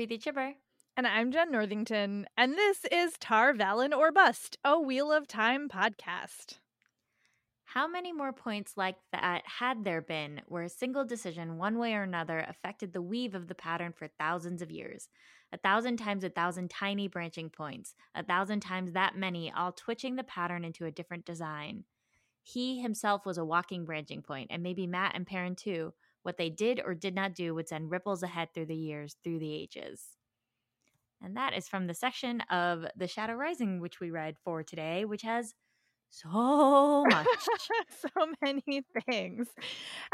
Preeti. And I'm Jen Northington, and this is Tar Valon or Bust, a Wheel of Time podcast. How many more points like that had there been where a single decision, one way or another, affected the weave of the pattern for thousands of years? A thousand times a thousand tiny branching points, a thousand times that many, all twitching the pattern into a different design. He himself was a walking branching point, and maybe Mat and Perrin too. What they did or did not do would send ripples ahead through the years, through the ages. And that is from the section of The Shadow Rising, which we read for today, which has so much. so many things.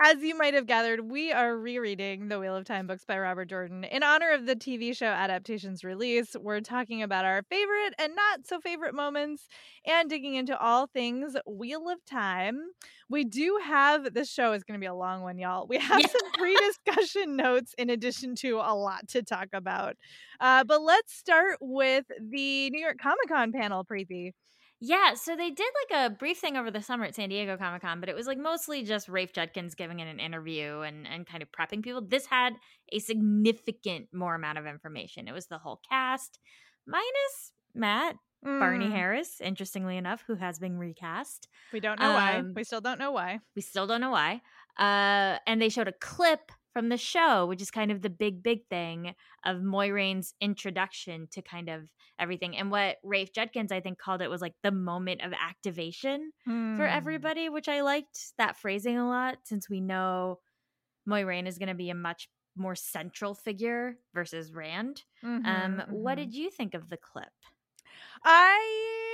As you might have gathered, we are rereading the Wheel of Time books by Robert Jordan. In honor of the TV show adaptation's release, we're talking about our favorite and not so favorite moments and digging into all things Wheel of Time. We do have this show is going to be a long one, y'all. We have some pre discussion notes in addition to a lot to talk about. Uh, but let's start with the New York Comic Con panel, Preeti. Yeah, so they did like a brief thing over the summer at San Diego Comic Con, but it was like mostly just Rafe Judkins giving it an interview and, and kind of prepping people. This had a significant more amount of information. It was the whole cast, minus Mat mm. Barney Harris, interestingly enough, who has been recast. We don't know um, why. We still don't know why. We still don't know why. Uh, and they showed a clip from the show, which is kind of the big, big thing of Moiraine's introduction to kind of everything. And what Rafe Judkins, I think, called it was like the moment of activation mm. for hmm. everybody, which I liked that phrasing a lot since we know Moiraine is going to be a much more central figure versus Rand. Mm-hmm, um, mm-hmm. What did you think of the clip? I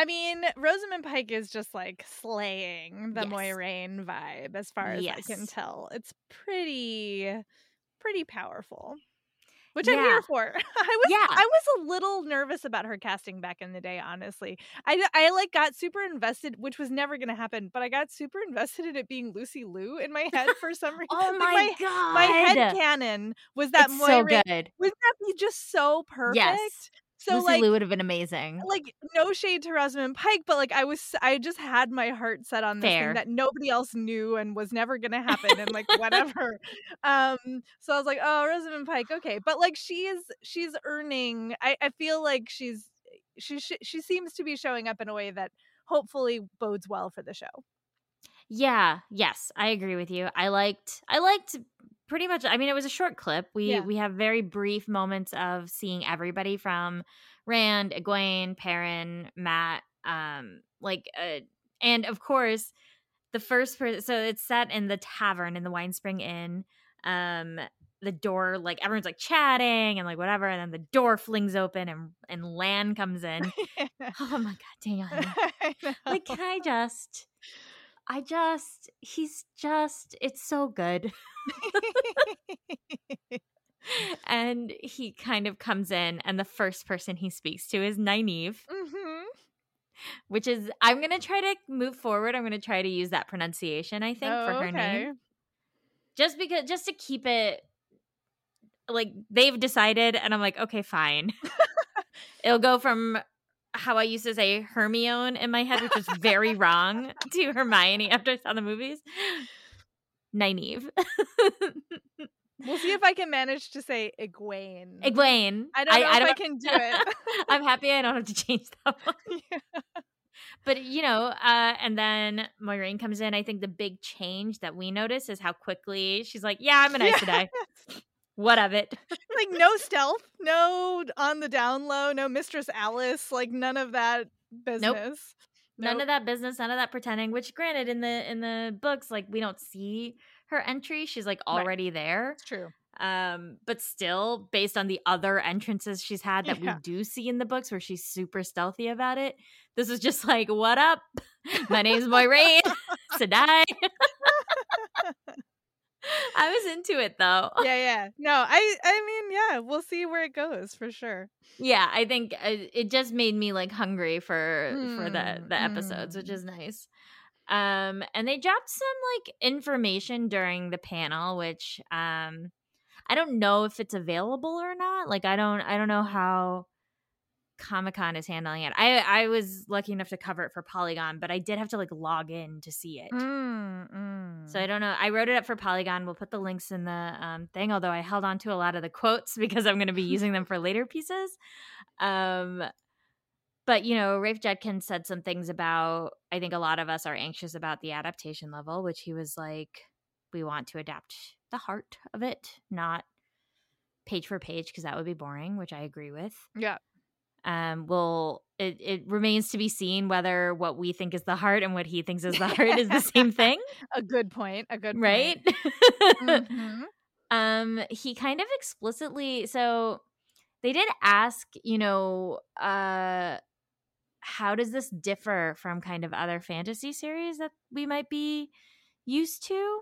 I mean, Rosamund Pike is just like slaying the yes. Moiraine vibe as far as yes. I can tell. It's pretty pretty powerful. Which yeah. I'm here for. I was yeah. I was a little nervous about her casting back in the day, honestly. I I like got super invested, which was never gonna happen, but I got super invested in it being Lucy Liu in my head for some oh reason. oh my, my god. My head canon was that it's Moiraine so good. Wouldn't that be just so perfect? Yes. So Lucy like, Liu would have been amazing. Like no shade to Rosamund Pike, but like I was, I just had my heart set on this Fair. thing that nobody else knew and was never gonna happen, and like whatever. um, so I was like, oh, Rosamund Pike, okay, but like she is, she's earning. I, I feel like she's, she, she, she seems to be showing up in a way that hopefully bodes well for the show. Yeah. Yes, I agree with you. I liked, I liked pretty much i mean it was a short clip we yeah. we have very brief moments of seeing everybody from rand egwene perrin Mat, um like uh, and of course the first person so it's set in the tavern in the Winespring inn um the door like everyone's like chatting and like whatever and then the door flings open and and lan comes in oh my god daniel like can i just I just, he's just, it's so good. and he kind of comes in, and the first person he speaks to is Nynaeve. Mm-hmm. Which is, I'm going to try to move forward. I'm going to try to use that pronunciation, I think, oh, for her okay. name. Just because, just to keep it like they've decided, and I'm like, okay, fine. It'll go from how I used to say Hermione in my head, which is very wrong to Hermione after I saw the movies. Nynaeve. we'll see if I can manage to say Egwene. Egwene. I don't know I, if I, don't, I can do it. I'm happy I don't have to change that one. Yeah. But you know, uh, and then Moiraine comes in. I think the big change that we notice is how quickly she's like, "Yeah, I'm an Aes Sedai." What of it? like no stealth, no on the down low, no Mistress Alys, like none of that business. Nope. Nope. None of that business, none of that pretending. Which, granted, in the in the books, like we don't see her entry; she's like already right. there. It's true. Um, but still, based on the other entrances she's had that yeah. we do see in the books, where she's super stealthy about it, this is just like, "What up? My name's Moiraine. Sedai." I was into it though. Yeah, yeah. No, I I mean, yeah, we'll see where it goes for sure. Yeah, I think uh, it just made me like hungry for mm, for the the episodes, mm. which is nice. Um and they dropped some like information during the panel which um I don't know if it's available or not. Like I don't I don't know how Comic Con is handling it. I I was lucky enough to cover it for Polygon, but I did have to like log in to see it. Mm, mm. So I don't know. I wrote it up for Polygon. We'll put the links in the um, thing. Although I held on to a lot of the quotes because I'm going to be using them for later pieces. Um, but you know, Rafe Judkins said some things about. I think a lot of us are anxious about the adaptation level, which he was like, we want to adapt the heart of it, not page for page because that would be boring, which I agree with. Yeah. Um, well, it, it remains to be seen whether what we think is the heart and what he thinks is the heart is the same thing. A good point. A good right. mm-hmm. Um, he kind of explicitly so they did ask, you know, uh how does this differ from kind of other fantasy series that we might be used to?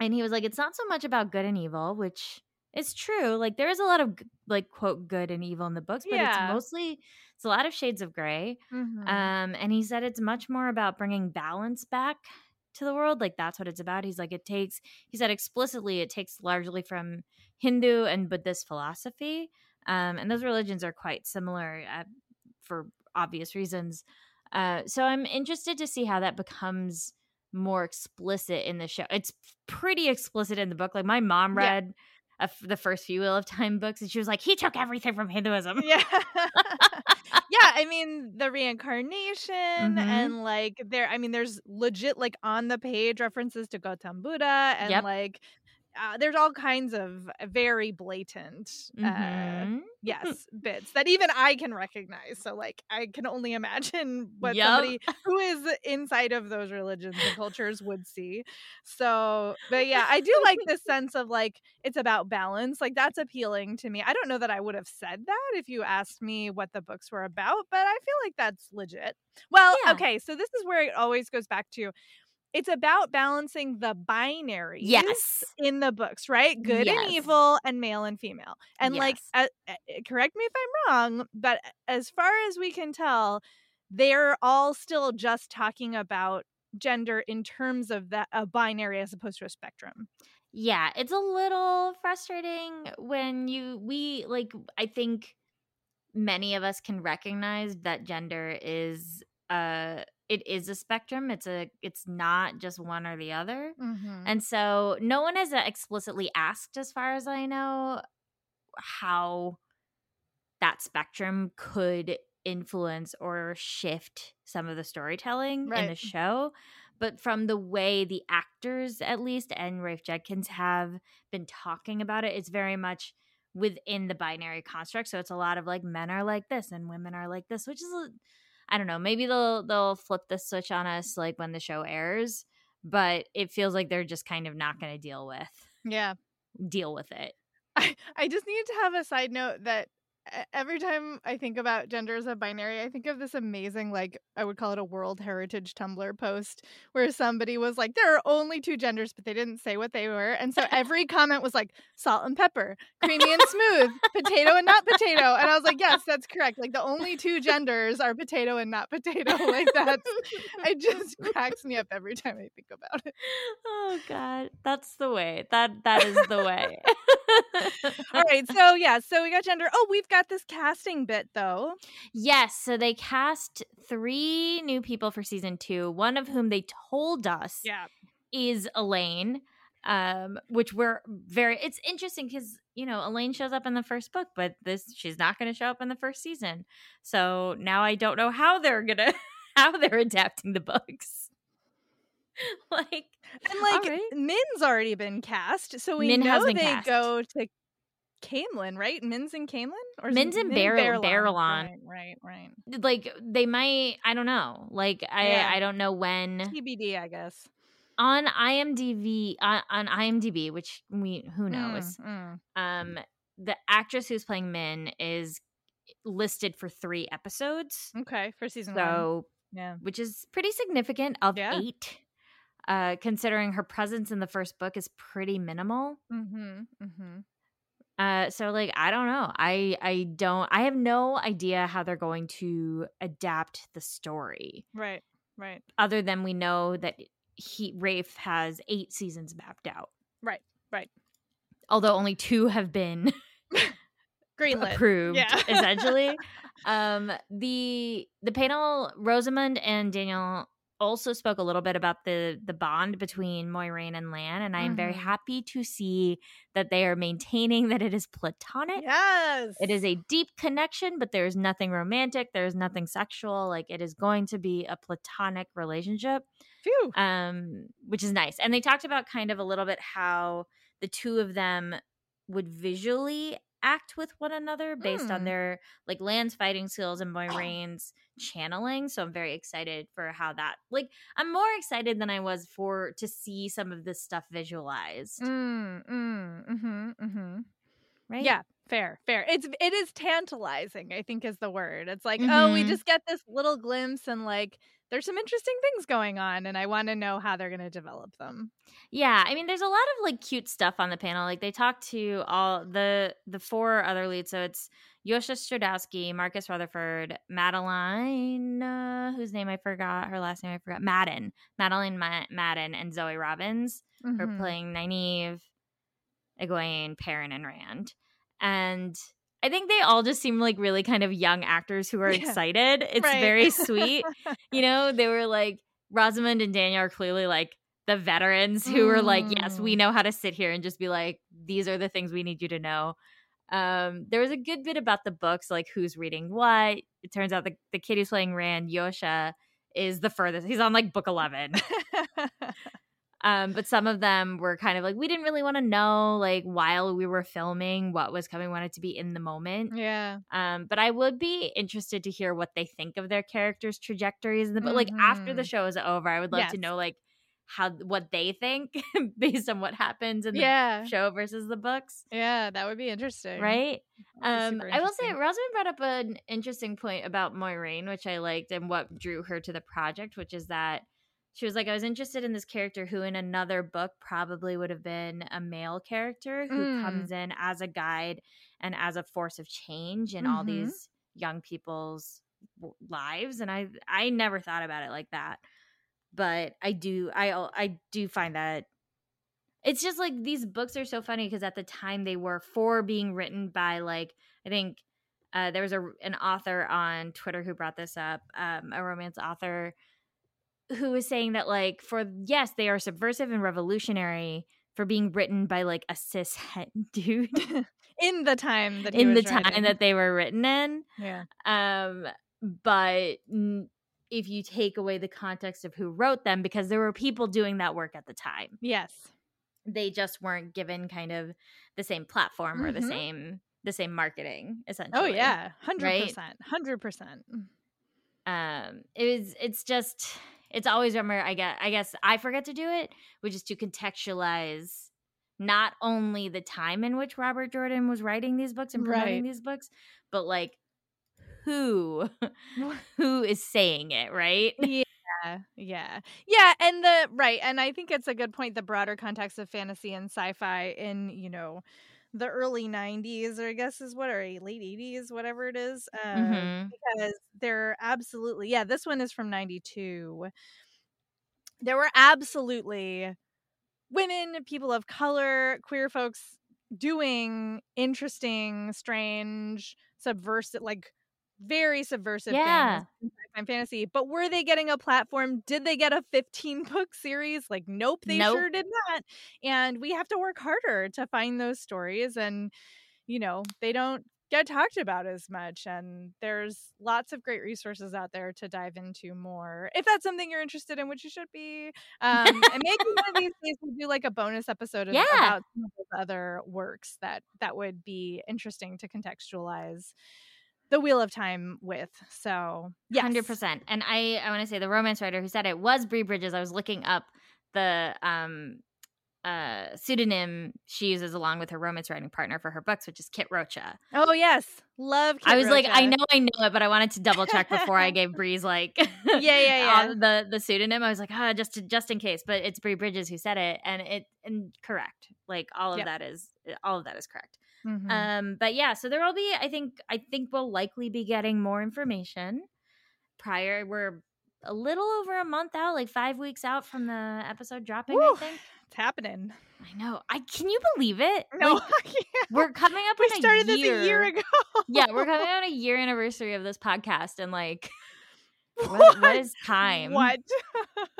And he was like, it's not so much about good and evil, which it's true. Like there is a lot of like quote good and evil in the books, but Yeah. it's mostly it's a lot of shades of gray. Mhm. Um, and he said it's much more about bringing balance back to the world. Like that's what it's about. He's like it takes. He said explicitly it takes largely from Hindu and Buddhist philosophy, um, and those religions are quite similar uh, for obvious reasons. Uh, so I'm interested to see how that becomes more explicit in the show. It's pretty explicit in the book. Like my mom read a the first few Wheel of Time books, and she was like, "He took everything from Hinduism." yeah. yeah, I mean the reincarnation Mhm. and like there I mean there's legit like on the page references to Gautam Buddha and Yep. like uh, there's all kinds of very blatant uh Mhm. yes bits that even I can recognize. So like I can only imagine what Yup. somebody who is inside of those religions and cultures would see. So, but yeah, I do like this sense of like it's about balance. Like that's appealing to me. I don't know that I would have said that if you asked me what the books were about, but I feel like that's legit. Well, Yeah. okay, so this is where it always goes back to it's about balancing the binaries Yes. in the books, right? Good and evil and male and female. And like Yes. uh, uh, correct me if I'm wrong, but as far as we can tell, they're all still just talking about gender in terms of that a binary as opposed to a spectrum. Yeah, it's a little frustrating when you we like I think many of us can recognize that gender is uh it is a spectrum. It's a it's not just one or the other. Mm-hmm. And so no one has uh, explicitly asked as far as I know how that spectrum could influence or shift some of the storytelling in the show. But from the way the actors, at least, and Rafe Judkins have been talking about it, it's very much within the binary construct. So it's a lot of like men are like this and women are like this, which is a- I don't know. Maybe they'll they'll flip the switch on us like when the show airs, but it feels like they're just kind of not going to deal with yeah. deal with it. I, I just need to have a side note that every time I think about gender as a binary, I think of this amazing, like, I would call it a World Heritage Tumblr post where somebody was like, there are only two genders, but they didn't say what they were. And so every comment was like, salt and pepper, creamy and smooth, potato and not potato. And I was like, yes, that's correct. Like, the only two genders are potato and not potato. Like, that's, it just cracks me up every time I think about it. oh god, that's the way. That that is the way. All right. So, yeah. So we got gender. Oh, we've got this casting bit, though. Yes, so they cast three new people for season two, one of whom they told us Yeah. is Elayne. Um, which we're very it's interesting because you know Elayne shows up in the first book, but this she's not gonna show up in the first season. So now I don't know how they're gonna how they're adapting the books. like And like right. Min's already been cast, so we Min know they cast. go to Caemlyn, right? Min's and Caemlyn, or Min's it in Min Barrel- Barrelon? Barrelon. Right, right, like they might I don't know. Like I Yeah. I don't know when right. TBD, I guess. on IMDb on, on IMDb, which we who knows. Mm, mm. Um, the actress who's playing Min is listed for three episodes, Okay, for season one. so Yeah. which is pretty significant of Yeah. eight. Uh, considering her presence in the first book is pretty minimal. Mm-hmm. Mm-hmm. Uh, so like I don't know. I I don't. I have no idea how they're going to adapt the story. Right. Right. Other than we know that he Rafe has eight seasons mapped out. Right. Right. although only two have been Greenlit. approved Yeah. essentially. um the the panel Rosamund and Daniel also spoke a little bit about the the bond between Moiraine and Lan and I am very Mhm. happy to see that they are maintaining that it is platonic. Yes. It is a deep connection, but there is nothing romantic. There is nothing sexual. Like it is going to be a platonic relationship, Phew. um, which is nice. And they talked about kind of a little bit how the two of them would visually act with one another based on Mm. their like Lan's fighting skills and Moiraine's channeling. So I'm very excited for how that like I'm more excited than I was for to see some of this stuff visualized. Mm, mm, mm-hmm, mm-hmm. Right? Yeah, fair, fair. It's it is tantalizing, I think is the word. It's like, oh, we Mhm. just get this little glimpse and like there's some interesting things going on and I want to know how they're going to develop them. Yeah, I mean, there's a lot of like cute stuff on the panel. Like they talked to all the the four other leads. So it's Josha Stradowski, Marcus Rutherford, Madeleine, uh, whose name I forgot, her last name I forgot, Madden, Madeleine Ma- Madden, and Zoe Robins are Mhm. playing Nynaeve, Egwene, Perrin, and Rand. And I think they all just seem like really kind of young actors who are Yeah. excited. It's Right. very sweet. you know, they were like Rosamund and Daniel are clearly like the veterans who were like, yes, we Mm. know how to sit here and just be like, these are the things we need you to know. Um, there was a good bit about the books, like who's reading what. It turns out the, the kid who's playing Rand, Josha, is the furthest. He's on like book 11. Um, but some of them were kind of like, we didn't really want to know, like, while we were filming, what was coming, wanted to be in the moment. yeah. Um, but I would be interested to hear what they think of their characters' trajectories in the book. Like after the Mhm. show is over, I would love to know like how what they think based on what happens in the Yeah. show versus the books. Yeah, that would be interesting. Right. Um, super I will say interesting. Rosamund brought up an interesting point about Moiraine, which I liked and what drew her to the project, which is that she was like, I was interested in this character who in another book probably would have been a male character who Mm. comes in as a guide and as a force of change in all Mhm. these young people's lives. And I I never thought about it like that. But I do I I do find that it's just like these books are so funny because at the time they were for being written by like I think uh, there was a an author on Twitter who brought this up, um, a romance author who was saying that like for yes they are subversive and revolutionary for being written by like a cis het dude in the time that he in the time writing. that they were written in. yeah. Um, but n- if you take away the context of who wrote them, because there were people doing that work at the time, Yes. they just weren't given kind of the same platform or the Mhm. same the same marketing essentially. Oh yeah, hundred right? percent, hundred percent. Um, it was. It's just. It's always remember. I guess. I guess I forget to do it, which is to contextualize not only the time in which Robert Jordan was writing these books and promoting Right. these books, but like who who is saying it, right? Yeah, yeah, yeah, and the right, and I think it's a good point. The broader context of fantasy and sci-fi in you know the early '90s, or I guess is what or late '80s, whatever it is, uh, Mhm. because there are absolutely, yeah, this one is from '92. There were absolutely women, people of color, queer folks doing interesting, strange, subversive, like very subversive Yeah. things in fantasy. But were they getting a platform? Did they get a 15 book series? Like, nope, they Nope. sure did not. And we have to work harder to find those stories. And, you know, they don't get talked about as much. And there's lots of great resources out there to dive into more. If that's something you're interested in, which you should be. Um, and maybe one of these days we'll do like a bonus episode of, Yeah. about some of those other works that that would be interesting to contextualize the Wheel of Time with. So, yes. Hundred percent. And I, I want to say the romance writer who said it was Bree Bridges. I was looking up the um uh pseudonym she uses along with her romance writing partner for her books, which is Kit Rocha. Oh, yes. Love I Kit was like, I know I know it, but I wanted to double check before I gave Bree's like Yeah, yeah, all the the pseudonym. I was like, ah, just to, just in case. But it's Bree Bridges who said it, and it and correct. Like all of Yep. that is all of that is correct. Mhm. Um, but yeah, so there will be. I think. I think we'll likely be getting more information prior. We're a little over a month out, like five weeks out from the episode dropping. Woo, I think it's happening. I know. I can you believe it? No, Like, I can't. we're coming up. we started this a year ago. yeah, we're coming on a year anniversary of this podcast, and like, what, what is time? What?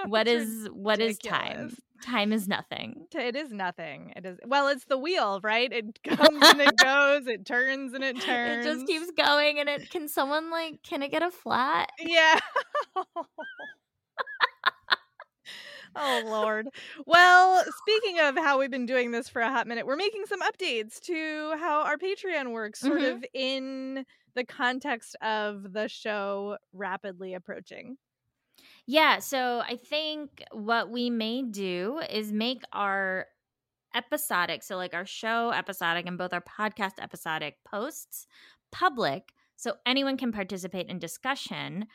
What is what is time? Time is nothing. It is nothing. It is well, it's the wheel, right? It comes and it goes, it turns and it turns. It just keeps going, and it can someone like can it get a flat? Yeah. oh Lord. Well, speaking of how we've been doing this for a hot minute, we're making some updates to how our Patreon works, sort Mhm. of in the context of the show rapidly approaching. Yeah, so I think what we may do is make our episodic, so like our show episodic and both our podcast episodic posts public so anyone can participate in discussion.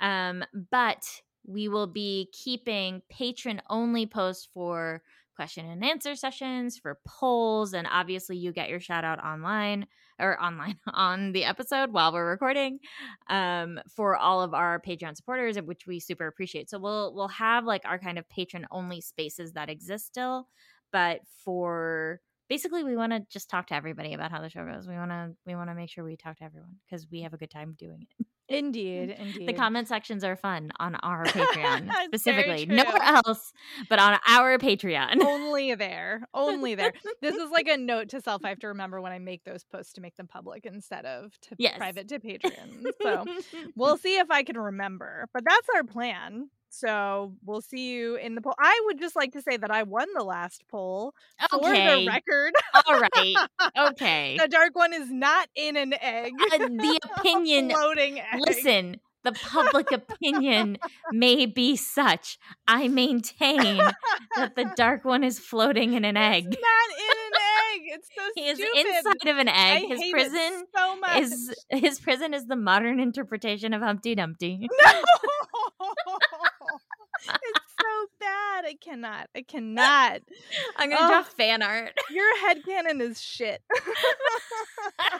Um, but we will be keeping patron only posts for question and answer sessions, for polls, and obviously you get your shout out online or online on the episode while we're recording um, for all of our Patreon supporters, which we super appreciate. So we'll we'll have like our kind of patron only spaces that exist still, but for basically we want to just talk to everybody about how the show goes. We want to we want to make sure we talk to everyone because we have a good time doing it. Indeed, indeed. The comment sections are fun on our Patreon specifically, nowhere else, but on our Patreon. only there. Only there. This is like a note to self. I have to remember when I make those posts to make them public instead of to Yes. private to Patreon. So we'll see if I can remember. But that's our plan. So we'll see you in the poll. I would just like to say that I won the last poll okay. for the record. all right, okay. the dark one is not in an egg. Uh, the opinion floating egg. Listen, the public opinion may be such. I maintain that the dark one is floating in an egg. It's not in an egg. It's so stupid. He is stupid. inside of an I egg. His hate it prison so much. is his prison is the modern interpretation of Humpty Dumpty. No. It's so bad. I cannot. I cannot. I'm gonna Oh. draw fan art. Your headcanon is shit. I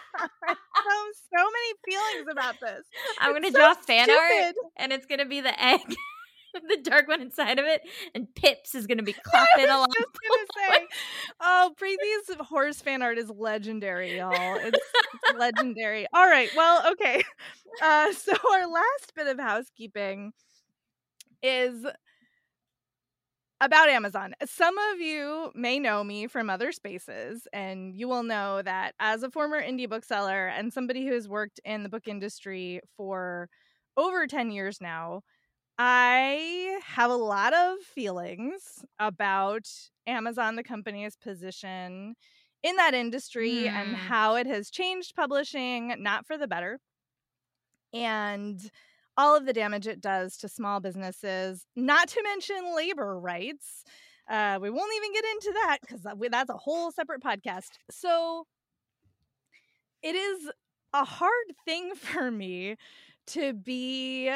have so many feelings about this. I'm gonna so draw fan art, and it's gonna be the egg, the dark one inside of it, and Pips is gonna be I clapping was along. just gonna say, oh, Preeti's horse fan art is legendary, y'all. It's, it's legendary. All right, well, okay. Uh, so our last bit of housekeeping is about Amazon. Some of you may know me from other spaces, and you will know that as a former indie bookseller and somebody who has worked in the book industry for over 10 years now, I have a lot of feelings about Amazon, the company's position in that industry and Hmm. how it has changed publishing, not for the better, and all of the damage it does to small businesses, not to mention labor rights. Uh, we won't even get into that because that's a whole separate podcast. So it is a hard thing for me to be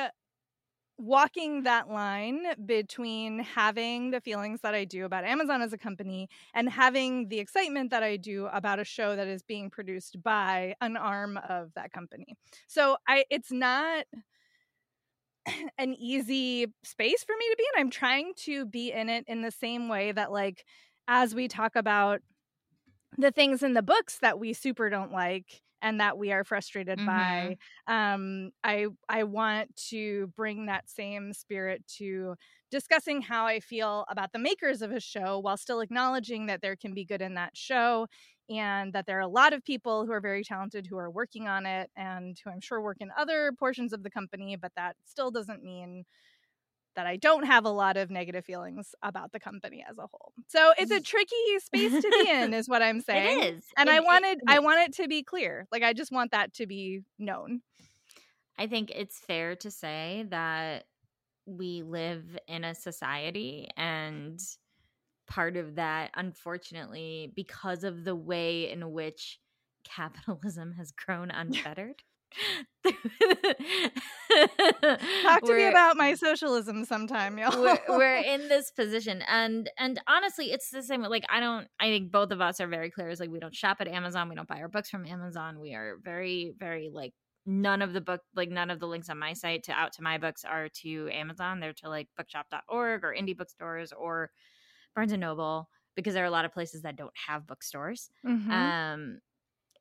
walking that line between having the feelings that I do about Amazon as a company and having the excitement that I do about a show that is being produced by an arm of that company. So I it's not an easy space for me to be in. I'm trying to be in it in the same way that like as we talk about the things in the books that we super don't like and that we are frustrated by um i i want to bring that same spirit to discussing how i feel about the makers of a show while still acknowledging that there can be good in that show and that there are a lot of people who are very talented who are working on it and who i'm sure work in other portions of the company but that still doesn't mean that I don't have a lot of negative feelings about the company as a whole. So it's a tricky space to be in, is what I'm saying. It is, And It- I wanted it I want it to be clear. Like I just want that to be known. I think it's fair to say that we live in a society and part of that unfortunately because of the way in which capitalism has grown unfettered Talk to me We're- about my socialism sometime, y'all. we're, we're in this position and and honestly it's the same like i don't i think both of us are very clear is like we don't shop at amazon we don't buy our books from amazon we are very very like none of the book like none of the links on my site to out to my books are to Amazon. They're to like bookshop.org or indie bookstores or Barnes and Noble because there are a lot of places that don't have bookstores. Mhm. Um,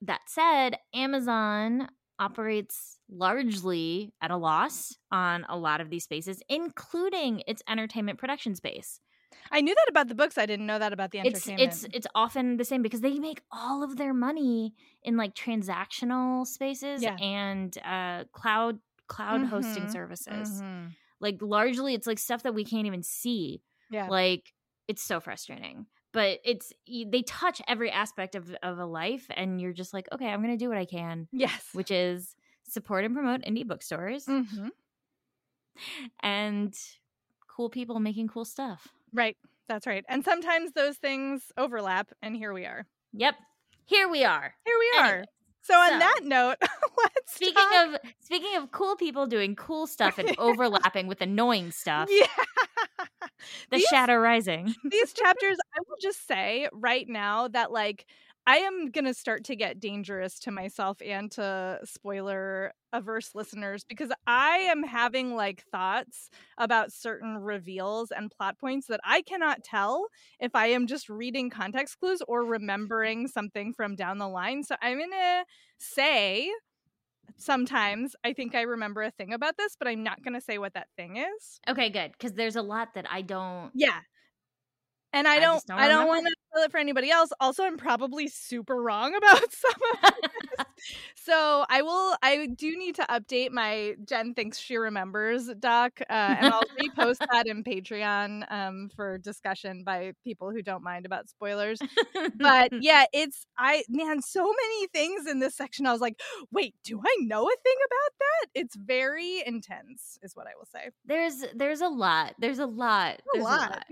that said, Amazon operates largely at a loss on a lot of these spaces, including its entertainment production space. I knew that about the books. I didn't know that about the It's entertainment. it's it's often the same because they make all of their money in like transactional spaces Yeah. and uh cloud cloud hosting Mhm. services. Mhm. Like largely it's like stuff that we can't even see. Yeah. Like it's so frustrating. But it's they touch every aspect of of a life and you're just like, okay, I'm to do what I can, yes. which is support and promote indie bookstores Mhm. and cool people making cool stuff. Right. That's right. And sometimes those things overlap, and here we are. Yep. Here we are. Here we are. So on so- that note, let's Speaking talk- of speaking of cool people doing cool stuff and overlapping with annoying stuff, yeah. the These- shadow rising. these chapters, I will just say right now that like I am gonna start to get dangerous to myself and to spoiler averse listeners because I am having like thoughts about certain reveals and plot points that I cannot tell if I am just reading context clues or remembering something from down the line. So I'm gonna say sometimes I think I remember a thing about this, but I'm not gonna say what that thing is. Okay, good because there's a lot that I don't. Yeah. And I I don't, just don't I don't want to spoil it for anybody else. Also, I'm probably super wrong about some of this. so I will I do need to update my Jen thinks she remembers doc. Uh, and I'll repost that in Patreon um, for discussion by people who don't mind about spoilers. But yeah, it's I man, so many things in this section. I was like, wait, do I know a thing about that? It's very intense, is what I will say. there's there's a lot. There's a lot. A There's lot.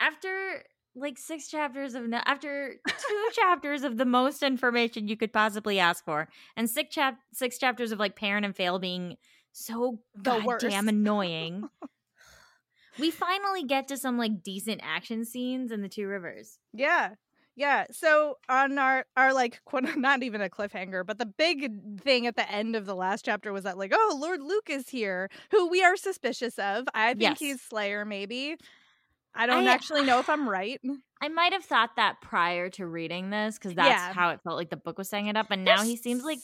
After like six chapters of no- after two chapters of the most information you could possibly ask for, and six chap six chapters of like Perrin and Faile being so The goddamn annoying. we finally get to some like decent action scenes in the two rivers. Yeah. Yeah. So on our our like quote not even a cliffhanger, but the big thing at the end of the last chapter was that like, oh, Lord Luc is here, who we are suspicious of. I think Yes. he's Slayer, maybe. I don't I- actually know if I'm right. I might have thought that prior to reading this because that's Yeah. how it felt like the book was setting it up. And now he seems like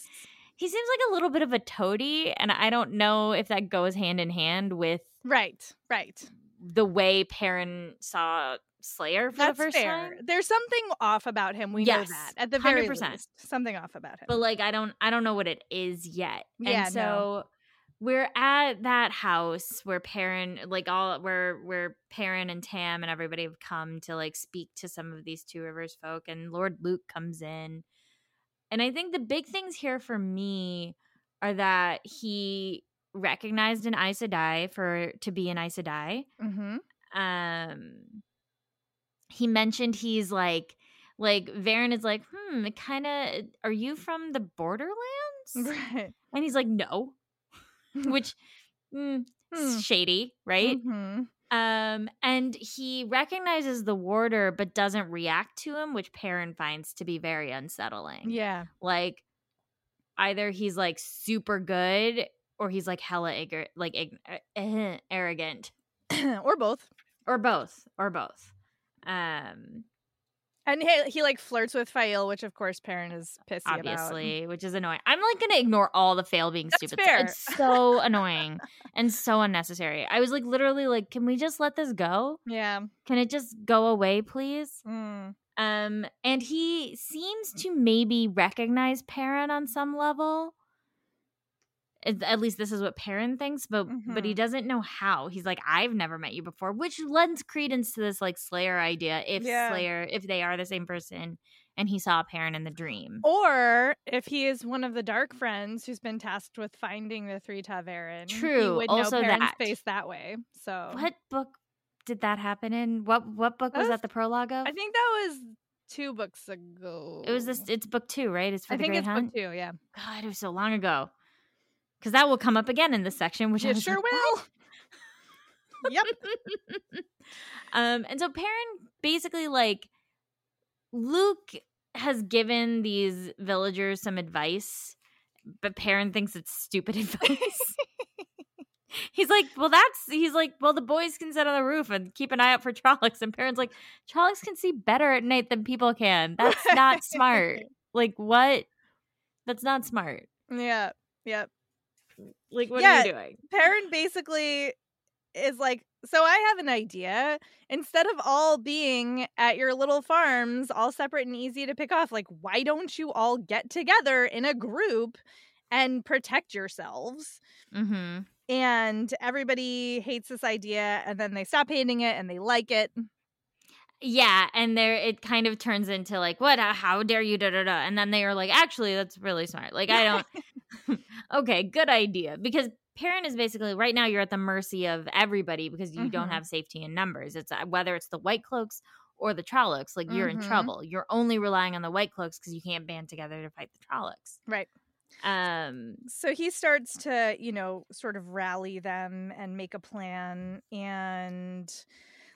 he seems like a little bit of a toady, and I don't know if that goes hand in hand with Right, right. the way Perrin saw Slayer for That's the first fair. time. There's something off about him. We know that. At the very 100%. least. Something off about him. But like I don't I don't know what it is yet. Yeah, and so no. We're at that house where Perrin like all where where Perrin and Tam and everybody have come to like speak to some of these two rivers folk and Lord Luke comes in. And I think the big things here for me are that he recognized an Aes Sedai for to be an Aes Sedai. mm-hmm. um he mentioned he's like like Verin is like, hmm, kind of are you from the borderlands? Right. And he's like, no. Which mm, Hmm. shady, right? Mhm. Um and he recognizes the warder but doesn't react to him, which Perrin finds to be very unsettling. Yeah. Like either he's like super good or he's like hella igor- like ig- arrogant or both. or both or both. Um And he, he like flirts with Faile, which of course Perrin is pissy about. obviously, which is annoying. I'm like gonna ignore all the Faile being That's stupid. fair. It's so annoying and so unnecessary. I was like literally like, can we just let this go? Yeah. Can it just go away, please? Mm. Um, and he seems to maybe recognize Perrin on some level. At least this is what Perrin thinks, but but he Mhm. doesn't know how. He's like, I've never met you before, which lends credence to this like Slayer idea. If Yeah. Slayer, if they are the same person, and he saw Perrin in the dream. Or if he is one of the dark friends who's been tasked with finding the three ta'veren, he True, would also know Perrin's that. face that way. So What book did that happen in? What what book was That that the prologue of? I think that was two books ago. it was this. It's book two, right? It's for I the think Great it's Hunt. book two. Yeah, God, it was so long ago. Because that will come up again in this section, which it sure like, will. yep. um, and so Perrin basically like Luc has given these villagers some advice but Perrin thinks it's stupid advice. he's like, well, that's he's like, well, the boys can sit on the roof and keep an eye out for Trollocs. And Perrin's like, Trollocs can see better at night than people can. That's not smart. Like what? That's not smart. Yeah. Yep. Like what Yeah. are you doing? Perrin basically is like, so I have an idea. Instead of all being at your little farms, all separate and easy to pick off, like, why don't you all get together in a group and protect yourselves? Mm-hmm. And everybody hates this idea, and then they stop hating it and they like it. Yeah, and there it kind of turns into like, what? Uh, How dare you? Da da da. And then they are like, actually, that's really smart. Like, I don't. okay, good idea. Because Perrin is basically right now you're at the mercy of everybody because you don't Mhm. have safety in numbers. It's uh, whether it's the White Cloaks or the Trollocs. Like you're in Mhm. trouble. You're only relying on the White Cloaks because you can't band together to fight the Trollocs. Right. Um. So he starts to, you know, sort of rally them and make a plan. And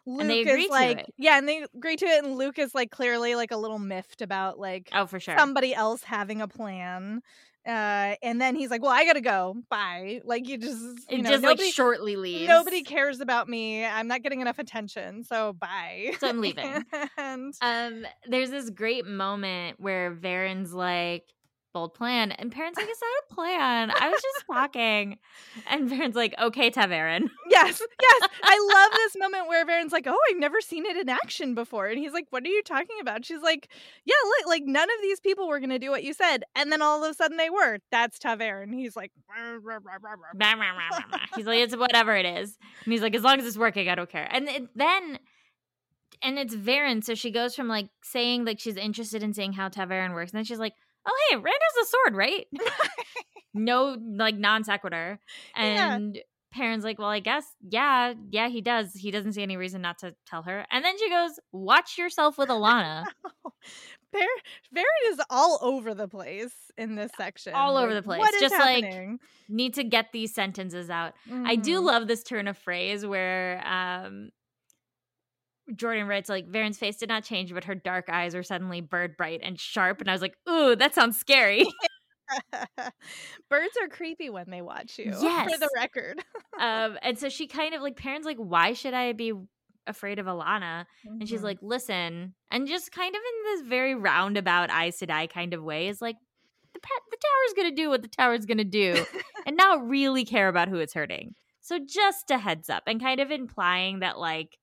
Luc And they agree is to like, it. yeah, and they agree to it. And Luc is like clearly like a little miffed about like Oh, for sure. somebody else having a plan. Uh, and then he's like, well, I gotta go. Bye. Like, you just, you it know, just nobody, like shortly leaves. nobody cares about me. I'm not getting enough attention. So bye. So I'm leaving. and Um, there's this great moment where Verin's like, bold plan. And Perrin's like, it's not a plan. I was just talking. And Verin's like, okay, ta'veren. Yes, yes. I love this moment where Verin's like, "Oh, I've never seen it in action before," and he's like, "What are you talking about?" She's like, "Yeah, look, like none of these people were gonna do what you said, and then all of a sudden they were." That's ta'veren. He's like, he's like, it's whatever it is. And he's like, as long as it's working, I don't care. And it, then, and it's Verin. So she goes from like saying like she's interested in seeing how ta'veren works. And then she's like, oh, hey, Rand has a sword, right? no, like non sequitur. Yeah. And Perrin's like, well, I guess, yeah, yeah, he does. He doesn't see any reason not to tell her. And then she goes, watch yourself with Alanna. Var- Verin is all over the place in this section. All over the place. What is Just, like, happening? Need to get these sentences out. I do Mhm. love this turn of phrase where um Jordan writes like Verin's face did not change, but her dark eyes were suddenly bird bright and sharp. And I was like, ooh, that sounds scary. Birds are creepy when they watch you. For Yes. the record. um, and so she kind of like Perrin's like, why should I be afraid of Alanna? And she's Mhm. like, listen, and just kind of in this very roundabout Aes Sedai kind of way is like, the pet, the tower's gonna do what the tower's gonna do, and not really care about who it's hurting. So just a heads up, and kind of implying that like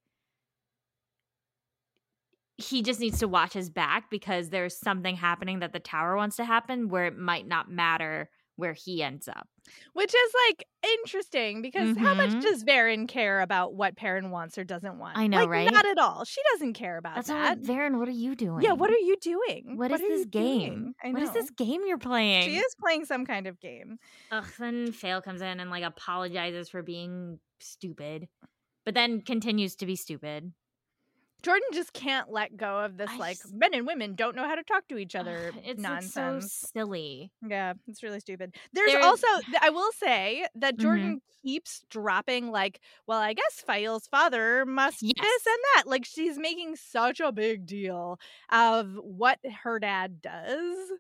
he just needs to watch his back because there's something happening that the tower wants to happen where it might not matter where he ends up. Which is like interesting because how much Mhm. does Verin care about what Perrin wants or doesn't want? I know, Like, right? Not at all. She doesn't care about That's that. all. Verin, what are you doing? yeah, what are you doing? what is this game? What is this game you're playing? She is playing some kind of game. Ugh, then Faile comes in and like apologizes for being stupid, but then continues to be stupid. Jordan just can't let go of this I like just- men and women don't know how to talk to each other Ugh, it's, nonsense. so silly. Yeah, it's really stupid. There's There's- also I will say that Mhm. Jordan keeps dropping like, well, I guess Faile's father must Yes. this and that. Like she's making such a big deal of what her dad does.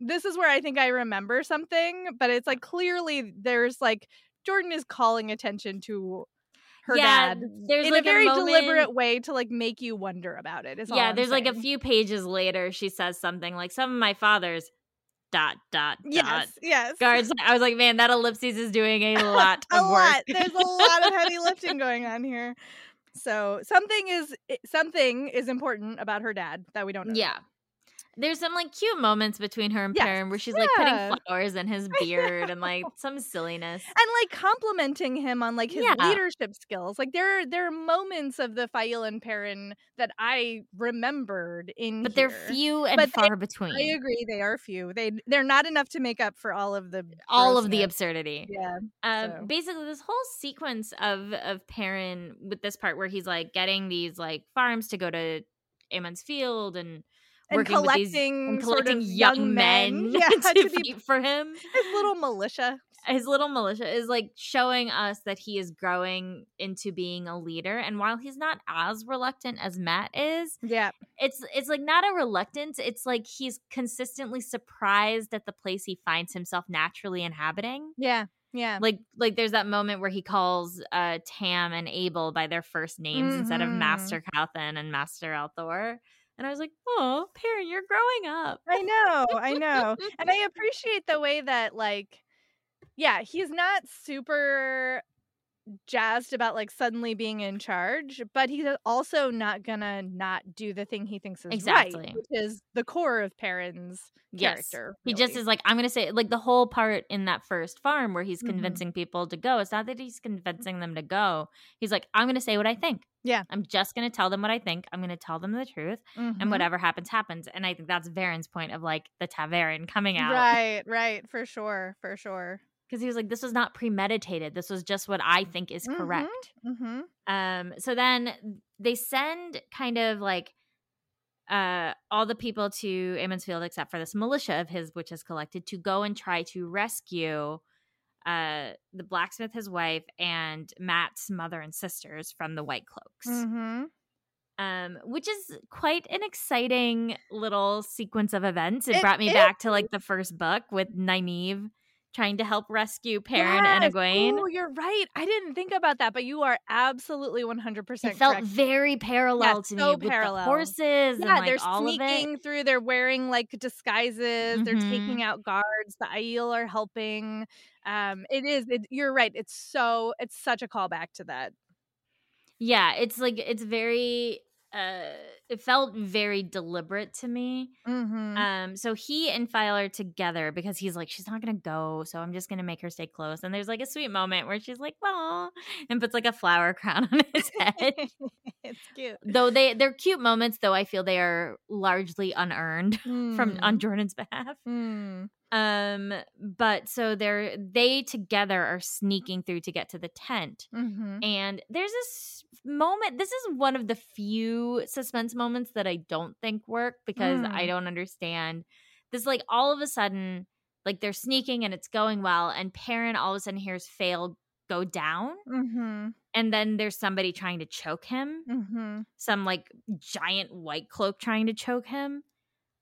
This is where I think I remember something, but it's like clearly there's like Jordan is calling attention to her yeah, dad there's in like a very moment- deliberate way to like make you wonder about it. Is Yeah, there's like a few pages later, she says something like, "Some of my father's dot dot dot." Yes, yes. Guards. I was like, man, that ellipses is doing a lot a of work. lot. There's a lot of heavy lifting going on here. So something is something is important about her dad that we don't know. Yeah. There's some like cute moments between her and Yes, Perrin where she's like putting flowers in his beard and like some silliness. And like complimenting him on like his Yeah. leadership skills. Like there are there are moments of the Faile and Perrin that I remembered in But they're few and But they- far between. I agree, they are few. They they're not enough to make up for all of the All of the absurdity. Yeah. Um, so. basically, this whole sequence of of Perrin with this part where he's like getting these like farms to go to Emond's Field and and with these collecting, sort of young men, yeah, to, to be for him. his little militia. His little militia is like showing us that he is growing into being a leader. And while he's not as reluctant as Mat is, Yeah, it's it's like not a reluctance. It's like he's consistently surprised at the place he finds himself naturally inhabiting. yeah, yeah. Like like there's that moment where he calls uh Tam and Abell by their first names instead of Mhm. Master Cauthon and Master al'Thor. And I was like, oh, Perrin, you're growing up. I know, I know. and I appreciate the way that like yeah, he's not super jazzed about like suddenly being in charge, but he's also not gonna not do the thing he thinks is Exactly. right, which is the core of Perrin's Yes. character. He just is like, I'm to say, like the whole part in that first farm where he's Mhm. convincing people to go. It's not that he's convincing them to go. He's like, I'm to say what I think. Yeah. I'm just to tell them what I think. I'm to tell them the truth. Mhm. And whatever happens, happens. And I think that's Verin's point of like the ta'veren coming out. Right, right, for sure, for sure. Because he was like, this was not premeditated. This was just what I think is Mhm. correct. Mm-hmm. Um, so then they send kind of like uh all the people to Emond's Field except for this militia of his which is collected to go and try to rescue uh the blacksmith, his wife, and Mat's mother and sisters from the White Cloaks. Mm-hmm. Um, which is quite an exciting little sequence of events. It, It brought me is. back to like the first book with Nynaeve trying to help rescue Perrin and Egwene. Oh, you're right. I didn't think about that, but you are absolutely 100% it felt correct. very parallel to so me with parallel. the horses yeah, and like they're all of it. sneaking through. They're wearing like disguises. They're Mhm. taking out guards. The Aiel are helping. Um, it is. It, you're right. It's so. It's such a callback to that. Yeah, it's like it's very uh it felt very deliberate to me. Mm-hmm. Um so he and Faile are together because he's like she's not going to go, so I'm just going to make her stay close. And there's like a sweet moment where she's like, "Aw," and puts like a flower crown on his head. it's cute. though they they're cute moments, though I feel they are largely unearned from on Jordan's behalf. Mm. Um but so they're they together are sneaking through to get to the tent. Mm-hmm. And there's this moment. This is one of the few suspense moments that I don't think work because I Mm. don't understand. This like all of a sudden, like they're sneaking and it's going well, and Perrin all of a sudden hears Faile go down, Mm-hmm. and then there's somebody trying to choke him. Mm-hmm. Some like giant white cloak trying to choke him.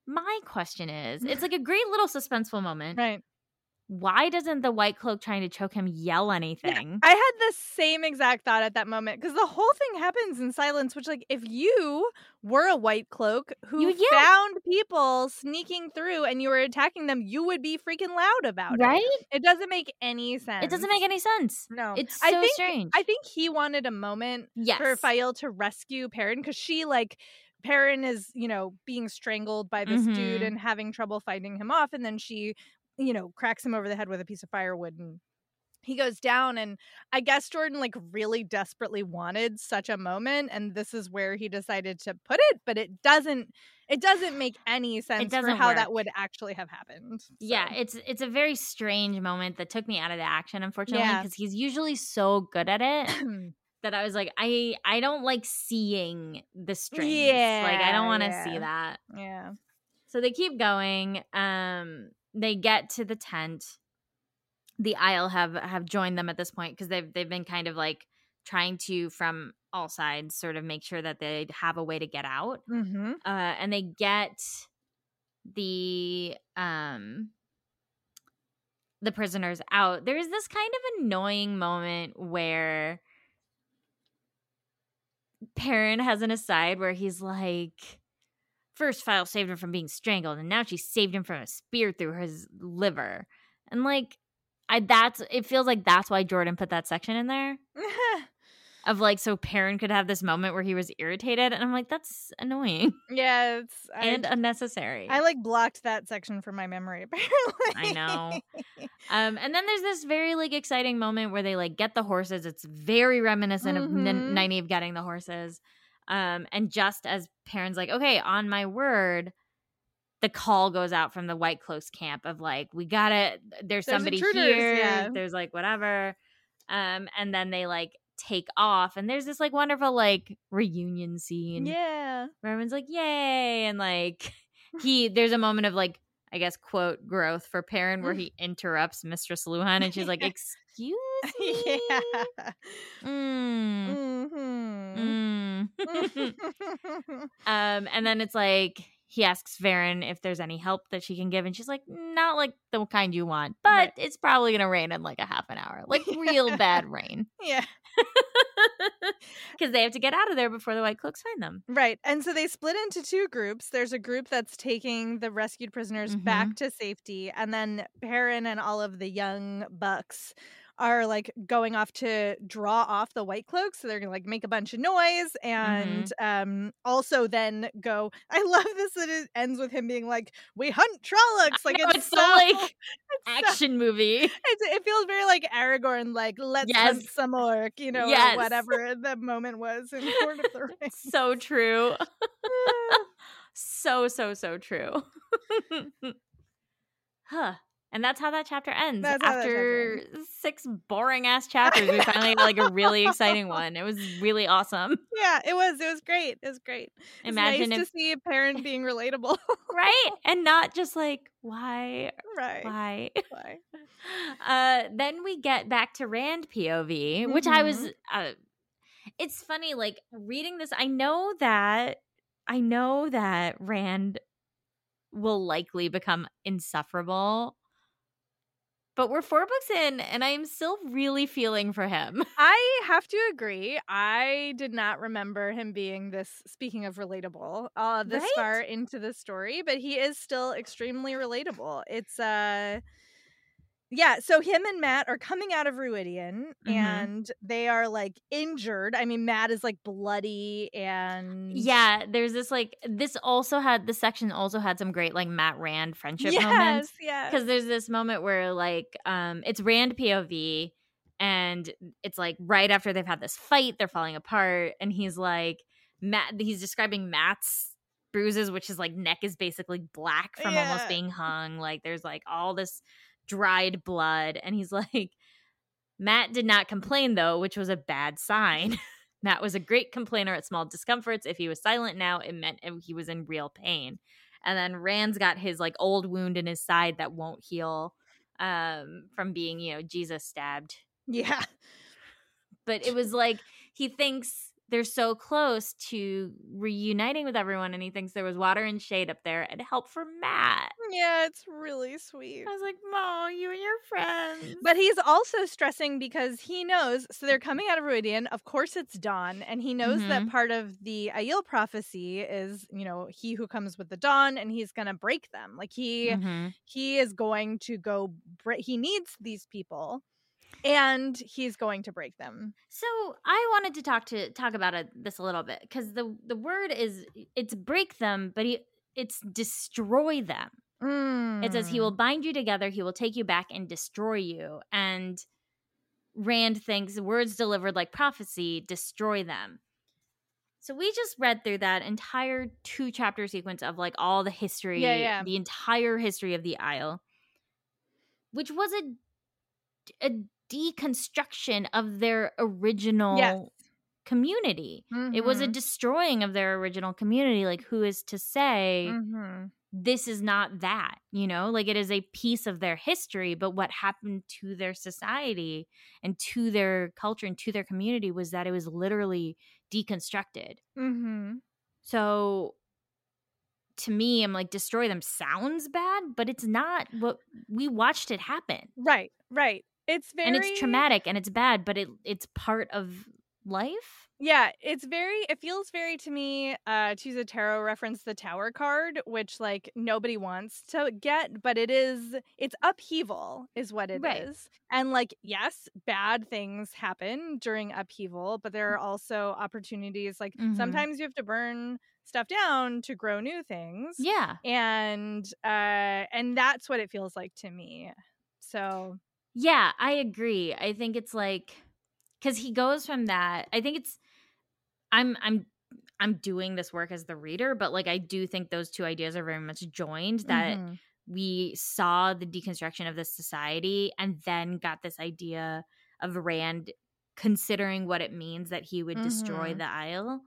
My question is, it's like a great little suspenseful moment. Right. Why doesn't the white cloak trying to choke him yell anything? I had the same exact thought at that moment because the whole thing happens in silence. Which, like, if you were a white cloak who You found people sneaking through and you were attacking them, you would be freaking loud about it. right? It doesn't make any sense. It doesn't make any sense. no. It's I so think strange. I think he wanted a moment yes. for Faile to rescue Perrin because she like Perrin is you know being strangled by this dude Mhm. and having trouble finding him off, and then she you know cracks him over the head with a piece of firewood and. He goes down, and I guess Jordan like really desperately wanted such a moment, and this is where he decided to put it. But it doesn't, it doesn't make any sense for how that would actually have happened. Yeah, it's it's a very strange moment that took me out of the action, unfortunately, Yeah. because he's usually so good at it that I was like, I I don't like seeing the strings. Yeah, like I don't want to yeah. see that. yeah. So they keep going. Um, they get to the tent. The Aiel have have joined them at this point because they've they've been kind of like trying to from all sides sort of make sure that they have a way to get out. Mm-hmm. uh, and they get the um the prisoners out there's this kind of annoying moment where Perrin has an aside where he's like first Faile saved him from being strangled and now she saved him from a spear through his liver. And like i that's it feels like that's why jordan put that section in there of like so Perrin could have this moment where he was irritated and i'm like that's annoying yeah, it's I- and unnecessary. I like blocked that section from my memory. Apparently, I know. um, and then there's this very like exciting moment where they like get the horses. It's very reminiscent of Mhm. N- Nynaeve getting the horses. Um, and just as Perrin's like, okay, on my word, the call goes out from the White Cloaks camp of like, we gotta. There's, There's somebody here. yeah. There's like whatever. Um, and then they like take off, and there's this like wonderful like reunion scene yeah, where everyone's like, yay, and like he there's a moment of like I guess quote growth for Perrin where he interrupts Mistress Luhhan and she's like, "Excuse me." yeah. Mm. Mhm. Mm. um, and then it's like he asks Verin if there's any help that she can give, and she's like, "Not like the kind you want, but Right. it's probably gonna rain in like a half an hour, like real bad rain, yeah. because they have to get out of there before the White Cloaks find them." Right. And so they split into two groups. There's a group that's taking the rescued prisoners back mm-hmm. to safety, and then Perrin and all of the young bucks are like going off to draw off the white cloaks so they're gonna like make a bunch of noise and um also then go i love this that it ends with him being like we hunt trollocs like know, it's, it's so, so like, it's so- Action movie. it's, it feels very like Aragorn, like let's hunt some orc, you know, Yes. or whatever the moment was in Lord of the Rings. so true. so so so true. huh. And that's how that chapter ends. That's After chapter six boring ass chapters, we finally got like a really exciting one. It was really awesome. yeah, it was. It was great. It was great. It's Imagine nice if to see a Perrin being relatable. right? And not just like, why right. why? Why? Uh then we get back to Rand POV, which I was Mhm. uh it's funny, like reading this, I know that I know that Rand will likely become insufferable. But we're four books in, and I'm still really feeling for him. I have to agree. I did not remember him being this. Speaking of relatable, uh, this Right? far into the story, but he is still extremely relatable. It's uh, yeah. So him and Mat are coming out of Rhuidean, Mhm. and they are like injured. I mean, Mat is like bloody, and Yeah, there's this like this also had this section also had some great like Mat Rand friendship yes, moments. yes, because there's this moment where like um it's rand pov and it's like right after they've had this fight they're falling apart and he's like Mat he's describing Mat's bruises which is like neck is basically black from almost being hung like there's like all this dried blood and he's like Mat did not complain though which was a bad sign Mat was a great complainer at small discomforts if he was silent now it meant he was in real pain and then Rand's got his like old wound in his side that won't heal um from being, you know, Jesus stabbed. yeah. But it was like he thinks they're so close to reuniting with everyone and he thinks there was water and shade up there and help for Mat. Yeah, it's really sweet. I was like, Mo, you and your friends. But he's also stressing because he knows. So they're coming out of Rhuidean. Of course, it's dawn, and he knows that Mhm. part of the Aiel prophecy is, you know, he who comes with the dawn, and he's going to break them. Like he Mhm. he is going to go. Break, he needs these people, and he's going to break them. So I wanted to talk to talk about it, this a little bit because the the word is it's break them, but he, it's destroy them. It says he will Mm. bind you together, he will take you back and destroy you. And Rand thinks words delivered like prophecy destroy them. So we just read through that entire two chapter sequence of like all the history, Yeah, yeah. the entire history of the Aiel, which was a a deconstruction of their original Yes. community. It was a Mhm. destroying of their original community. Like, who is to say Mhm. this is not that? You know, like it is a piece of their history, but what happened to their society and to their culture and to their community was that it was literally deconstructed. Mhm. So to me, I'm like, destroy them sounds bad, but it's not what we watched it happen. Right. Right. It's very And it's traumatic and it's bad, but it it's part of life. Yeah, it's very it feels very to me uh to use a tarot reference the tower card, which like nobody wants to get, but it is it's upheaval is what it is, Right. And like yes, bad things happen during upheaval, but there are also opportunities like Mhm. sometimes you have to burn stuff down to grow new things. Yeah. And uh and that's what it feels like to me. So Yeah, I agree. I think it's like cuz he goes from that. I think it's I'm I'm I'm doing this work as the reader, but like I do think those two ideas are very much joined that mhm. we saw the deconstruction of this society and then got this idea of Rand considering what it means that he would destroy Mhm. the Aiel.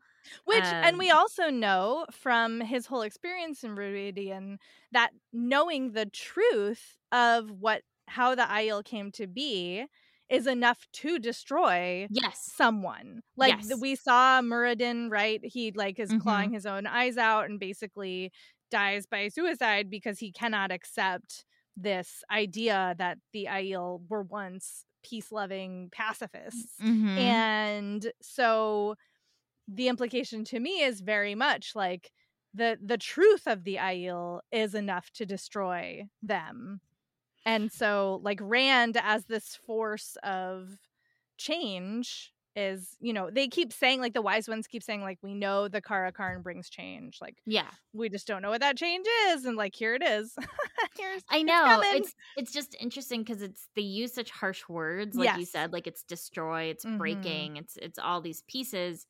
Which, um, and we um also know from his whole experience in Rhuidean that knowing the truth of what how the Aiel came to be is enough to destroy yes someone like yes. We saw muradin right he like is mm-hmm. clawing his own eyes out and basically dies by suicide because he cannot accept this idea that the Aiel were once peace loving pacifists mm-hmm. and so the implication to me is very much like the the truth of the Aiel is enough to destroy them and so, like, Rand as this force of change is, you know, they keep saying, like, the wise ones keep saying, like, we know the Car'a'carn brings change. Like, yeah, we just don't know what that change is. And, like, here it is. Here's, I know. It's, it's, it's just interesting because it's, they use such harsh words, like yes. you said, like, it's destroy, it's mm-hmm. breaking, it's, it's all these pieces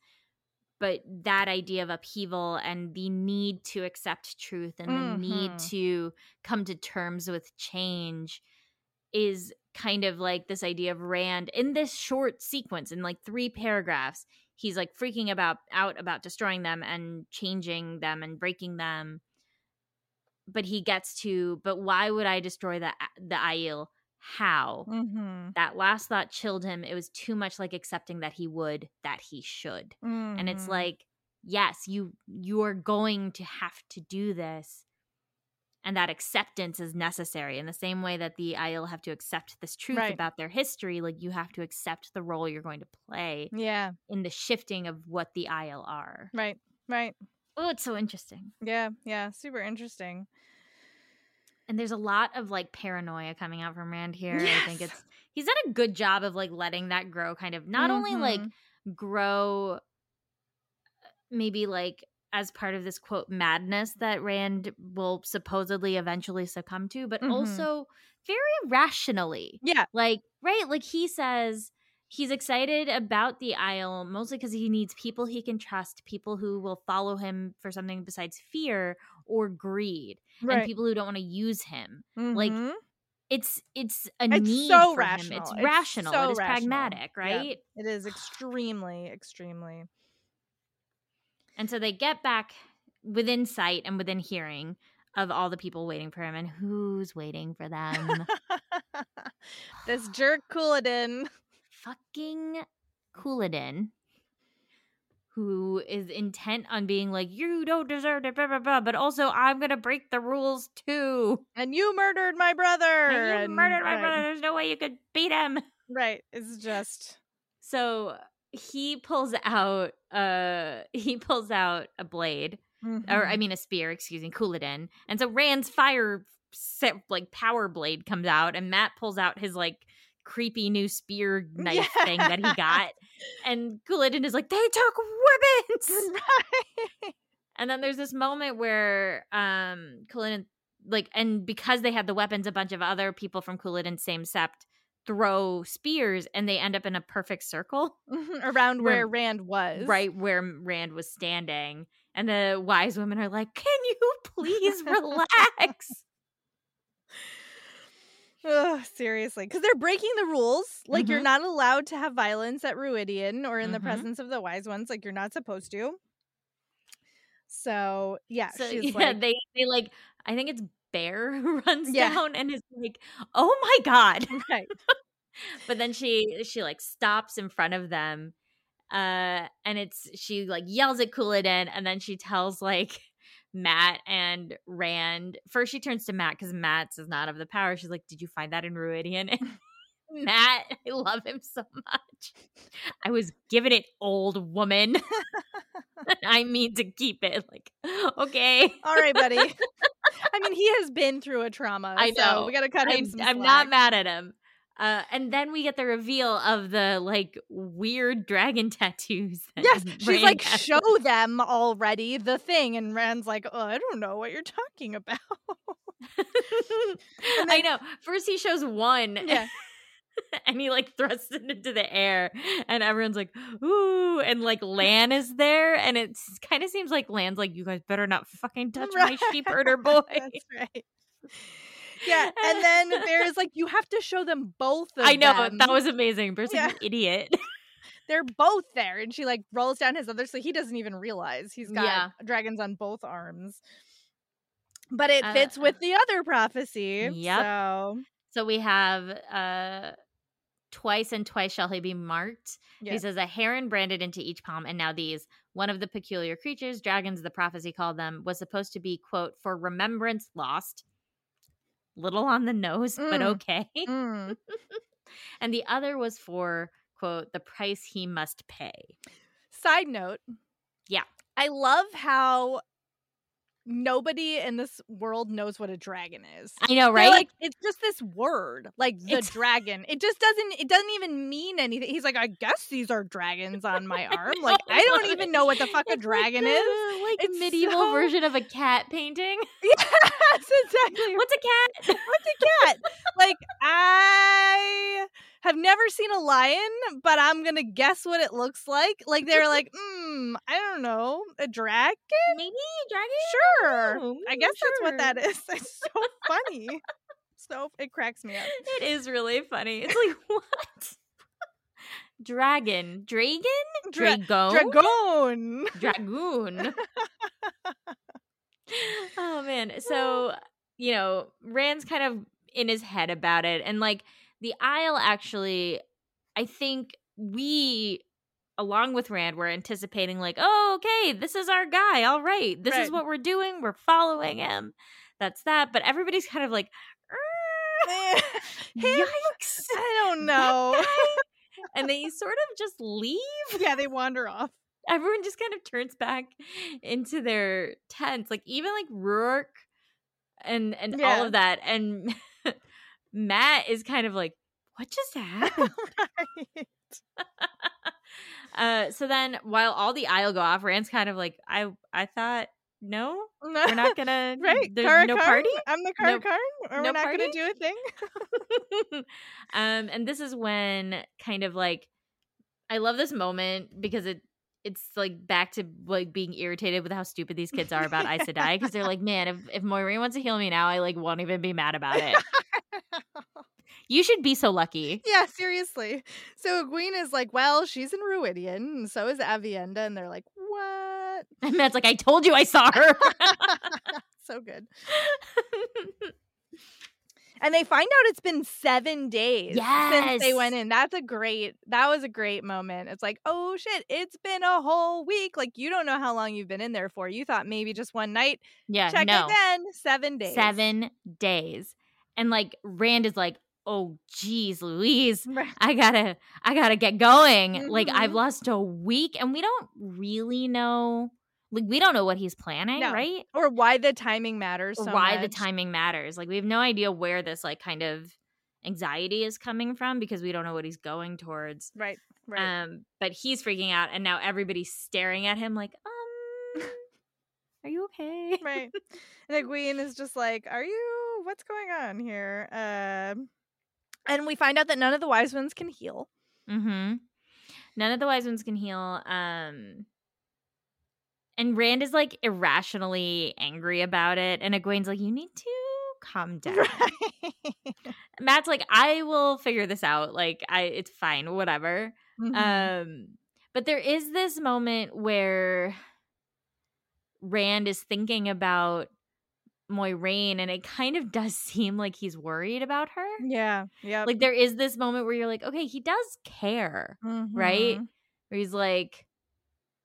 but that idea of upheaval and the need to accept truth and mm-hmm. the need mm-hmm. to come to terms with change is kind of like this idea of Rand in this short sequence in like three paragraphs. He's like freaking about out about destroying them and changing them and breaking them. But he gets to, but why would I destroy the the Aiel? How mm-hmm. that last thought chilled him it was too much like accepting that he would that he should mm-hmm. and it's mm-hmm. like yes you you are going to have to do this and that acceptance is necessary in the same way that the Aiel have to accept this truth right. about their history like you have to accept the role you're going to play yeah in the shifting of what the Aiel are right right oh it's so interesting yeah yeah super interesting and there's a lot of like paranoia coming out from Rand here. Yes. I think it's he's done a good job of like letting that grow kind of not mm-hmm. only like mm-hmm. grow maybe like as part of this quote madness that Rand will supposedly eventually succumb to, but mm-hmm. also very rationally. Yeah. Like, right? Like he says he's excited about the Aiel mostly because he needs people he can trust, people who will follow him for something besides fear or greed right. and people who don't want to use him. Mm-hmm. Like it's it's a it's need so for rational. him. It's, it's rational. So it is rational. pragmatic, right? Yeah. It is extremely, extremely. And so they get back within sight and within hearing of all the people waiting for him and who's waiting for them. this jerk Couladin. Fucking Couladin who is intent on being like, you don't deserve it, blah, blah, blah, but also I'm going to break the rules too. And you murdered my brother. And you and, murdered my right. brother. There's no way you could beat him. Right. It's just. So he pulls out, uh, he pulls out a blade, mm-hmm. or I mean, a spear, excuse me, Couladin. And so Rand's fire, like, power blade comes out, and Mat pulls out his, like, creepy new spear knife yeah. thing that he got. And Couladin is like, they took weapons. Right. And then there's this moment where um Couladin like and because they had the weapons, a bunch of other people from Couladin's same sept throw spears and they end up in a perfect circle mm-hmm, around where, where Rand was. Right where Rand was standing. And the wise women are like, Can you please relax? Ugh, seriously, because they're breaking the rules. Like mm-hmm. you're not allowed to have violence at Rhuidean or in mm-hmm. the presence of the wise ones. Like you're not supposed to. So yeah, so, yeah, like, they they like I think it's Bair who runs yeah. down and is like, "Oh my god!" Right. but then she she like stops in front of them, uh, and it's she like yells at Couladin, and then she tells like Mat and Rand. First, she turns to Mat because Mat's is not of the power. She's like, "Did you find that in Rhuidean?" Mat, I love him so much. I was given it, old woman. I mean to keep it. Like, okay, all right, buddy. I mean, he has been through a trauma. I know. So we got to cut him. I'm, I'm not mad at him. Uh, and then we get the reveal of the like weird dragon tattoos. Yes, she's Rand like, has. show them already the thing, and Rand's like, oh, I don't know what you're talking about. then, I know. First, he shows one. Yeah. and he like thrusts it into the air, and everyone's like, "Ooh!" And like Lan is there, and it kind of seems like Lan's like, "You guys better not fucking touch right. my sheep herder boy." That's right yeah, and then there's like you have to show them both. I know them. that was amazing. Bair's yeah. like an idiot. they're both there. And she like rolls down his other so He doesn't even realize he's got Yeah. dragons on both arms. But it Uh, fits with the other prophecy. Yep. So So we have uh twice and twice shall he be marked. yeah. He says a heron branded into each palm, and now these. One of the peculiar creatures, dragons, the prophecy called them, was supposed to be, quote, for remembrance lost. Little on the nose, but Mm. okay. Mm. and the other was for, quote, the price he must pay. Side note. Yeah. I love how nobody in this world knows what a dragon is. I know, They're right? like it's just this word, like the It's- dragon. It just doesn't. It doesn't even mean anything. He's like, I guess these are dragons on my arm. Like I don't even know what the fuck a dragon like is. like It's medieval so- version of a cat painting. Yes, exactly. What's a cat? What's a cat? like I have never seen a lion, but I'm gonna guess what it looks like. Like they're like, hmm, I don't know, a dragon. Maybe a dragon? Sure, Oh, I mm, guess that's what that is. It's so funny. so it cracks me up. It is really funny. It's like what? Dragon, dragon, Dra- dragon, Dragon. dragoon. oh man. So, you know, Rand's kind of in his head about it. And like the Aiel actually, I think we along with Rand, we're anticipating like, oh, okay, this is our guy. All right. This is what we're doing. We're following him. That's that. But everybody's kind of like, Eh, Him? yikes. I don't know. and they sort of just leave. yeah, they wander off. Everyone just kind of turns back into their tents. Like even like Rhuarc and and all of that. And Mat is kind of like, what just happened? uh so then while all the Aiel go off, Rand's kind of like, I I thought, no, we're not gonna right. There's no Karn? party. I'm the Cara No- Karn, or no we're not party? gonna do a thing. um, and this is when kind of like I love this moment because it it's like back to like being irritated with how stupid these kids are about Aes Sedai because they're like, man, if if Moiraine wants to heal me now, I like won't even be mad about it. you should be so lucky. yeah, seriously. So Egwene is like, well, she's in Rhuidean, and so is Aviendha, and they're like, what? And Mat's like, I told you I saw her. so good. And they find out it's been seven days since they went in. That's a great. That was a great moment. It's like, oh shit, it's been a whole week. Like you don't know how long you've been in there for. You thought maybe just one night. yeah, Check no, again. Seven days. seven days, and like Rand is like, oh geez, Louise. I gotta I gotta get going. Like I've Mhm. lost a week and we don't really know like we don't know what he's planning, No. right? Or why the timing matters. So why the timing matters. Like we have no idea where this like kind of anxiety is coming from because we don't know what he's going towards. Right. Right. Um but he's freaking out and now everybody's staring at him like, um are you okay? right. And Egwene is just like, "Are you? What's going on here?" Um, and we find out that none of the wise ones can heal. Mm-hmm. None of the wise ones can heal. Um and Rand is like irrationally angry about it. And Egwene's like, you need to calm down. Right. Mat's like, I will figure this out. Like, I it's fine, whatever. Mhm. Um, but there is this moment where Rand is thinking about Moiraine, and it kind of does seem like he's worried about her. yeah. Yeah. Like there is this moment where you're like, okay, he does care, right? Mm-hmm. Where he's like,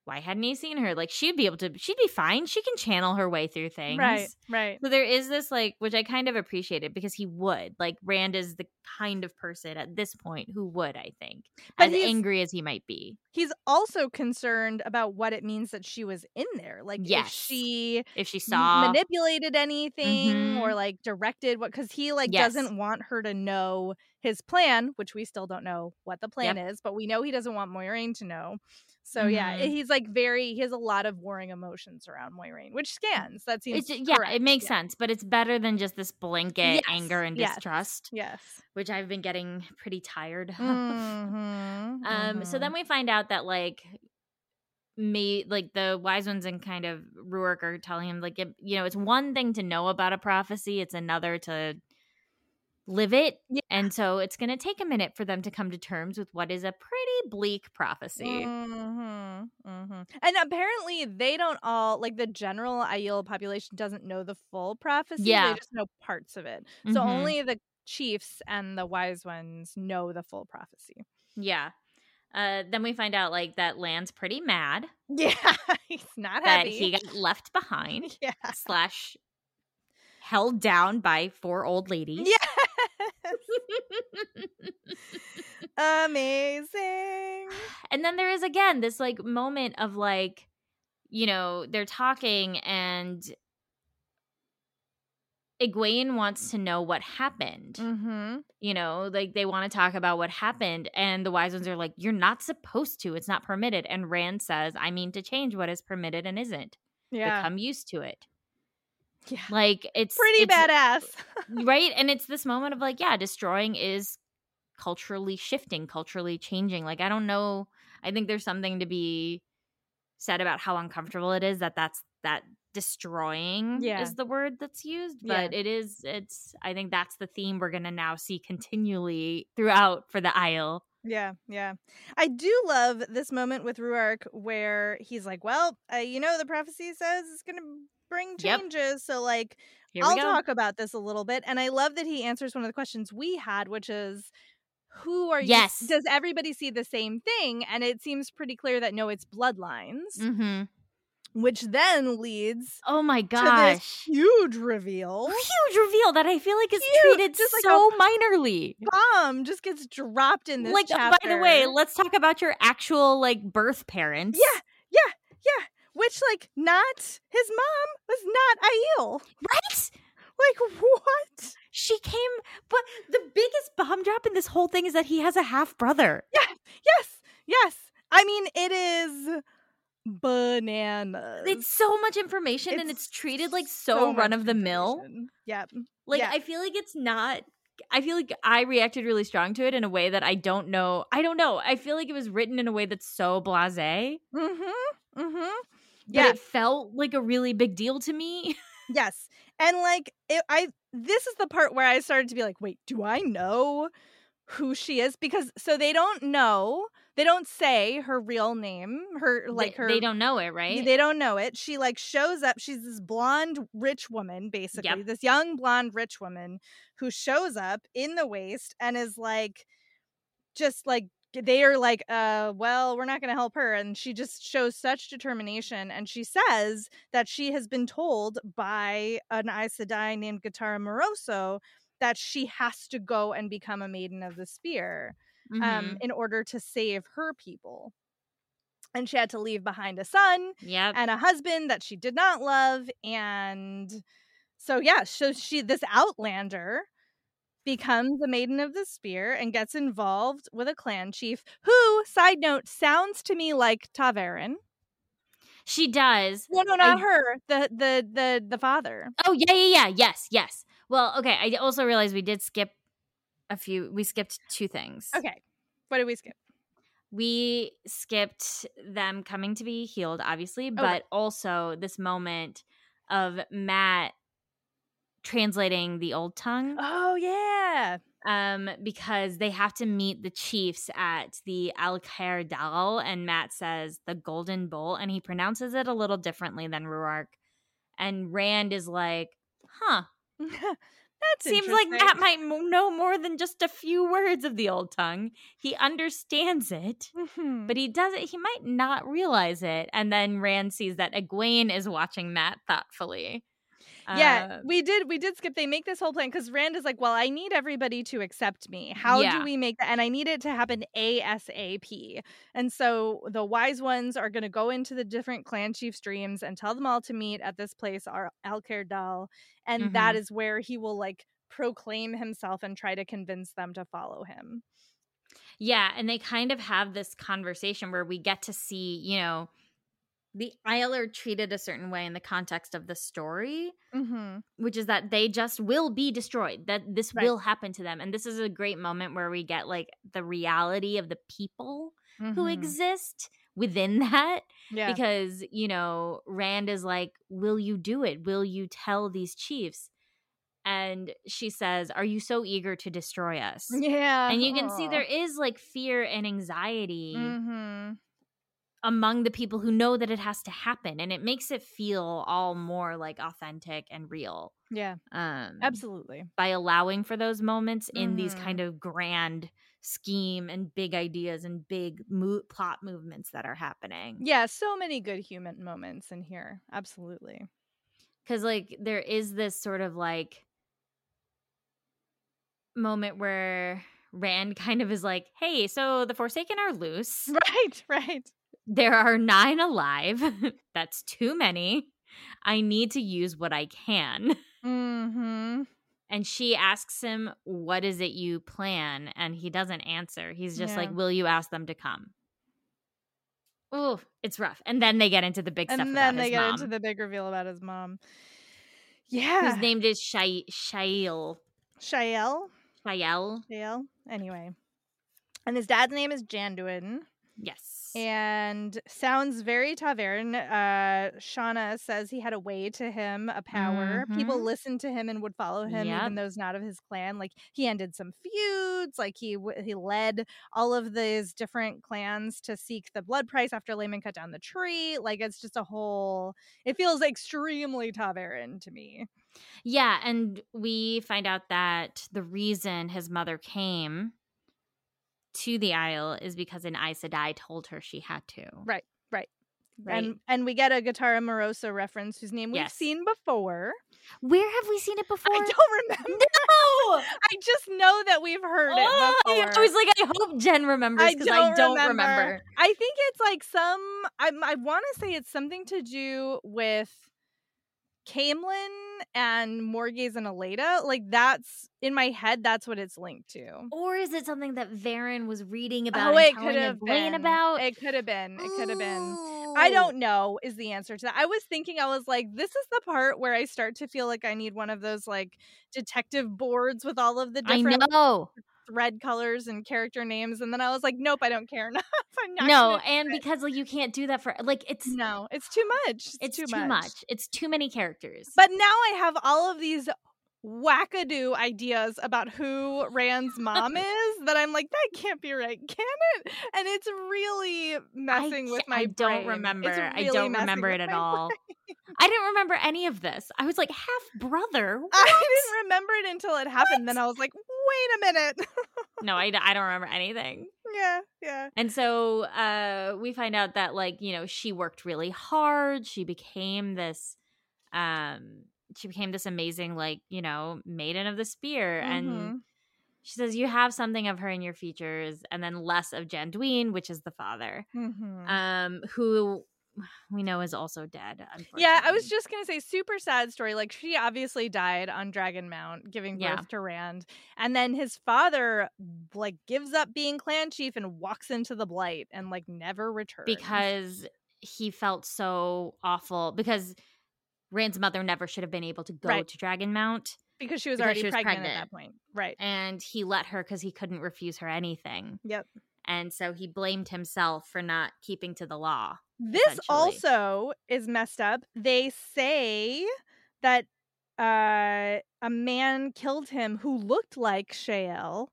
why hadn't he seen her? Like she'd be able to, she'd be fine. She can channel her way through things. Right. Right. So there is this like, which I kind of appreciated because he would. Like Rand is the kind of person at this point who would, I think, But as angry as he might be. He's also concerned about what it means that she was in there. Like, Yes. if she If she saw, manipulated anything or Mhm. like directed what, because he like Yes. doesn't want her to know his plan, which we still don't know what the plan is, but we know he doesn't want Moiraine to know. So yeah, Mhm. he's like very. He has a lot of warring emotions around Moiraine, which scans. That seems it's, yeah, it makes Yeah. sense, but it's better than just this blanket Yes, anger and yes. distrust, Yes. which I've been getting pretty tired of. Mhm, Um, so mhm. then we find out that like me like the wise ones and kind of Rhuarc are telling him like it, you know it's one thing to know about a prophecy, it's another to live it. Yeah. And so it's going to take a minute for them to come to terms with what is a pretty bleak prophecy. Mm-hmm, mm-hmm. And apparently, they don't all, like the general Aiel population doesn't know the full prophecy. Yeah. They just know parts of it. Mm-hmm. So only the chiefs and the wise ones know the full prophecy. Yeah. Uh, then we find out like that Lan's pretty mad. Yeah, he's not that happy. he got left behind. Yeah, slash held down by four old ladies. Yes. Amazing. And then there is again this like moment of like, you know, they're talking and Egwene wants to know what happened. Mm-hmm. You know, like they want to talk about what happened. And the wise ones are like, you're not supposed to. It's not permitted. And Rand says, I mean to change what is permitted and isn't. Yeah. Become used to it. Yeah. Like it's pretty it's, badass. right? And it's this moment of like, yeah, destroying is culturally shifting, culturally changing. Like I don't know. I think there's something to be said about how uncomfortable it is that that's that destroying yeah. is the word that's used but yeah. it is it's i think that's the theme we're gonna now see continually throughout for the Aiel yeah yeah i do love this moment with Rhuarc where he's like well uh, you know the prophecy says it's gonna bring changes yep. so like i'll talk about this a little bit and i love that he answers one of the questions we had which is who are yes. you? Does everybody see the same thing? And it seems pretty clear that no, it's bloodlines. Mm-hmm which then leads oh my gosh huge reveal huge reveal that i feel like is huge, treated just so like minorly bomb just gets dropped in this like chapter. by the way let's talk about your actual like birth parents yeah yeah yeah which like not his mom was not Aiel right like what she came but the biggest bomb drop in this whole thing is that he has a half brother yeah yes yes i mean it is bananas. It's so much information it's and it's treated like so, so run of the mill. Yep. Like yeah. I feel like it's not I feel like I reacted really strong to it in a way that I don't know. I don't know. I feel like it was written in a way that's so blasé. Mm-hmm. Mm-hmm. Yeah. it felt like a really big deal to me. yes. And like it, I this is the part where I started to be like, wait, do I know who she is? Because so they don't know they don't say her real name her like they, her they don't know it right they don't know it she like shows up she's this blonde rich woman basically yep. this young blonde rich woman who shows up in the waste and is like just like they are like uh well we're not going to help her and she just shows such determination and she says that she has been told by an Aes Sedai named Gitara Moroso that she has to go and become a maiden of the spear um, mm-hmm. um, in order to save her people. And she had to leave behind a son yep. and a husband that she did not love. And so, yeah, so she, this Outlander, becomes a maiden of the spear and gets involved with a clan chief who, side note, sounds to me like ta'veren. She does. No, no, not I... her. The the the the father. Oh yeah, yeah, yeah. Yes, yes. Well, okay. I also realized we did skip a few we skipped two things. Okay. What did we skip? We skipped them coming to be healed, obviously, oh, but okay. also this moment of Mat translating the old tongue. Oh yeah. Um, because they have to meet the chiefs at the Alcair Dal, and Mat says the Golden Bowl, and he pronounces it a little differently than Rhuarc. And Rand is like, huh. That seems like Mat might know more than just a few words of the old tongue. He understands it, mm-hmm. but he doesn't. He might not realize it. And then Rand sees that Egwene is watching Mat thoughtfully. Yeah, uh, we did. We did skip. They make this whole plan because Rand is like, "Well, I need everybody to accept me. How yeah. do we make that? And I need it to happen ASAP." And so the wise ones are going to go into the different clan chiefs' dreams and tell them all to meet at this place, our Alcair Dal, and mm-hmm. that is where he will like proclaim himself and try to convince them to follow him. Yeah, and they kind of have this conversation where we get to see, you know, the are treated a certain way in the context of the story, mm-hmm. which is that they just will be destroyed. That this right. will happen to them, and this is a great moment where we get like the reality of the people mm-hmm. who exist within that. Yeah. Because you know, Rand is like, "Will you do it? Will you tell these chiefs?" and she says, "Are you so eager to destroy us?" Yeah. And you can see there is like fear and anxiety Mhm. Among the people who know that it has to happen and it makes it feel all more like authentic and real. Yeah, Um absolutely. by allowing for those moments in these Mhm. kind of grand scheme and big ideas and big mo- plot movements that are happening. Yeah, so many good human moments in here. Absolutely. Cuz like there is this sort of like moment where Rand kind of is like, "Hey, so the Forsaken are loose. Right, right. There are 9 alive. That's too many. I need to use what I can." Mhm. And she asks him, What is it you plan? And he doesn't answer. He's just Yeah. like, Will you ask them to come? Oh, it's rough. And then they get into the big stuff about his mind. And then they his get mom, into the big reveal about his mom. Yeah. whose name is Shai- Shail. Shael. Shael? Shael. Anyway. And his dad's name is Janduin. Yes. and sounds very ta'veren. Uh, Shauna says he had a way to him, a power. People Mhm. listened to him and would follow him, Yep. even those not of his clan. Like he ended some feuds. Like he he led all of these different clans to seek the blood price after Laman cut down the tree. Like it's just a whole. It feels extremely ta'veren to me. yeah. And we find out that the reason his mother came to the Aiel is because an Aes Sedai told her she had to. Right. Right. Right. And and we get a Gitara Moroso reference whose name we've Yes. seen before. Where have we seen it before? I don't remember. No! I just know that we've heard it Oh, before. I was like, I hope Jen remembers I because I don't don't remember. remember. I think it's like some. I, I want to say it's something to do with Caemlyn and Morgase and Elaida. Like that's in my head. That's what it's linked to. Or is it something that Verin was reading about oh, it could have been. about? It could have been. It could have been. I don't know is the answer to that. I was thinking I was like this is the part where I start to feel like I need one of those like detective boards with all of the I different know. Thread colors and character names and then I was like nope, I don't care enough. I'm not No, and it. because like you can't do that for like it's no, it's too much. it's too, too, much. It's too many characters. But now I have all of these wackadoo ideas about who Rand's mom is that I'm like, that can't be right, can it? And it's really messing I, with my I don't brain. Remember. I don't remember it at all. I didn't remember any of this. I was like half brother. I didn't remember it until it happened. Then I was like, wait a minute. no, I, I don't remember anything. yeah, yeah. And so uh we find out that like, you know, she worked really hard. She became this um she became this amazing like, you know, maiden of the spear Mhm. and she says you have something of her in your features and then less of Janduin, which is the father. Mhm. Um who we know is also dead. Yeah, I was just gonna say super sad story. Like she obviously died on Dragon Mount, giving birth Yeah. to Rand, and then his father like gives up being clan chief and walks into the Blight and like never returns because he felt so awful because Rand's mother never should have been able to go Right. to Dragon Mount. because she was because already she was pregnant, pregnant. at that point. Right. and he let her because he couldn't refuse her anything. Yep. And so he blamed himself for not keeping to the law. This also is messed up. They say that uh, a man killed him who looked like Shael,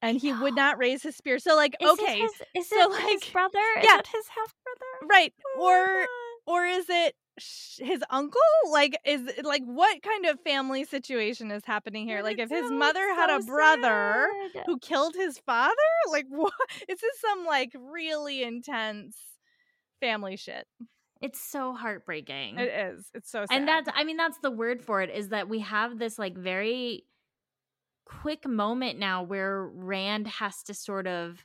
and he would not raise his spear. So, like, Is okay, it his, is so, it like, his brother? Is yeah. it his half brother? right? Oh Or or is it his uncle? Like, is like what kind of family situation is happening here? Like, if his mother had a brother who killed his father, like, what? Is this some like really intense family shit? it's so heartbreaking. It is. It's so sad. and that's i mean that's the word for it is that we have this like very quick moment now where rand has to sort of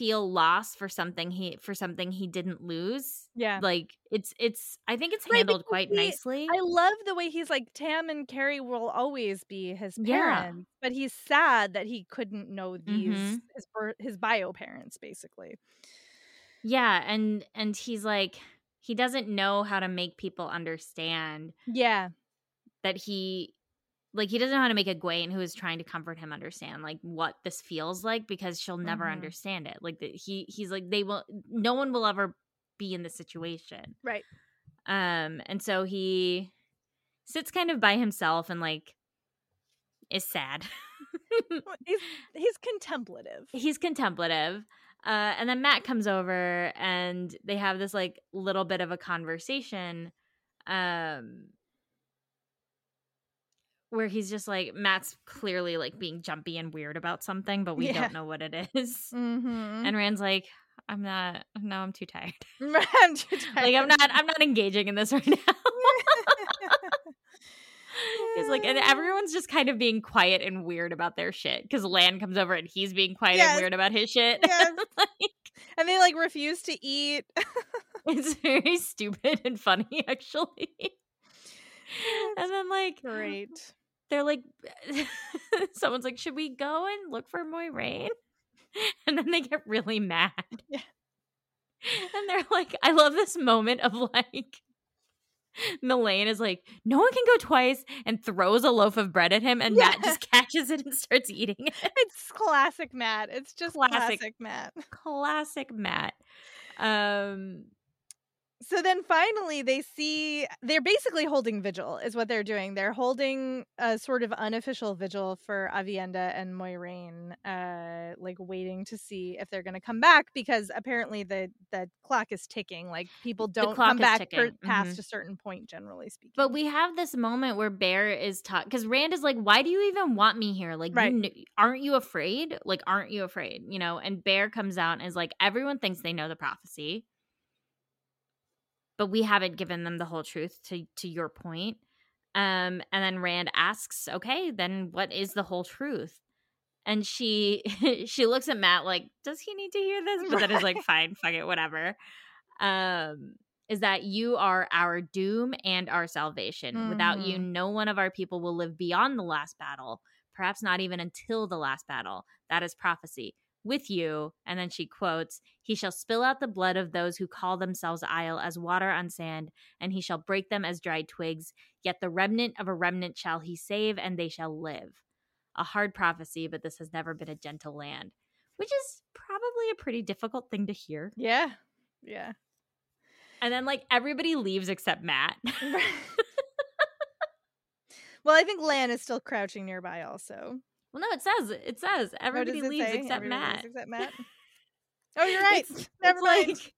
feel lost for something he for something he didn't lose yeah. like it's it's i think it's handled because quite he- nicely I love the way he's like Tam and Kari will always be his Yeah. parents, but he's sad that he couldn't know these Mhm. his his bio parents basically. yeah and and he's like he doesn't know how to make people understand Yeah, that he like he doesn't know how to make Egwene who is trying to comfort him understand like what this feels like because she'll never Mhm. understand it. Like that he he's like they will no one will ever be in this situation. right. Um and so he sits kind of by himself and like is sad. he's he's contemplative. He's contemplative. Uh, and then Mat comes over and they have this like little bit of a conversation. Um, where he's just like Mat's clearly like being jumpy and weird about something, but we yeah. don't know what it is. Mm-hmm. And Rand's like, I'm not. No, I'm too tired. I'm too tired. like I'm not. I'm not engaging in this right now. He's like, and everyone's just kind of being quiet and weird about their shit because Lan comes over and he's being quiet yes. and weird about his shit. Yes. like, and they like refuse to eat. it's very stupid and funny, actually. and then like great. They're like, someone's like, should we go and look for Moiraine? And then they get really mad. Yeah. And they're like, I love this moment of like Melaine is like, no one can go twice and throws a loaf of bread at him, and yeah. Mat just catches it and starts eating it. It's classic Mat. It's just classic, classic Mat. Classic Mat. Um, so then finally they see they're basically holding vigil is what they're doing. They're holding a sort of unofficial vigil for Aviendha and moiraine uh like waiting to see if they're going to come back because apparently the the clock is ticking. Like people don't come back per, past mm-hmm. a certain point generally speaking. but we have this moment where Bair is taught because rand is like why do you even want me here? Like right. you kn- aren't you afraid? Like aren't you afraid? You know and Bair comes out and is like everyone thinks they know the prophecy but we haven't given them the whole truth to to your point um and then rand asks okay then what is the whole truth and she she looks at Mat like does he need to hear this but right. then is like fine fuck it whatever um is that you are our doom and our salvation mm. without you mm-hmm. no one of our people will live beyond the last battle perhaps not even until the last battle that is prophecy with you. And then she quotes, He shall spill out the blood of those who call themselves Aiel as water on sand, and he shall break them as dried twigs. Yet the remnant of a remnant shall he save, and they shall live. A hard prophecy, but this has never been a gentle land, which is probably a pretty difficult thing to hear. Yeah. Yeah. And then, like, everybody leaves except Mat. well, I think Lan is still crouching nearby, also. Well, no, it says it says everybody it leaves except everybody Mat. Leaves except Mat. oh, you're right. It's, Never it's mind. Like,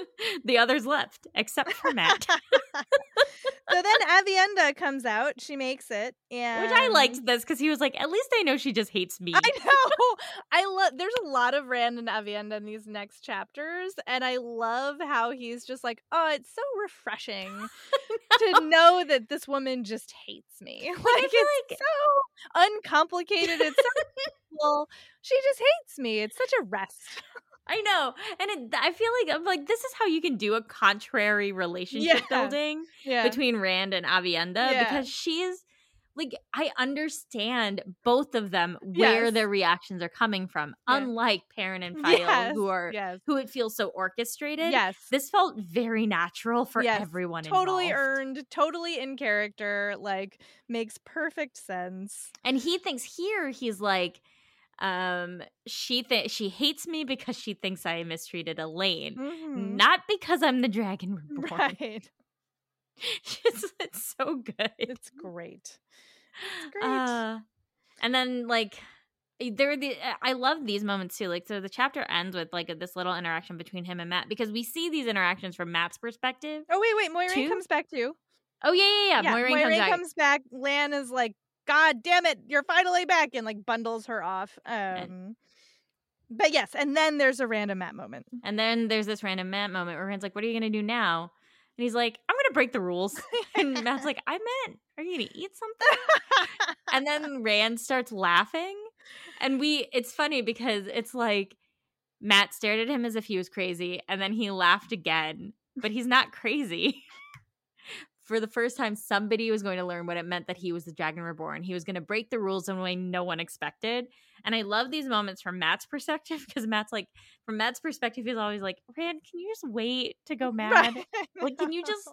the others left except for Mat. so then Aviendha comes out. She makes it, and which I liked this because he was like, "At least I know she just hates me." I know. I love. There's a lot of Rand and Aviendha in these next chapters, and I love how he's just like, "Oh, it's so refreshing to know that this woman just hates me. Like it's like... so uncomplicated. It's so well, she just hates me. It's such a rest." I know, and it, I feel like I'm like this is how you can do a contrary relationship yeah. building yeah. between Rand and Aviendha yeah. because she's like I understand both of them where yes. their reactions are coming from. Unlike Perrin and Faile, yes. who are yes. who it feels so orchestrated. Yes, this felt very natural for everyone. Totally involved. earned, totally in character. Like makes perfect sense. And he thinks here he's like um she th- she hates me because she thinks i mistreated Elayne mm-hmm. not because i'm the dragon reborn right it's, it's so good it's great it's great uh, and then like there the I love these moments too. Like so the chapter ends with like this little interaction between him and Mat because we see these interactions from Mat's perspective. Oh wait, wait, Moiraine too. comes back too. Oh yeah, yeah, yeah. yeah Moiraine, Moiraine comes, comes back. Lan is like, God damn it, you're finally back, and like bundles her off. Um, but yes, and then there's a random Mat moment. And then there's this random Mat moment where Rand's like, "What are you gonna do now?" And he's like, "I'm gonna break the rules." and Mat's like, "I meant, are you gonna eat something?" and then Rand starts laughing, and we. It's funny because it's like Mat stared at him as if he was crazy, and then he laughed again, but he's not crazy for the first time, somebody was going to learn what it meant that he was the Dragon Reborn. He was going to break the rules in a way no one expected. And I love these moments from Mat's perspective because Mat's like, from Mat's perspective, he's always like, Rand, can you just wait to go mad? Right. Like, can you just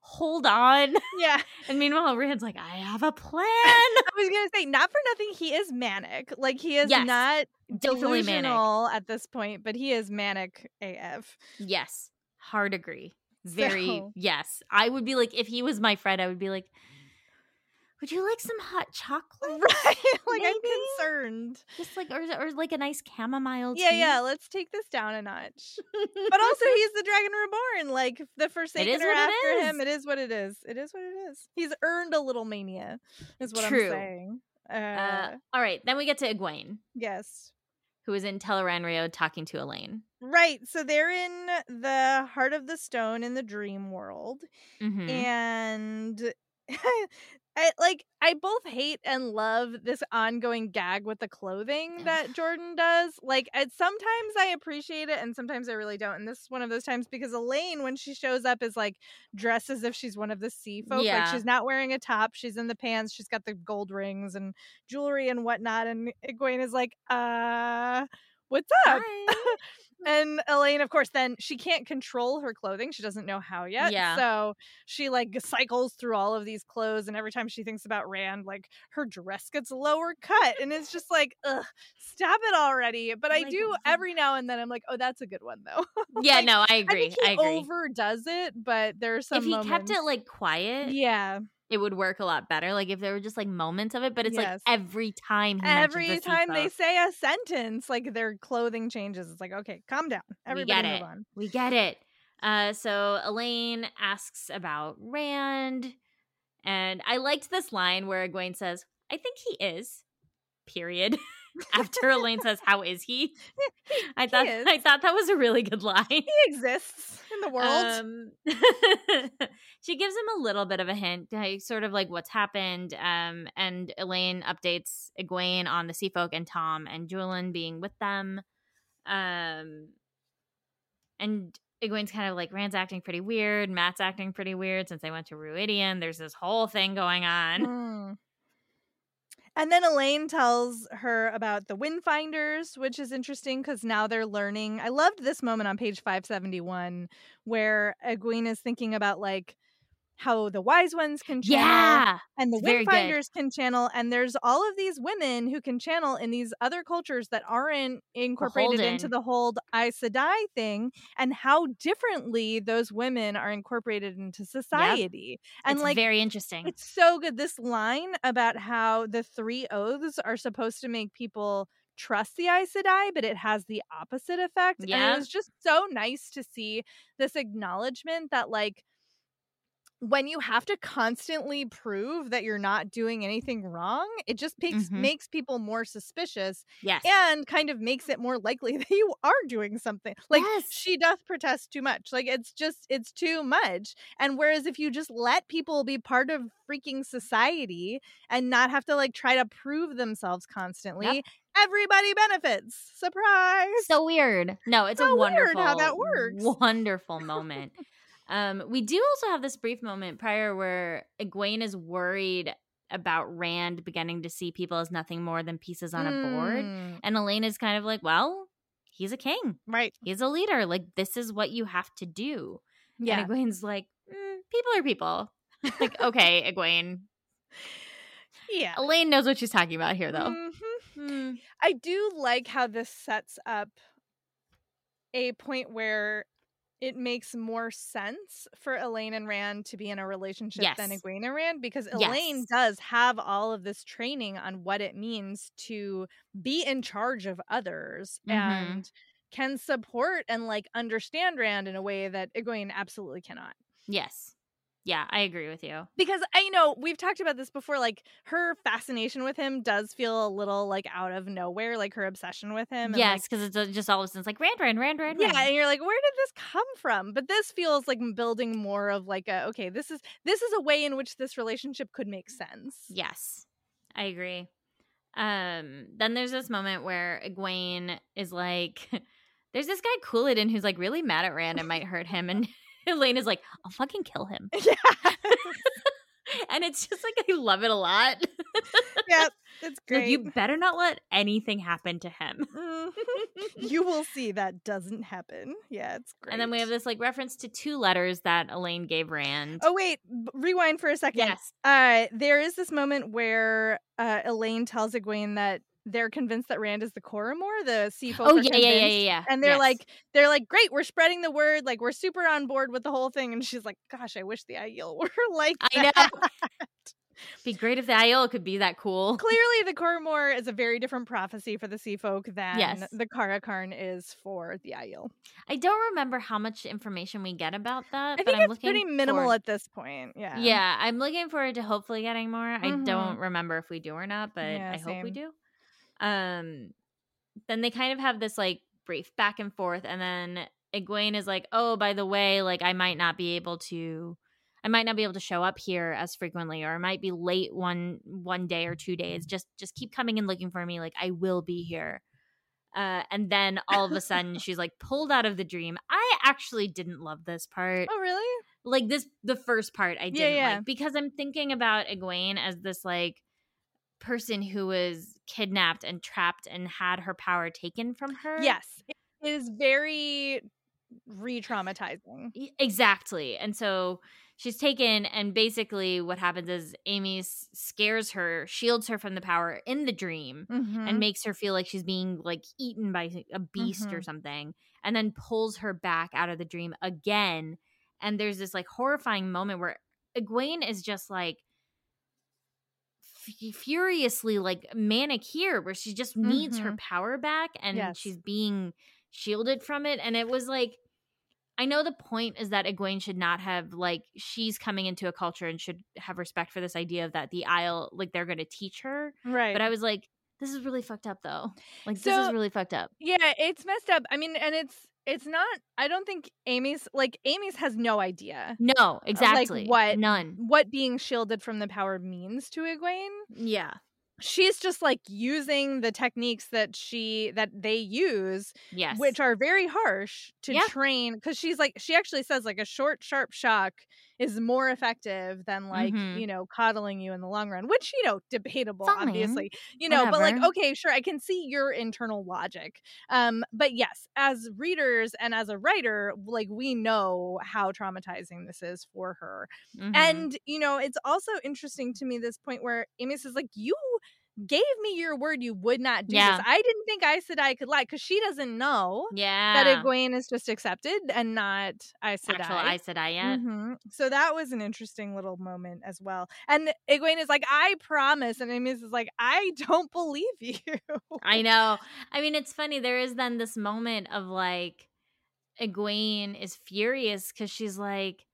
hold on? Yeah. And meanwhile, Rand's like, I have a plan. I was going to say, not for nothing, he is manic. Like, he is yes, not delusional manic. at this point, but he is manic AF. Yes. Hard agree very so. yes i would be like if he was my friend i would be like would you like some hot chocolate? Right. like Maybe? I'm concerned. Just like or or like a nice chamomile Yeah, tea. yeah. Let's take this down a notch. But also, he's the dragon reborn. Like the Forsaken is are after him. It is what it is. It is what it is. He's earned a little mania. Is what True. I'm saying. Uh, uh, all right, then we get to Egwene, yes. who is in Tel'aran'rhiod talking to Elayne. Right. So they're in the heart of the stone in the dream world. Mhm. and I like I both hate and love this ongoing gag with the clothing that Jordan does. Like I, sometimes I appreciate it and sometimes I really don't. And this is one of those times because Elayne when she shows up is like dressed as if she's one of the sea folk. Yeah. Like she's not wearing a top, she's in the pants, she's got the gold rings and jewelry and whatnot and Egwene is like, "Uh, what's up?" And Elayne, of course, then she can't control her clothing. She doesn't know how yet. Yeah. So she like cycles through all of these clothes, and every time she thinks about Rand, like her dress gets lower cut, and it's just like, ugh, stop it already. But I Like, do every now and then. I'm like, oh, that's a good one though. yeah, Like, no, I agree. I agree. think he I, agree. overdoes it, but there's some. if he kept it like quiet, yeah, it would work a lot better. Like if there were just like moments of it, but it's Yes. like every time. He every time they say a sentence, like their clothing changes. It's like, okay, calm down. Everybody get move it. on. We get it. Uh, so Elayne asks about Rand, and I liked this line where Egwene says, "I think he is." Period. After Elayne says, "How is he?" I thought is. I thought that was a really good line. He exists in the world. Um, she gives him a little bit of a hint, sort of like what's happened. Um, and Elayne updates Egwene on the Sea Folk and Tom and Juilin being with them. Um, and Egwene's kind of like Rand's acting pretty weird, Mat's acting pretty weird since they went to Rhuidean. There's this whole thing going on. Mm. And then Elayne tells her about the Windfinders, which is interesting because now they're learning. I loved this moment on page 571 where Egwene is thinking about like how the wise ones can channel Yeah, and the. Windfinders can channel. And there's all of these women who can channel in these other cultures that aren't incorporated into the whole Aes Sedai thing, and how differently those women are incorporated into society. And it's like very interesting. it's so good. This line about how the three oaths are supposed to make people trust the Aes Sedai, but it has the opposite effect. And it was just so nice to see this acknowledgement that, like, when you have to constantly prove that you're not doing anything wrong, it just makes Mhm. makes people more suspicious yes. and kind of makes it more likely that you are doing something. Like Yes. she doth protest too much. Like it's just it's too much. And whereas if you just let people be part of freaking society and not have to like try to prove themselves constantly, everybody benefits. Surprise. so weird. No, it's a So weird wonderful how that works. Wonderful moment. um, we do also have this brief moment prior where Egwene is worried about Rand beginning to see people as nothing more than pieces on a board, Mm, and Elayne is kind of like, "Well, he's a king. Right. He's a leader. Like this is what you have to do." Yeah. And Egwene's like, "Mm, "People are people." like, okay, Egwene. Yeah. Elayne knows what she's talking about here, though. Mhm. Mm, I do like how this sets up a point where it makes more sense for Elayne and Rand to be in a relationship than Yes. Egwene and Rand because Yes. Elayne does have all of this training on what it means to be in charge of others Mhm. and can support and like understand Rand in a way that Egwene absolutely cannot. yes. Yeah, I agree with you. Because I you know we've talked about this before. Like her fascination with him does feel a little like out of nowhere, like her obsession with him. and, Yes, because it's uh, just all of a sudden it's like Rand, Rand, Rand, Rand, yeah, Rand. and you're like, where did this come from? But this feels like building more of like a okay, this is this is a way in which this relationship could make sense. Yes, I agree. Um, then there's this moment where Egwene is like, "There's this guy Couladin who's like really mad at Rand and might hurt him," and Elayne is like, "I'll fucking kill him," yeah, and it's just like I love it a lot. yeah, it's like great. you better not let anything happen to him. Mhm. you will see that doesn't happen. Yeah, it's great. And then we have this like reference to two letters that Elayne gave Rand. Oh wait, rewind for a second. yes, Uh, there is this moment where uh, Elayne tells Egwene that they're convinced that Rand is the Coramoor, the sea folk. Oh yeah, yeah, yeah, yeah, yeah. And they're Yes. like, they're like, great, we're spreading the word. Like, we're super on board with the whole thing. And she's like, gosh, I wish the Aiel were like I know. Be great if the Aiel could be that cool. Clearly, the Coramoor is a very different prophecy for the Sea Folk than Yes. the Car'a'carn is for the Aiel. I don't remember how much information we get about that, I but think I'm it's looking pretty minimal forward- at this point. Yeah. Yeah, I'm looking forward to hopefully getting more. I Mhm. don't remember if we do or not, but Yeah, I hope we do. Um then they kind of have this like brief back and forth and then Egwene is like, "Oh, by the way, like I might not be able to I might not be able to show up here as frequently or I might be late one one day or two days. Just just keep coming and looking for me like I will be here." Uh, and then all of a sudden she's like pulled out of the dream. I actually didn't love this part Oh, really? like this the first part I didn't yeah. like because I'm thinking about Egwene as this like person who was kidnapped and trapped and had her power taken from her. Yes. It is very re traumatizing. Exactly. And so she's taken and basically what happens is Amys scares her, shields her from the power in the dream Mm-hmm. and makes her feel like she's being like eaten by a beast or Mhm. something and then pulls her back out of the dream again and there's this like horrifying moment where Egwene is just like f- furiously like manic here where she just needs her Mhm. power back and Yes. she's being shielded from it and it was like I know the point is that Egwene should not have like she's coming into a culture and should have respect for this idea of that the Aiel like they're going to teach her right. but I was like, this is really fucked up though. Like this is really fucked up. yeah, it's messed up. I mean, and it's it's not. I don't think Amy's like Amys has no idea No, uh, exactly. what- None. what being shielded from the power means to Egwene. Yeah. She's just like using the techniques that she that they use Yes. which are very harsh to Yeah. train because she's like she actually says like a short sharp shock is more effective than like Mhm. you know coddling you in the long run which you know debatable obviously you know but like okay sure i can see your internal logic um but yes as readers and as a writer like we know how traumatizing this is for her Mhm. and you know it's also interesting to me this point where Amys says like you gave me your word you would not do Yeah. this i didn't think i said i could lie because she doesn't know yeah. that Egwene is just accepted and not Aes Actual Sedai. Aes Sedai yet. Mhm. So that was an interesting little moment as well. And Egwene is like, I promise. And Amys is like, I don't believe you. I know. I mean, it's funny. There is then this moment of like, Egwene is furious because she's like,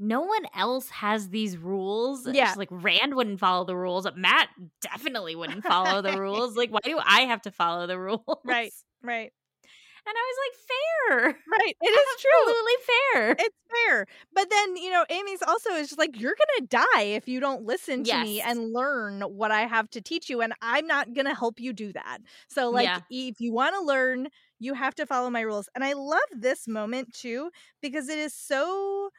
no one else has these rules. Yeah. Like, Rand wouldn't follow the rules. Mat definitely wouldn't follow the rules. Like, why do I have to follow the rules? Right. Right. And I was like, fair. Right. It is true. Absolutely fair. It's fair. But then, you know, Amys also is just like, you're going to die if you don't listen to me and learn what I have to teach you. And I'm not going to help you do that. So, like, Yeah. if you want to learn, you have to follow my rules. And I love this moment too, because it is so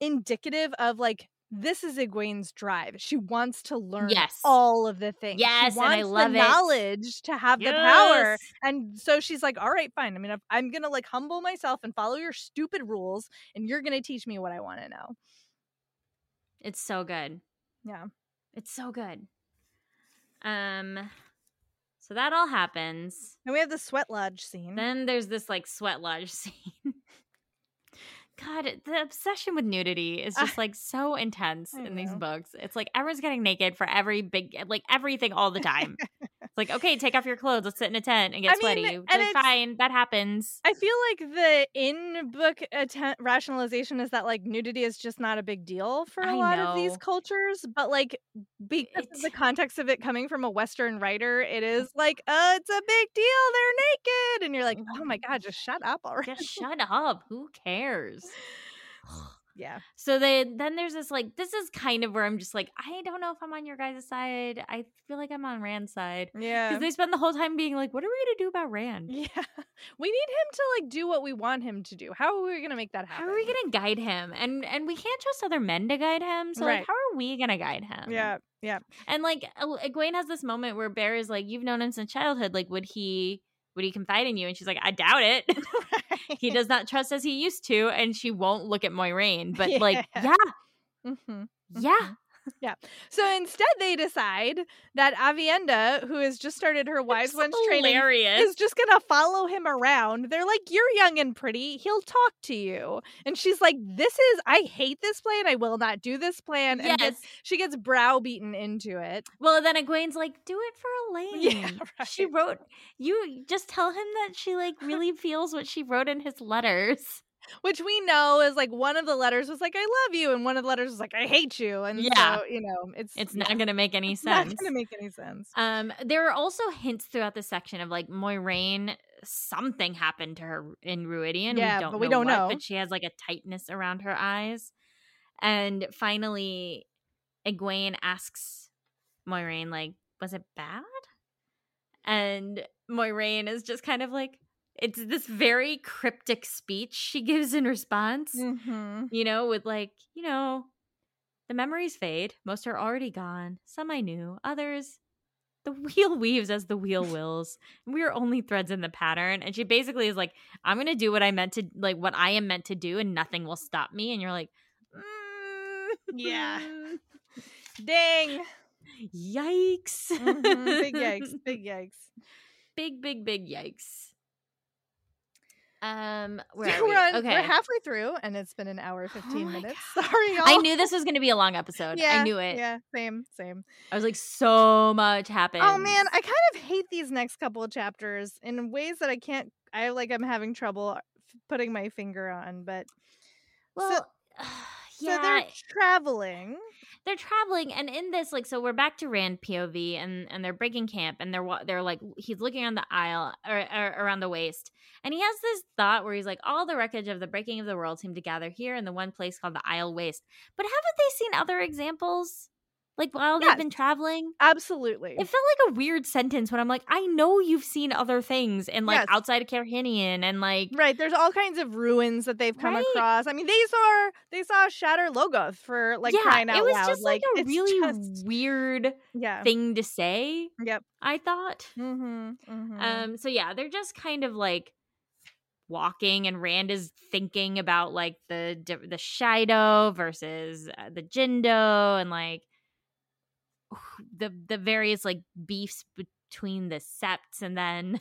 indicative of like, this is Egwene's drive. She wants to learn Yes. all of the things. Yes, she and wants I love the it. knowledge to have the power. And so she's like, all right, fine. I mean, I'm going to like humble myself and follow your stupid rules, and you're going to teach me what I want to know. It's so good. Yeah. It's so good. Um so that all happens. And we have the sweat lodge scene. Then there's this like sweat lodge scene. God, the obsession with nudity is ah. just like so intense in these books. It's like everyone's getting naked for every big, eh, like everything all the time. it's like, okay, take off your clothes. Let's sit in a tent and get I mean, sweaty. and like, it's- fine, that happens. I feel like the in book atten- rationalization is that like nudity is just not a big deal for a I lot of these cultures, but like because of the context of it coming from a Western writer, it mm. is like, uh, it's a big deal. They're naked, and you're like, oh, oh my god, just shut up already. Just shut up. Who cares? yeah, So they then there's this like this is kind of where I'm just like I don't know if I'm on your guys' side. I feel like I'm on Rand's side yeah. because they spend the whole time being like, "What are we gonna do about Rand? Yeah. We need him to like do what we want him to do. How are we going to make that happen? How are we gonna guide him? And and we can't trust other men to guide him. So Right. like, how are we gonna guide him? Yeah. Yeah. And like Egwene has this moment where Bair is like, "You've known him since childhood. Like, would he?" Would he confide in you? And she's like, I doubt it. he does not trust as he used to, and she won't look at Moiraine. But like, Yeah. yeah, hmm yeah. So instead, they decide that Aviendha, who has just started her wise It's ones training, hilarious. is just gonna follow him around. They're like, "You're young and pretty. He'll talk to you." And she's like, "This is. I hate this plan. I will not do this plan." And yes. gets, she gets browbeaten into it. Well, then Egwene's like, do it for Elayne. Yeah, She wrote you just tell him that she like really feels what she wrote in his letters. Which we know is like one of the letters was like, "I love you," and one of the letters was like, "I hate you." And Yeah. so you know, it's It's yeah, not gonna make any it's not sense. gonna make any sense. Um, there are also hints throughout the section of like Moiraine. Something happened to her in Rhuidean. Yeah, we don't but we know don't what, know. But she has like a tightness around her eyes. And finally, Egwene asks Moiraine, like, "Was it bad?" And Moiraine is just kind of like, it's this very cryptic speech she gives in response. Mm-hmm. You know, with like, you know, the memories fade. Most are already gone. Some I knew. Others, the wheel weaves as the wheel wills. We are only threads in the pattern. And she basically is like, I'm going to do what I meant to, like, what I am meant to do, and nothing will stop me. And you're like, mm, Yeah. Dang. Yikes. Mhm. Big yikes. Big yikes. big, big, big yikes. Um, where are we? we're, on, okay. we're halfway through, and it's been an hour fifteen my minutes. God. Sorry, y'all. I knew this was going to be a long episode. Yeah, I knew it. Yeah, same, same. I was like, so much happened. Oh man, I kind of hate these next couple of chapters in ways that I can't. I like. I'm having trouble f- putting my finger on, but well, so yeah, they're traveling. they're traveling and in this like so we're back to rand pov and and they're breaking camp and they're they're like he's looking on the Aiel or, or around the waist and he has this thought where he's like all the wreckage of the breaking of the world seem to gather here in the one place called the Aiel Waste but haven't they seen other examples like while Yes. they've been traveling Absolutely. it felt like a weird sentence when i'm like i know you've seen other things and like Yes. outside of Carhinian and like Right, there's all kinds of ruins that they've come Right. across. I mean, they saw they saw Shadar Logoth for like yeah crying out it was loud. just like, a really just- weird yeah. thing to say Yep. i thought Mm-hmm, mm-hmm. Um, so yeah, they're just kind of like walking, and Rand is thinking about like the the Shaido versus uh, the Jindo, and like the the various like beefs between the septs, and then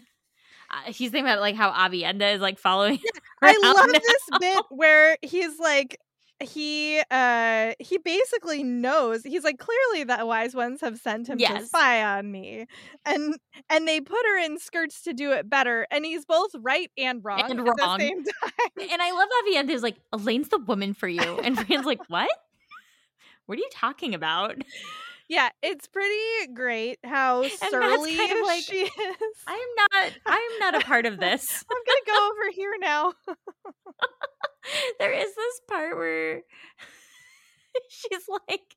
uh, he's thinking about like how Aviendha is like following. I love now. this bit where he's like he uh he basically knows he's like clearly the wise ones have sent him to spy on me and and they put her in skirts to do it better and he's both right and wrong And at wrong. the same time And I love Aviendha is like Elayne's the woman for you, and Rand's like, what? What are you talking about? Yeah it's pretty great how surly kind of like, she is I'm not. I'm not a part of this. i'm gonna go over here now there is this part where she's like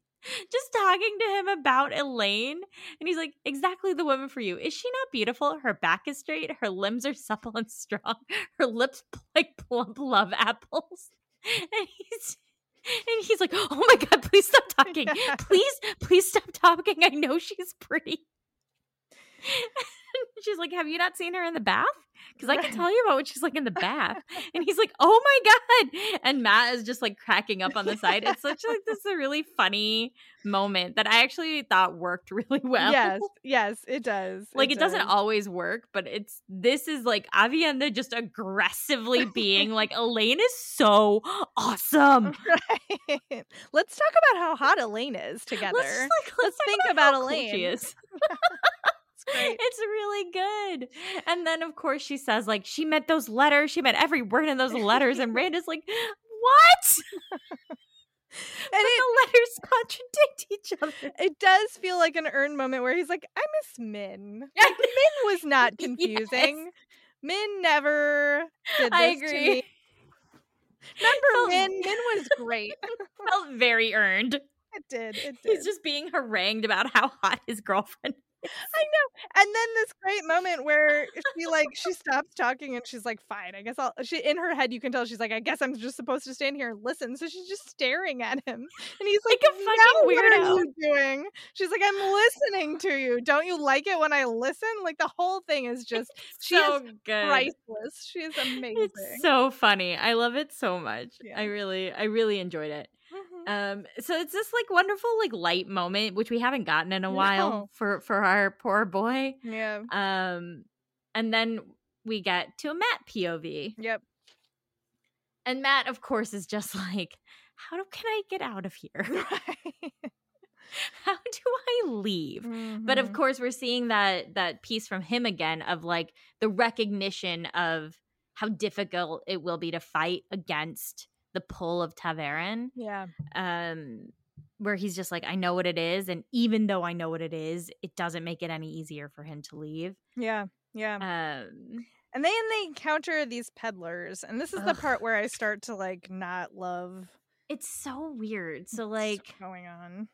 just talking to him about Elayne and he's like exactly the woman for you is she not beautiful her back is straight her limbs are supple and strong her lips like plump love apples and he's and he's like oh my god please stop talking. Please please stop talking. I know she's pretty she's like have you not seen her in the bath because i can tell you about what she's like in the bath and he's like, "Oh my god!" And Mat is just like cracking up on the side. It's such like this is a really funny moment that I actually thought worked really well. yes yes it does like it, doesn't always work, but it's this is like Aviendha just aggressively being like, "Elayne is so awesome." Right. Let's talk about how hot Elayne is together. Let's, like, let's, Let's think about, about how cool Elayne. She is. It's really good. And then of course she says like she meant those letters. She meant every word in those letters. And Rand is like, what? And it, the letters contradict each other. it does feel like an earned moment where he's like, I miss Min. Like, Min was not Yes. confusing. Min never did this I agree. me. Remember Felt- Min? Min was great. Felt very earned. it did. It did. He's just being harangued about how hot his girlfriend. And then this great moment where she like she stops talking and she's like, "Fine, I guess I'll." She in her head, you can tell she's like, "I guess I'm just supposed to stand here and listen." So she's just staring at him, and he's like, Like a fucking "Now what are you doing?" She's like, "I'm listening to you. Don't you like it when I listen?" Like the whole thing is just she so is good. priceless. She is amazing. It's so funny. I love it so much. Yeah. I really, I really enjoyed it. Um, so it's this like wonderful like light moment, which we haven't gotten in a while No. for for our poor boy. Yeah. Um, and then we get to a Mat POV, Yep. and Mat, of course, is just like, "How do, can I get out of here? How do I leave?" But of Mhm. course, we're seeing that that piece from him again of like the recognition of how difficult it will be to fight against the pull of ta'veren. yeah. Um, where he's just like, I know what it is, and even though I know what it is, it doesn't make it any easier for him to leave. Yeah. Yeah. Um, And then they encounter these peddlers, and this is the part where I start to like not love it's so weird. So what's like, going on.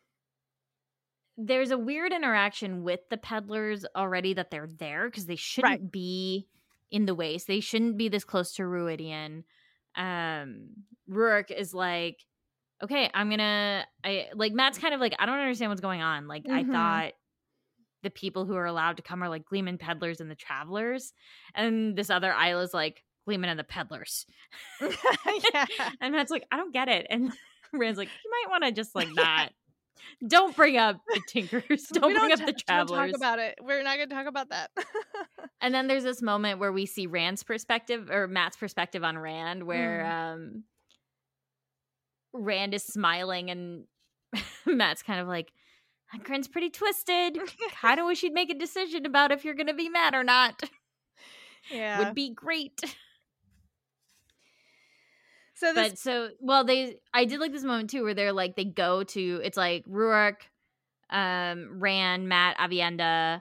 there's a weird interaction with the peddlers already that they're there because they shouldn't be in the way. So they shouldn't be this close to Rhuidean. Um, Rhuarc is like, okay, I'm gonna. I like Mat's kind of like, I don't understand what's going on. Like I Mhm. thought the people who are allowed to come are like Gleeman peddlers and the travelers, and this other Aiel's like Gleeman and the peddlers. yeah. And Mat's like, I don't get it. And Rand's like, you might want to just like not. Don't bring up the Tinkers. We Don't bring up ta- the don't Travelers. talk about it. We're not going to talk about that. and then there's this moment where we see Rand's perspective or Mat's perspective on Rand, where Mm. um Rand is smiling and Mat's kind of like, that grin's pretty twisted. kind of wish you'd make a decision about if you're going to be mad or not. yeah. Would be great. So this but so well they i did like this moment too where they're like they go to it's like Rhuarc um rand Mat Aviendha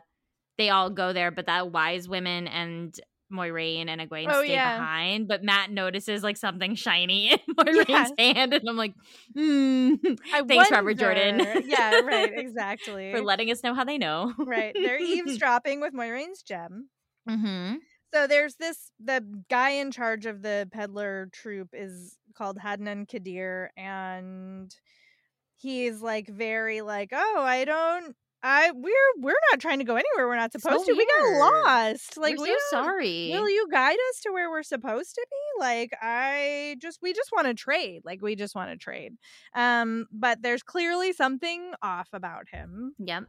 they all go there but that wise women and moiraine and egwene Oh, stay yeah. behind but Mat notices like something shiny in moiraine's Yeah. hand and i'm like hmm I thanks, Robert Jordan. yeah, right, exactly. for letting us know how they know right. They're eavesdropping with Moiraine's gem. mm-hmm. So there's this the guy in charge of the peddler troop is called Hadnan Kadir and he's like very like, "Oh, I don't I we're we're not trying to go anywhere we're not So supposed to. We got lost. Like we're we so sorry Will you guide us to where we're supposed to be? Like I just we just want to trade. Like we just want to trade. Um but there's clearly something off about him. Yep.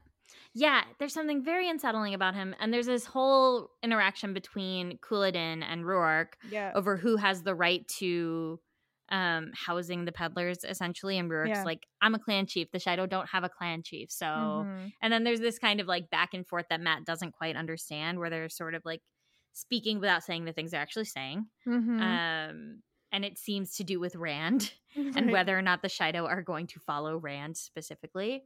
Yeah, there's something very unsettling about him. And there's this whole interaction between Couladin and Rhuarc Yeah. over who has the right to um housing the peddlers essentially. And Rhuarc's Yeah. like, I'm a clan chief. The Shaido don't have a clan chief. So Mhm. and then there's this kind of like back and forth that Mat doesn't quite understand, where they're sort of like speaking without saying the things they're actually saying. Mhm. Um and it seems to do with Rand and whether or not the Shaido are going to follow Rand specifically.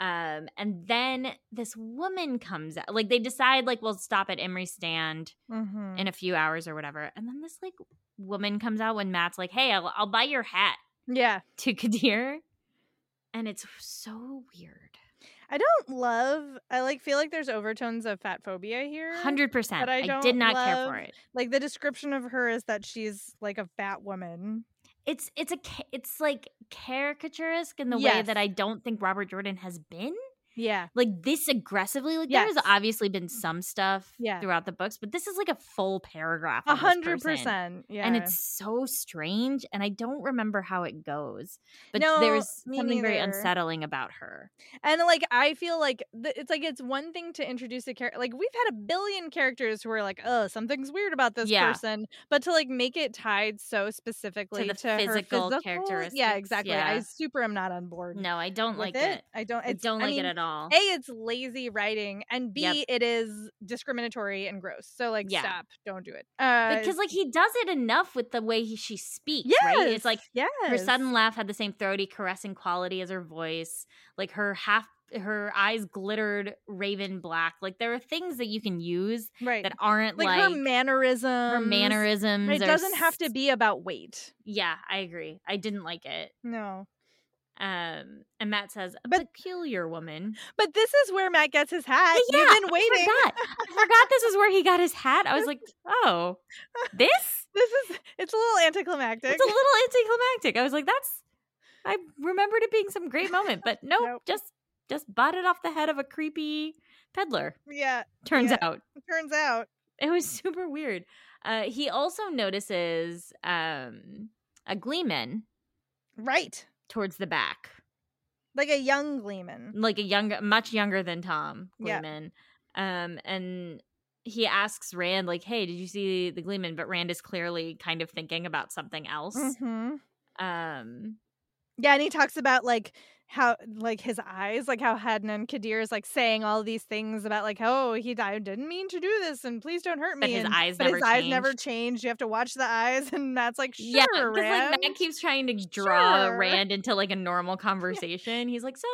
Um, and then this woman comes out. Like they decide, like, we'll stop at Imre Stand Mhm. in a few hours or whatever. And then this like woman comes out when Mat's like, "Hey, I'll, I'll buy your hat Yeah. to Kadir," and it's so weird. I don't love. I like feel like there's overtones of fat phobia here. Hundred percent. But I I, did not care for it. Like the description of her is that she's like a fat woman. It's it's a it's like caricaturesque in the way that I don't think Robert Jordan has been. Yeah. like this aggressively. Like Yes. there's obviously been some stuff Yeah. throughout the books, but this is like a full paragraph. A hundred percent. Yeah. And it's so strange, and I don't remember how it goes. But No, there's me something very unsettling about her. And like I feel like th- it's like it's one thing to introduce a character. Like we've had a billion characters who are like, oh, something's weird about this Yeah. person, but to like make it tied so specifically the to, her physical physical characteristics, Yeah, exactly. I super am not on board. No, I don't like it. I don't. I don't like mean, it at all. A, it's lazy writing, and B, Yep. it is discriminatory and gross. So like, Yeah. stop, don't do it. Uh, because like he does it enough with the way he, she speaks, yes, right? It's like yes. her sudden laugh had the same throaty caressing quality as her voice like her half her eyes glittered raven black like there are things that you can use right. that aren't like, like, her mannerisms. her mannerisms It doesn't have to be about weight. yeah i agree i didn't like it No. Um and Mat says a But- peculiar woman But this is where Mat gets his hat. yeah, You've been I waiting. forgot. I forgot this is where he got his hat i was like oh this This is it's a little anticlimactic. it's a little anticlimactic i was like that's i remembered it being some great moment but nope, Nope. just just bought it off the head of a creepy peddler yeah, turns Yeah. out turns out. it was super weird uh he also notices um a gleeman Right. Towards the back. Like a young Gleeman. Like a young much younger than Tom Gleeman. Yeah. Um and he asks Rand like, "Hey, did you see the Gleeman?" But Rand is clearly kind of thinking about something else. Mm-hmm. Um yeah, and he talks about like how like his eyes, like how Hadnan Kadir is like saying all these things about like, oh, he I didn't mean to do this, and please don't hurt me. But his and, eyes but never his changed. eyes never changed. You have to watch the eyes, and Mat's like, sure, yeah, Rand. like Mat keeps trying to draw Sure. Rand into like a normal conversation. He's like, so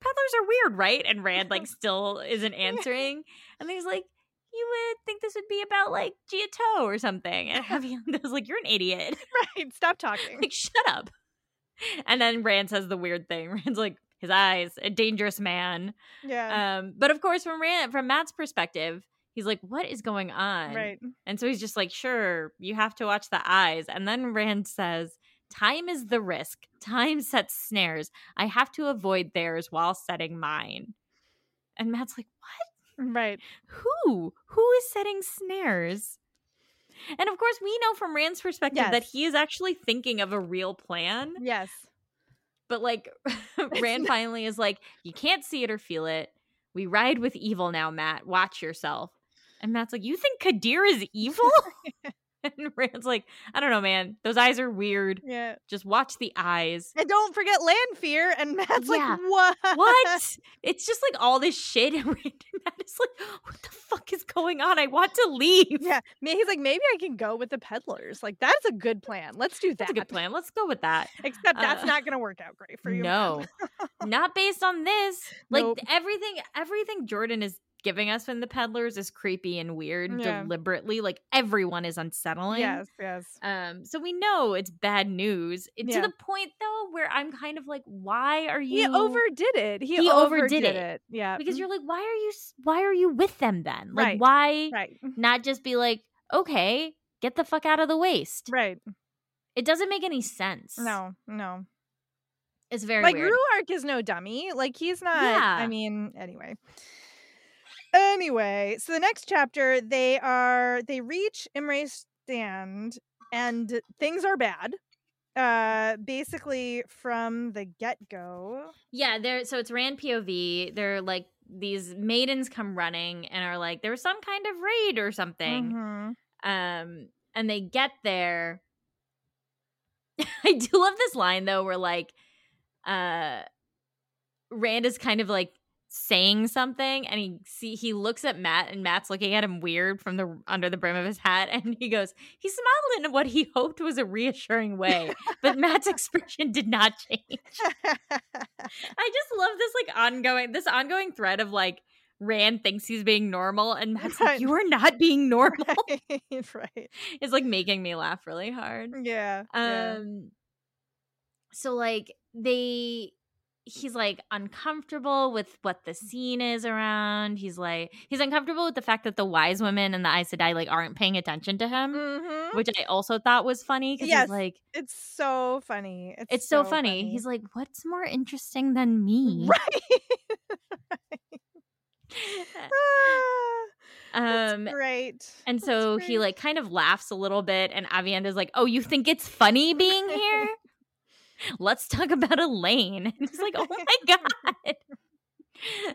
peddlers are weird, right? And Rand like still isn't answering. And he's like, you would think this would be about like ji'e'toh or something. And Aviendha was like, you're an idiot. right, stop talking. like, shut up. And then Rand says the weird thing. Rand's like, his eyes, a dangerous man. yeah, Um, but of course, from Rand, from Mat's perspective, he's like, "What is going on?" right. And so he's just like, "Sure, you have to watch the eyes." And then Rand says, "Time is the risk. Time sets snares. I have to avoid theirs while setting mine." And Mat's like, "What? Right. Who? Who is setting snares?" And of course, we know from Rand's perspective that he is actually thinking of a real plan. Yes. But like Rand finally is like, you can't see it or feel it. We ride with evil now, Mat. Watch yourself. And Mat's like, you think Kadir is evil? and Rand's like, I don't know, man. Those eyes are weird. Yeah. Just watch the eyes. And don't forget Lanfear. And Mat's Yeah. like, what? What? it's just like all this shit. And Rand and Mat is like, what the fuck is going on? I want to leave. Yeah. He's like, maybe I can go with the peddlers. Like, that's a good plan. Let's do that. That's a good plan. Let's go with that. Except that's Uh, not going to work out great for you. No, not based on this. Like Nope. everything, everything Jordan is giving us from the peddlers is creepy and weird Yeah. deliberately. Like everyone is unsettling. Yes, yes. Um. So we know it's bad news Yeah. to the point though where I'm kind of like, why are you? He overdid it. He, He overdid, overdid it. it. Yeah. because you're like, why are you? Why are you with them then? Like, Right. why right. not just be like, okay, get the fuck out of the waste? Right. It doesn't make any sense. No, no. it's very like weird. Rhuarc is no dummy. Like he's not. Yeah. I mean, anyway. Anyway, so the next chapter, they are they reach Imre's stand, and things are bad. Uh, basically from the get go. Yeah, they're so it's Rand POV. They're like these maidens come running and are like, there was some kind of raid or something. Mm-hmm. Um, and they get there. I do love this line though, where like uh Rand is kind of like saying something and he see he looks at Mat and Mat's looking at him weird from the under the brim of his hat and he goes he smiled in what he hoped was a reassuring way but Mat's expression did not change I just love this like ongoing this ongoing thread of like Rand thinks he's being normal and Mat's like you are not being normal right, right. is like making me laugh really hard. Yeah. yeah. Um so like they he's like uncomfortable with what the scene is around. He's like he's uncomfortable with the fact that the wise women and the Aes Sedai like aren't paying attention to him, Mhm. which I also thought was funny because Yes. like It's so funny. It's, it's so, funny. He's like, what's more interesting than me? right. Um great. and so he like kind of laughs a little bit and Aviendha's like, "Oh, you think it's funny being here? Let's talk about Elayne." And he's like, "Oh my god."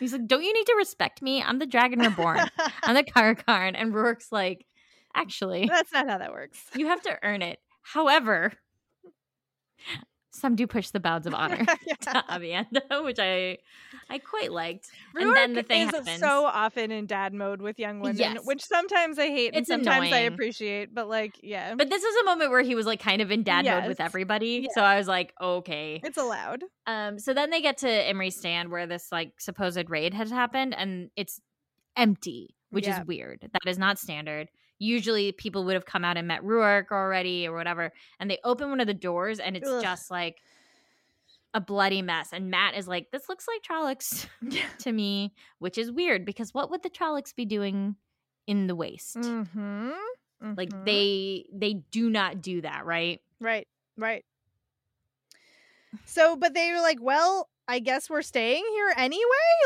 he's like, "Don't you need to respect me? I'm the Dragon Reborn. I'm the Car'a'carn." And Rhuarc's like, "Actually, That's not how that works. you have to earn it. However, some do push the bounds of honor." to Aviendha, which I I quite liked. and then the thing is happens. so often in dad mode with young women, Yes. which sometimes I hate and It's sometimes I appreciate. But like, yeah, But this is a moment where he was like kind of in dad mode with Yes. everybody. So I was like, okay. it's allowed. Um, so then they get to Imre's stand where this like supposed raid has happened and it's empty, which Yeah. is weird. That is not standard. Usually people would have come out and met Rhuarc already or whatever. And they open one of the doors and it's Ugh. just like a bloody mess. And Mat is like, this looks like Trollocs to me, which is weird because what would the Trollocs be doing in the waste? Mm-hmm. Like Mhm. they they do not do that, right? right, right. So, but they were like, well, I guess we're staying here anyway.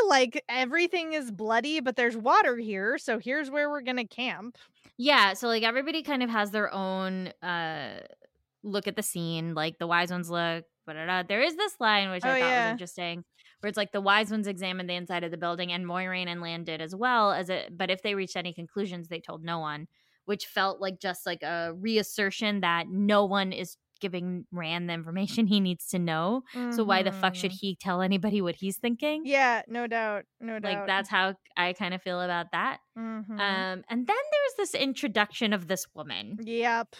Like everything is bloody, but there's water here, so here's where we're gonna camp. Yeah, so like everybody kind of has their own uh look at the scene, like the wise ones look. Ba-da-da. There is this line which I Oh, thought yeah. was interesting, where it's like the wise ones examined the inside of the building, and Moiraine and Lan did as well as it. But if they reached any conclusions, they told no one, which felt like just like a reassertion that no one is giving Rand the information he needs to know. So why the fuck should Mhm. he tell anybody what he's thinking? Yeah, no doubt, no doubt. Like that's how I kind of feel about that. Mhm. Um, and then there's this introduction of this woman. yep.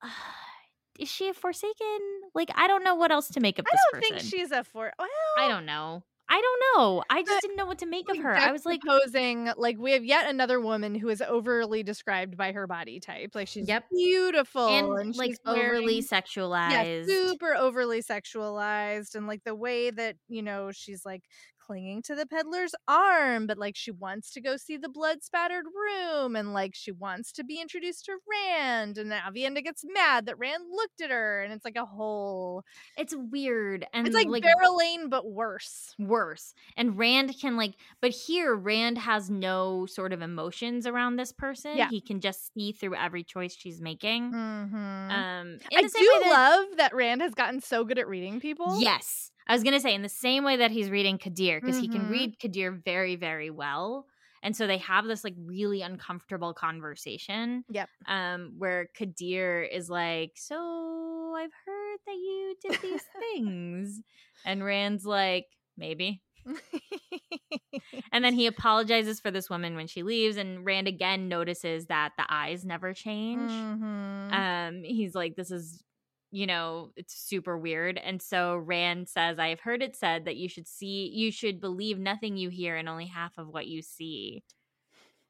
Is she a Forsaken? Like, I don't know what else to make of I this I don't person. think she's a for. Well, I don't know. I don't know. I just didn't know what to make of her. I was like, posing like we have yet another woman who is overly described by her body type. Like she's Yep. beautiful and, and, like she's overly wearing- sexualized. Yeah, super overly sexualized, and like the way that you know she's like clinging to the peddler's arm, but like she wants to go see the blood spattered room, and like she wants to be introduced to Rand, and Aviendha gets mad that Rand looked at her, and it's like a whole. It's weird and It's like, like Berelain, but worse. worse. And Rand can like, but here Rand has no sort of emotions around this person. Yeah. He can just see through every choice she's making. Mm-hmm. Um, I do that- love that Rand has gotten so good at reading people. Yes. I was going to say, in the same way that he's reading Kadir, because he can Mhm. read Kadir very, very well. And so they have this like really uncomfortable conversation. Yep. Um, where Kadir is like, So I've heard that you did these things. And Rand's like, Maybe. And then he apologizes for this woman when she leaves. And Rand again notices that the eyes never change Mhm. um he's like this is you know it's super weird and so rand says i have heard it said that you should see you should believe nothing you hear and only half of what you see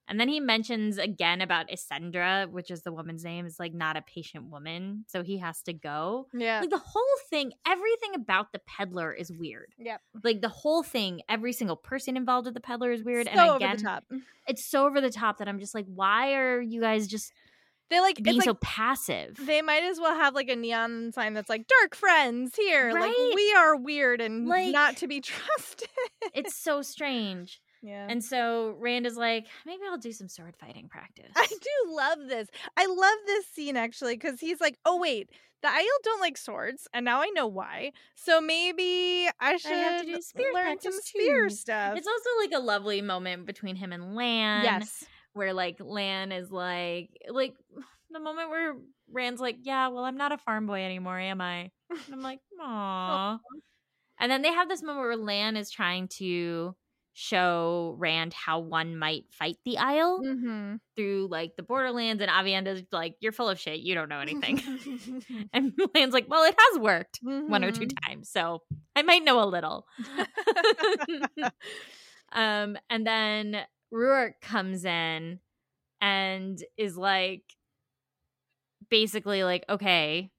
and then he mentions again about Isendra, which is the woman's name, is like not a patient woman, so he has to go. yeah. Like the whole thing, everything about the peddler is weird. Yep. Like the whole thing, every single person involved with the peddler is weird. so and over again, the top. it's so over the top that I'm just like, why are you guys just They like being it's so passive? they might as well have like a neon sign that's like dark friends here. Like we are weird and Like- not to be trusted. it's so strange. yeah. And so Rand is like, maybe I'll do some sword fighting practice. I do love this. I love this scene actually because he's like, oh wait, the Aiel don't like swords, and now I know why. So maybe I should have to do spear learn some spear too." stuff. It's also like a lovely moment between him and Lan. yes. Where like Lan is like like the moment where Rand's like, Yeah, well, I'm not a farm boy anymore, am I? And I'm like, Aw. and then they have this moment where Lan is trying to show Rand how one might fight the Aiel Mm-hmm. through like the borderlands and Aviendha's like, You're full of shit, you don't know anything. and Lan's like, Well, it has worked one or two Mm-hmm. times, so I might know a little. um, and then Rhuarc comes in and is like, basically like, okay.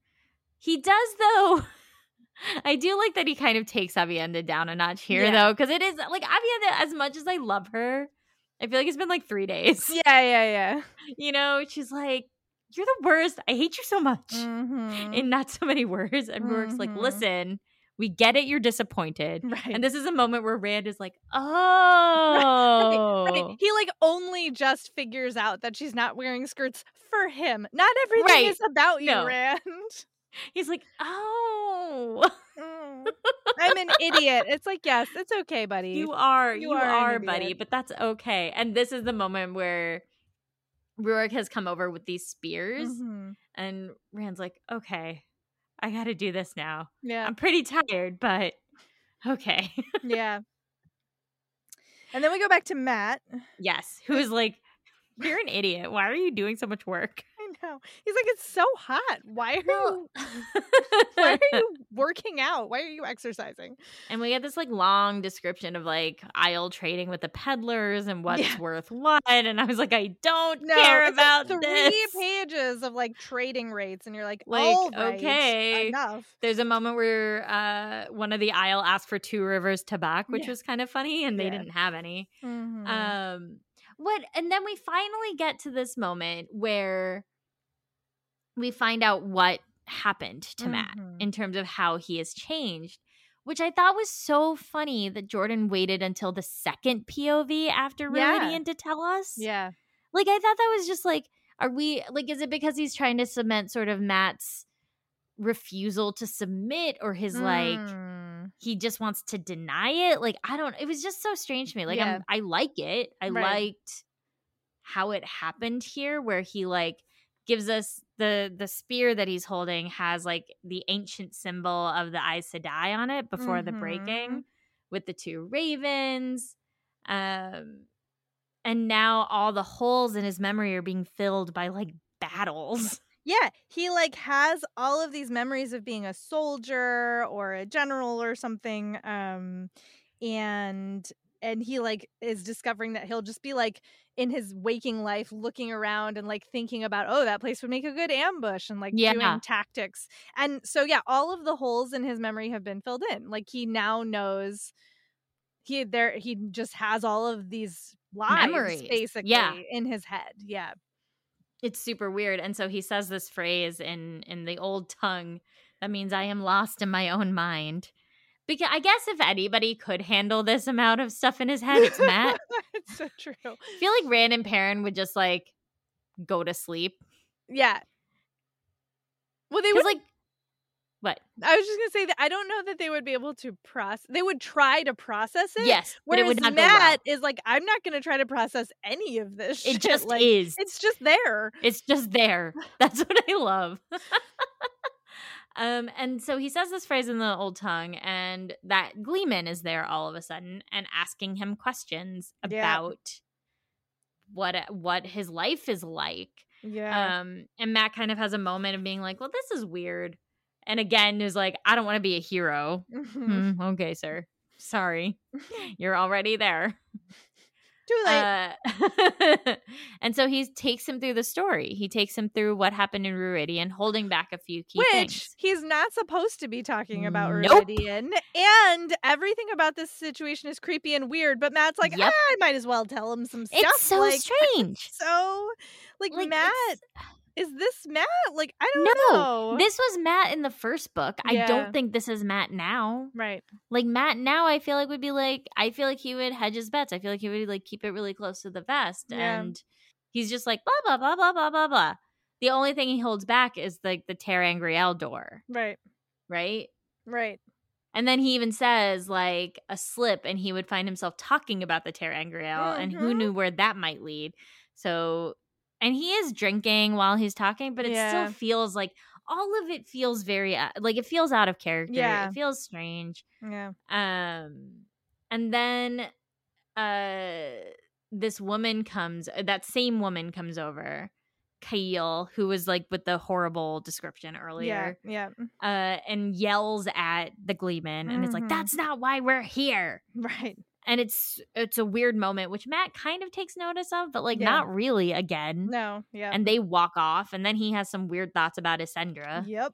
He does though. I do like that he kind of takes Aviendha down a notch here Yeah. though, because it is like Aviendha, as much as I love her, I feel like it's been like three days. yeah, yeah, yeah. You know, she's like, You're the worst. I hate you so much Mhm. in not so many words. And Rhuarc's like, listen, we get it, you're disappointed. right. And this is a moment where Rand is like, Right, oh. right. He like only just figures out that she's not wearing skirts for him. Not everything Right. is about you, No. Rand. He's like, oh. Mm. I'm an idiot. It's like, yes, it's okay, buddy. You are, You you, are are, buddy, but that's okay. And this is the moment where Rhuarc has come over with these spears, Mhm. and Rand's like, okay, I gotta do this now. Yeah, I'm pretty tired, but okay. yeah. And then we go back to Mat. yes. Who is like, you're an idiot. Why are you doing so much work? Know. He's like, it's so hot. Why are you? Why are you working out? Why are you exercising? And we get this like long description of like Aiel trading with the peddlers and what's Yeah. worth what. And I was like, I don't No, care it's like about three this. pages of like trading rates, and you're like, Like, right, okay. enough. There's a moment where uh, one of the Aiel asked for two rivers tabac, which Yeah. was kind of funny, and they Yeah. didn't have any. Mhm. Um, what? And then we finally get to this moment where we find out what happened to Mat Mhm. in terms of how he has changed, which I thought was so funny that Jordan waited until the second POV after Yeah. Rhuidean to tell us. yeah, Like I thought that was just like, are we like, is it because he's trying to cement sort of Mat's refusal to submit or his mm. like he just wants to deny it. Like I don't. It was just so strange to me. Like yeah. i like it. I right. liked how it happened here, where he like gives us the the spear that he's holding has like the ancient symbol of the Aes Sedai on it before mm-hmm. the breaking with the two ravens. Um, and now all the holes in his memory are being filled by like battles. Yeah, he like has all of these memories of being a soldier or a general or something um and and he like is discovering that he'll just be like in his waking life looking around and like thinking about oh that place would make a good ambush and like yeah. doing tactics and so yeah all of the holes in his memory have been filled in like he now knows he there he just has all of these lives Memories. basically yeah. in his head yeah it's super weird and so he says this phrase in in the old tongue that means i am lost in my own mind because i guess if anybody could handle this amount of stuff in his head it's Mat it's so true i feel like rand and perrin would just like go to sleep yeah well they would like what? I was just gonna say that I don't know that they would be able to process. They would try to process it. Yes, whereas it would not Mat well. is like, I'm not gonna try to process any of this. It shit. just like, is. It's just there. It's just there. That's what I love. um, and so he says this phrase in the old tongue, and that Gleeman is there all of a sudden and asking him questions about yeah. what what his life is like. Yeah. Um, and Mat kind of has a moment of being like, "Well, this is weird." and again is like, I don't want to be a hero. Mm-hmm. Mm, okay, sir. Sorry. You're already there. Too late. Uh, and so he takes him through the story. He takes him through what happened in Rhuidean, holding back a few key Which things. he's not supposed to be talking about nope. Rhuidean. And everything about this situation is creepy and weird, but Mat's like, yep. ah, I might as well tell him some stuff. It's so like, strange. So, like, like Mat is this Mat? Like, I don't no, know. This was Mat in the first book. Yeah. I don't think this is Mat now. Right. Like Mat now I feel like would be like I feel like he would hedge his bets. I feel like he would like keep it really close to the vest. Yeah. And he's just like blah blah blah blah blah blah blah. The only thing he holds back is like the, ter'angreal door. Right. Right? Right. And then he even says like a slip and he would find himself talking about the ter'angreal mm-hmm. and who mm-hmm. knew where that might lead. So and he is drinking while he's talking, but it yeah. still feels like all of it feels very uh, like it feels out of character. Yeah. It feels strange. Yeah. Um and then uh this woman comes uh, that same woman comes over. Keille, who was like with the horrible description earlier. Yeah. yeah. Uh and yells at the Gleeman and mm-hmm. it's like, that's not why we're here. Right and it's it's a weird moment which Mat kind of takes notice of, but like yeah. not really again. No, yeah. And they walk off, and then he has some weird thoughts about Isendra. Yep.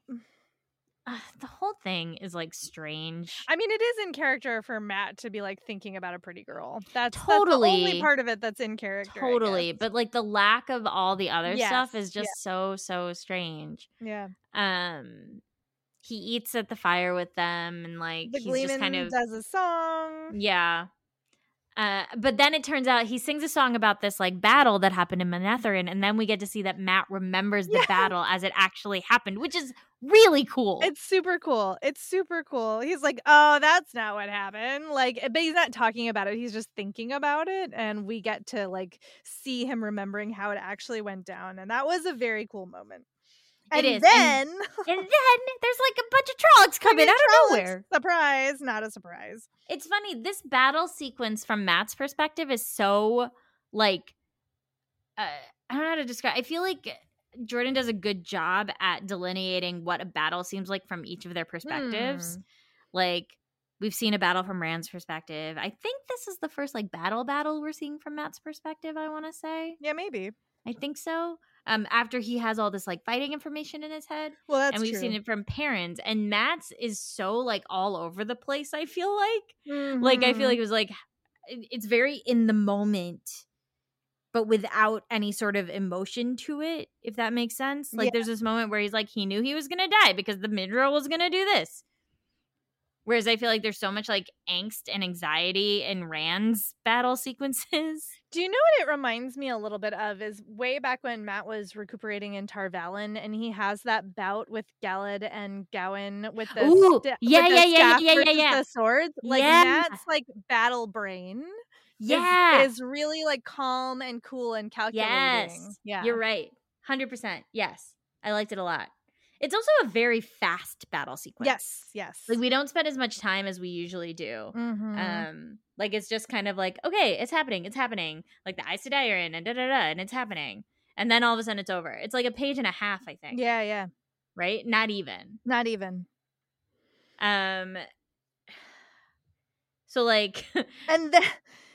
Uh, the whole thing is like strange. I mean, it is in character for Mat to be like thinking about a pretty girl. That's totally that's the only part of it that's in character. Totally, but like the lack of all the other yes. stuff is just so so strange. Yeah. Um, he eats at the fire with them, and like the he's just kind of does a song. Yeah, uh, but then it turns out he sings a song about this like battle that happened in Manetheren, and then we get to see that Mat remembers the yeah. battle as it actually happened, which is really cool. It's super cool. It's super cool. He's like, "Oh, that's not what happened." Like, but he's not talking about it. He's just thinking about it, and we get to like see him remembering how it actually went down, and that was a very cool moment. And it is. then, and, and, then there's like a bunch of Trollocs coming out of nowhere. Surprise! Not a surprise. It's funny. This battle sequence from Mat's perspective is so like uh, I don't know how to describe. I feel like Jordan does a good job at delineating what a battle seems like from each of their perspectives. Hmm. Like we've seen a battle from Rand's perspective. I think this is the first like battle battle we're seeing from Mat's perspective. I want to say. Yeah, maybe. I think so um, after he has all this like fighting information in his head. Well, that's and we've true. seen it from Perrin's. and Mat's is so like all over the place. I feel like, mm-hmm. like I feel mm-hmm. like it was like it's very in the moment, but without any sort of emotion to it. If that makes sense. Like, yeah. there's this moment where he's like, he knew he was gonna die because the Myrddraal was gonna do this. Whereas I feel like there's so much like angst and anxiety in Rand's battle sequences. Do you know what it reminds me a little bit of? Is way back when Mat was recuperating in Tar Valon, and he has that bout with Galad and Gawyn with the Ooh, yeah, with the yeah, yeah, yeah, yeah, versus yeah. the swords. Like Yeah. Mat's like battle brain. is- Yeah. is, really like calm and cool and calculating. yes. yeah, You're right. 100%. Yes. I liked it a lot. It's also a very fast battle sequence. Yes, yes. Like we don't spend as much time as we usually do. Mhm. Um, like it's just kind of like, okay, it's happening, it's happening. Like the Aes Sedai are in and da da da, and it's happening. And then all of a sudden it's over. It's like a page and a half, I think. yeah, yeah. Right? Not even. Not even. Um so like And then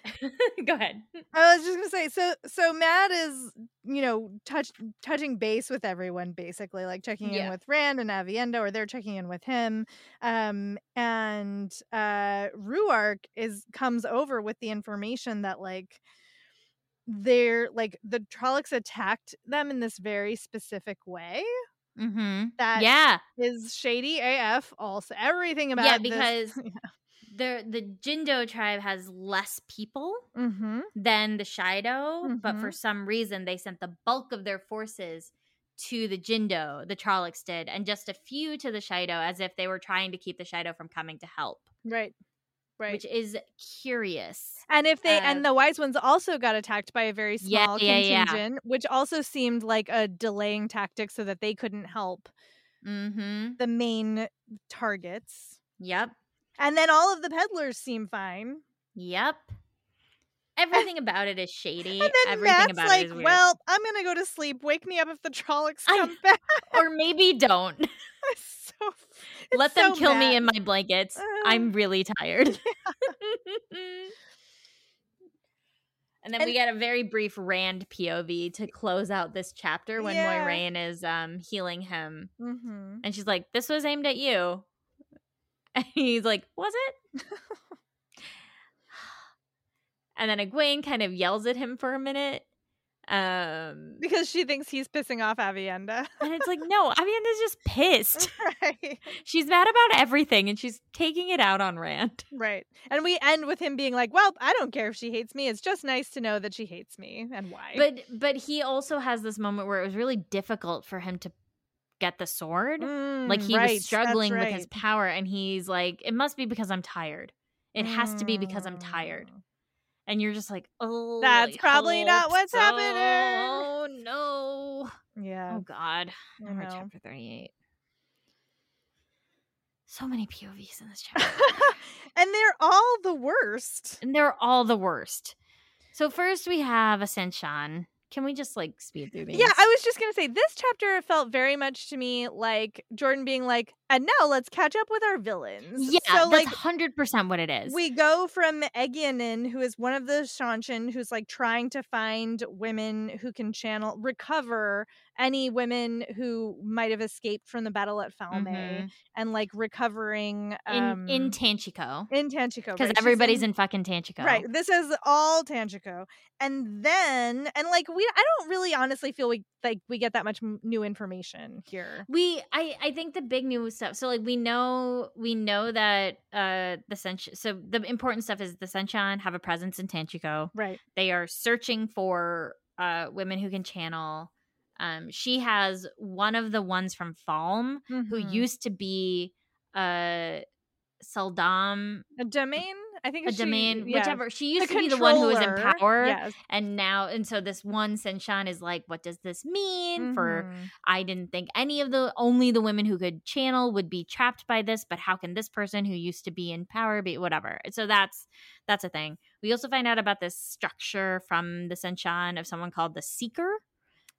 go ahead. I was just gonna say, so so Mat is, you know, touch touching base with everyone basically, like checking Yeah. in with Rand and Aviendha, or they're checking in with him. Um, and uh Rhuarc is comes over with the information that like they're like the Trollocs attacked them in this very specific way Mm-hmm. that Yeah. is shady AF. Also, everything about Yeah, this- because the the Jindo tribe has less people Mhm. than the Shaido, but Mm-hmm. for some reason they sent the bulk of their forces to the Jindo, the Trollocs did, and just a few to the Shaido as if they were trying to keep the Shaido from coming to help, right, right. which is curious. And if they Uh, and the wise ones also got attacked by a very Yeah, small yeah, yeah. contingent, which also seemed like a delaying tactic so that they couldn't help Mm-hmm. the main targets. Yep. And then all of the peddlers seem fine. Yep. Everything about it is shady. And then Everything Mat's about like, it is weird. "Well, I'm gonna go to sleep. Wake me up if the Trollocs I- come back." or maybe don't. It's so, it's Let them so kill me in my blankets. Uh. I'm really tired. and then we get a very brief Rand POV to close out this chapter when Yeah. Moiraine is um healing him. Mhm. And she's like, This was aimed at you. And he's like, Was it? and then Egwene kind of yells at him for a minute. Um because she thinks he's pissing off Aviendha. and it's like, no, Aviendha's just pissed. right. She's mad about everything and she's taking it out on Rand. Right. And we end with him being like, "Well, I don't care if she hates me. It's just nice to know that she hates me and why." But but he also has this moment where it was really difficult for him to get the sword. like Mm, he right, was struggling with his power and he's like, It must be because I'm tired. It has to be because I'm tired. Mm. And you're just like, Oh That's I probably not what's so. happening. Oh no. Yeah. Oh God. I know. chapter 38. So many POVs in this chapter. and they're all the worst. and they're all the worst. So first we have Ascension. Can we just like speed through these? Yeah, I was just gonna say this chapter felt very much to me like Jordan being like, and now let's catch up with our villains. Yeah, so that's like hundred percent what it is. we go from Egeanin, who is one of the Seanchan, who's like trying to find women who can channel recover any women who might have escaped from the battle at Falme, Mhm. and like recovering in um, in Tanchico in Tanchico because right? Everybody's in- in fucking Tanchico. Right. This is all Tanchico. And then and like we I don't really honestly feel we like we get that much m- new information here. We I I think the big new stuff. So like we know we know that uh the Sench so the important stuff is the Seanchan have a presence in Tanchico. Right. They are searching for uh women who can channel. Um she has one of the ones from Falme who Mhm. used to be uh sul'dam a damane? I think a she- damane yeah. whichever she used to be the one who was in power Yes. and now and so this one Seanchan is like what does this mean for Mhm. I didn't think any of the only the women who could channel would be trapped by this, but how can this person who used to be in power be whatever? So that's that's a thing. We also find out about this structure from the Seanchan of someone called the Seeker,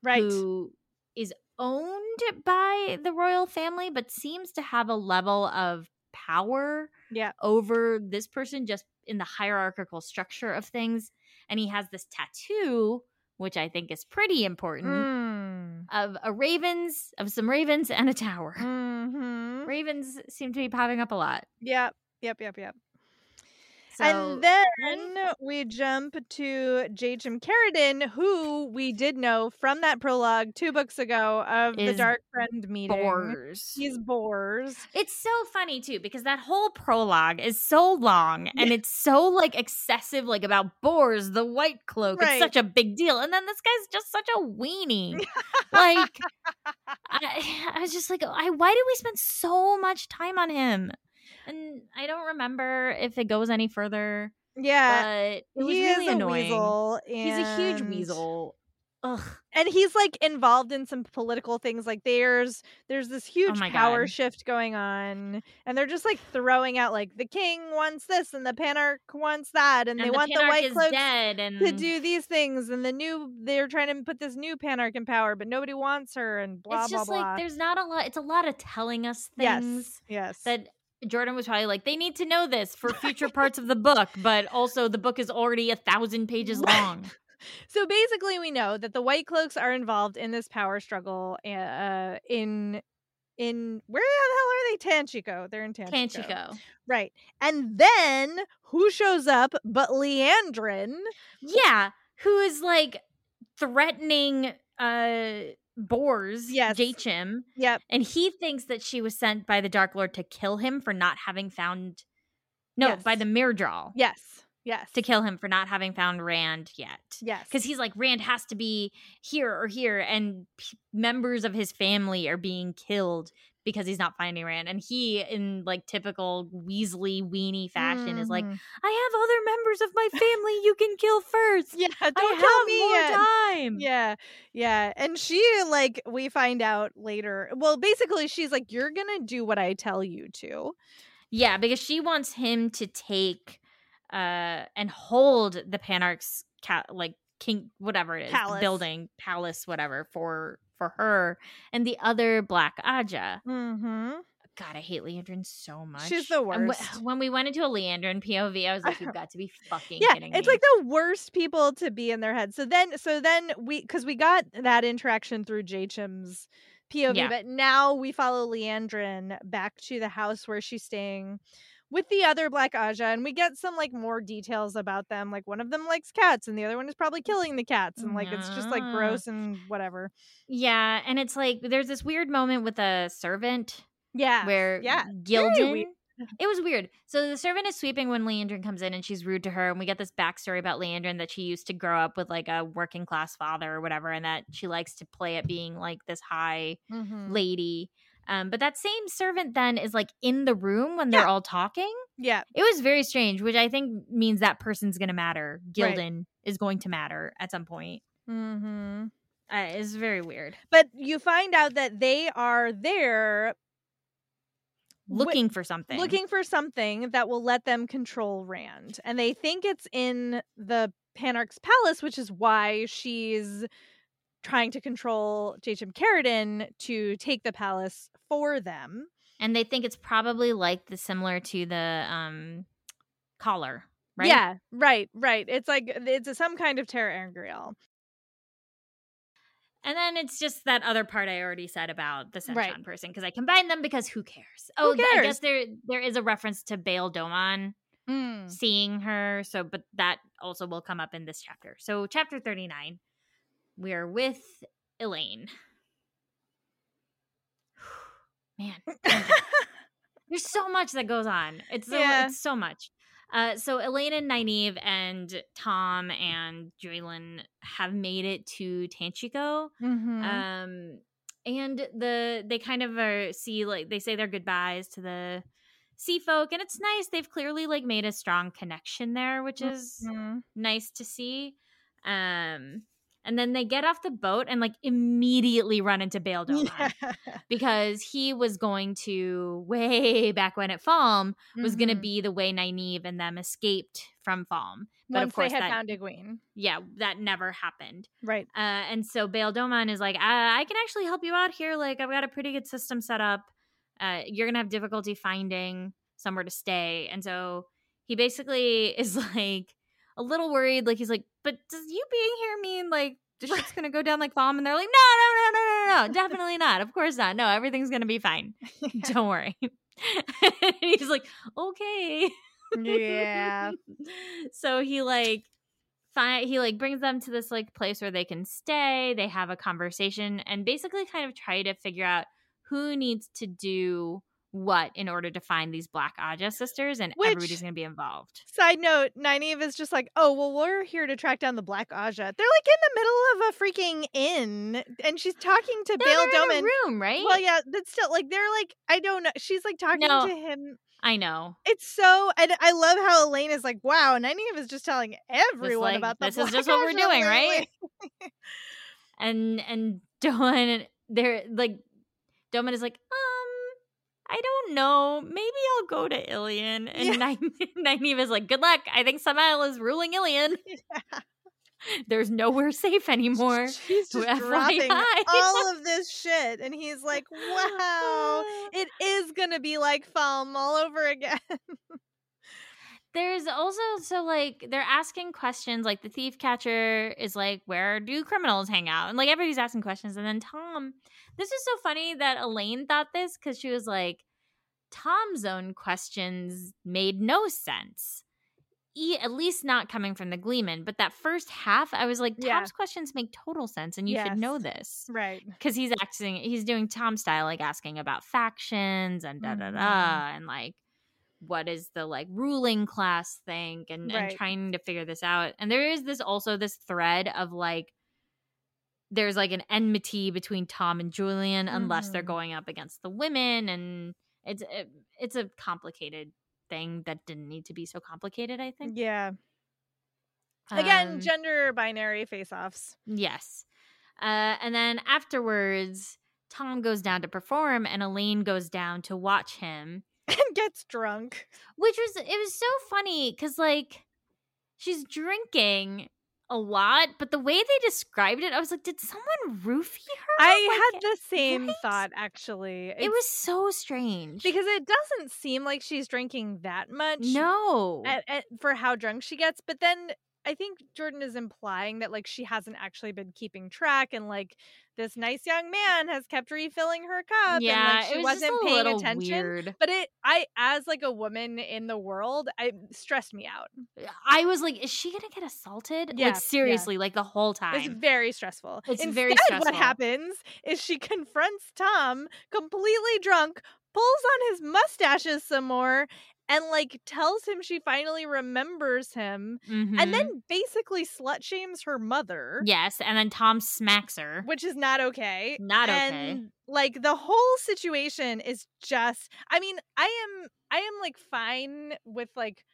right. who is owned by the royal family, but seems to have a level of power Yeah. over this person just in the hierarchical structure of things. And he has this tattoo, which I think is pretty important Mm. of a ravens of some ravens and a tower. Mhm. Ravens seem to be popping up a lot. Yep. Yep, yep, yep. So, and then we jump to Jaichim Carridin, who we did know from that prologue two books ago of the Dark Friend meeting. Bors. He's Bors. It's so funny too because that whole prologue is so long and it's so like excessive, like about Bors, the White Cloak. Right. It's such a big deal, and then this guy's just such a weenie. like, I, I was just like, I, why did we spend so much time on him? And I don't remember if it goes any further. Yeah, but it was he really is annoying. A weasel He's a huge weasel. Ugh. And he's like involved in some political things. Like there's there's this oh huge oh power God. shift going on, and they're just like throwing out like the king wants this and the panarch wants that, and, and they the want the white cloaks and... to do these things, and the new they're trying to put this new panarch in power, but nobody wants her, and blah it's blah just blah. Like there's not a lot. It's a lot of telling us things. Yes. Yes. That Jordan was probably like, they need to know this for future parts of the book, but also the book is already a thousand pages long. so basically, we know that the White Cloaks are involved in this power struggle. Uh, in in where the hell are they? Tanchico. They're in Tanchico. Tanchico. Right. And then who shows up but Liandrin? Yeah, who is like threatening uh Bors, yes. Jaichim. Yep. And he thinks that she was sent by the Dark Lord to kill him for not having found No, yes. by the Myrddraal. Yes. Yes. To kill him for not having found Rand yet. Yes. Because he's like, Rand has to be here or here. And p- members of his family are being killed because he's not finding Rand. And he, in like typical Weasley weenie fashion, mm-hmm. is like, mm-hmm. I have other members of my family you can kill first. yeah, don't I have more yet. time. Yeah, yeah. And she, like, we find out later. Well, basically, she's like, You're gonna do what I tell you to. Yeah, because she wants him to take uh and hold the Panarch's cat like king whatever it is palace. building palace whatever for for her and the other Black Ajah mm-hmm. God, I hate Liandrin so much. She's the worst. W- when we went into a Liandrin POV, I was like, "You've got to be fucking yeah, kidding me!" It's like the worst people to be in their head. So then, so then we, because we got that interaction through Jaichim's POV, yeah. but now we follow Liandrin back to the house where she's staying with the other Black Ajah, and we get some like more details about them. Like one of them likes cats, and the other one is probably killing the cats, and like yeah. it's just like gross and whatever. Yeah, and it's like there's this weird moment with a servant. Yeah, where yeah, Gilden. It was weird. So the servant is sweeping when Liandrin comes in and she's rude to her. And we get this backstory about Liandrin that she used to grow up with like a working class father or whatever, and that she likes to play at being like this high mm-hmm. lady. Um, but that same servant then is like in the room when they're all talking. Yeah. It was very strange, which I think means that person's going to matter. Gilden right. is going to matter at some point. Mm-hmm. Uh, it's very weird. But you find out that they are there looking for something. Looking for something that will let them control Rand. And they think it's in the Panarch's palace, which is why she's trying to control Jaichim Carridin to take the palace for them. And they think it's probably like the similar to the um collar, right? Yeah, right, right. It's like it's a, some kind of ter'angreal. And then it's just that other part I already said about the Seanchan right. person because I combined them because who cares? Oh, cares? I guess there there is a reference to Bayle Domon mm. seeing her. So, but that also will come up in this chapter. So, chapter thirty nine we are with Elayne. Man, there's so much that goes on. It's so, yeah. it's so much. Uh, so Elayne and Nynaeve and Tom and Juilin have made it to Tanchico. Mm-hmm. Um, and the they kind of are see like they say their goodbyes to the sea folk, and it's nice. They've clearly like made a strong connection there, which is mm-hmm. nice to see. Um, and then they get off the boat and like immediately run into Bayle Domon yeah. because he was going to way back when at Falme was mm-hmm. going to be the way Nynaeve and them escaped from Falme. But Once of course, they had that, found Egwene. Yeah, that never happened. Right. Uh, and so Bayle Domon is like, I-, I can actually help you out here. Like, I've got a pretty good system set up. Uh, you're gonna have difficulty finding somewhere to stay, and so he basically is like a little worried. Like he's like, but does you being here mean like the shit's gonna go down like bomb? And they're like, no, no, no, no, no, no, definitely not. Of course not. No, everything's gonna be fine. Don't worry. he's like, okay. Yeah. so he like find he like brings them to this like place where they can stay. They have a conversation and basically kind of try to figure out who needs to do what in order to find these Black Ajah sisters, and Which- everybody's going to be involved. Side note, Nynaeve is just like, oh, well, we're here to track down the Black Ajah. They're like in the middle of a freaking inn, and she's talking to No, Bayle they're in a Domon. room, right? Well, yeah, that's still like they're like I don't know. She's like talking No. to him. I know. It's so and I love how Elayne is like, wow, Nynaeve is just telling everyone like, about the this is just what we're doing, lately." right? And and Domon, they're like, Domon is like, um, I don't know. Maybe I'll go to Illian. And Yeah. Is like, good luck. I think Samael is ruling Illian. Yeah. There's nowhere safe anymore. She's just FYI. dropping all of this shit, and he's like, wow, it is gonna be like Falme all over again. There's also so like they're asking questions like the thief catcher is like where do criminals hang out and like everybody's asking questions and then Tom this is so funny that Elayne thought this cuz she was like Tom's own questions made no sense. E- at least not coming from the Gleeman, but that first half I was like Tom's Yeah. questions make total sense and you should know this right. because he's acting he's doing tom style like asking about factions and da da Mhm. da and like what is the like ruling class think and, and trying to figure this out and there is this also this thread of like there's like an enmity between tom and Juilin unless they're Mhm. going up against the women and it's it, it's a complicated thing that didn't need to be so complicated i think Yeah. Again, Um, gender binary face-offs. Yes. Uh, and then afterwards, Tom goes down to perform, and Elayne goes down to watch him, and gets drunk. which was it was so funny because like she's drinking a lot, but the way they described it, I was like, did someone roofie her? I Like, had the same what? thought actually. It was so strange because it doesn't seem like she's drinking that much. no, at, at, for how drunk she gets. But then I think Jordan is implying that like she hasn't actually been keeping track, and like this nice young man has kept refilling her cup, yeah, and like she was wasn't paying attention. weird. But it, I, as like a woman in the world, I stressed me out. Uh, I was like, is she gonna get assaulted? Yeah, yeah. like seriously, like the whole time. It's very stressful. It's Instead, very stressful. what happens is she confronts Tom completely drunk, pulls on his mustaches some more, and like tells him she finally remembers him, Mhm. and then basically slut shames her mother. yes, and then Tom smacks her. Which is not okay. Not okay. And like the whole situation is just I mean, I am I am like fine with like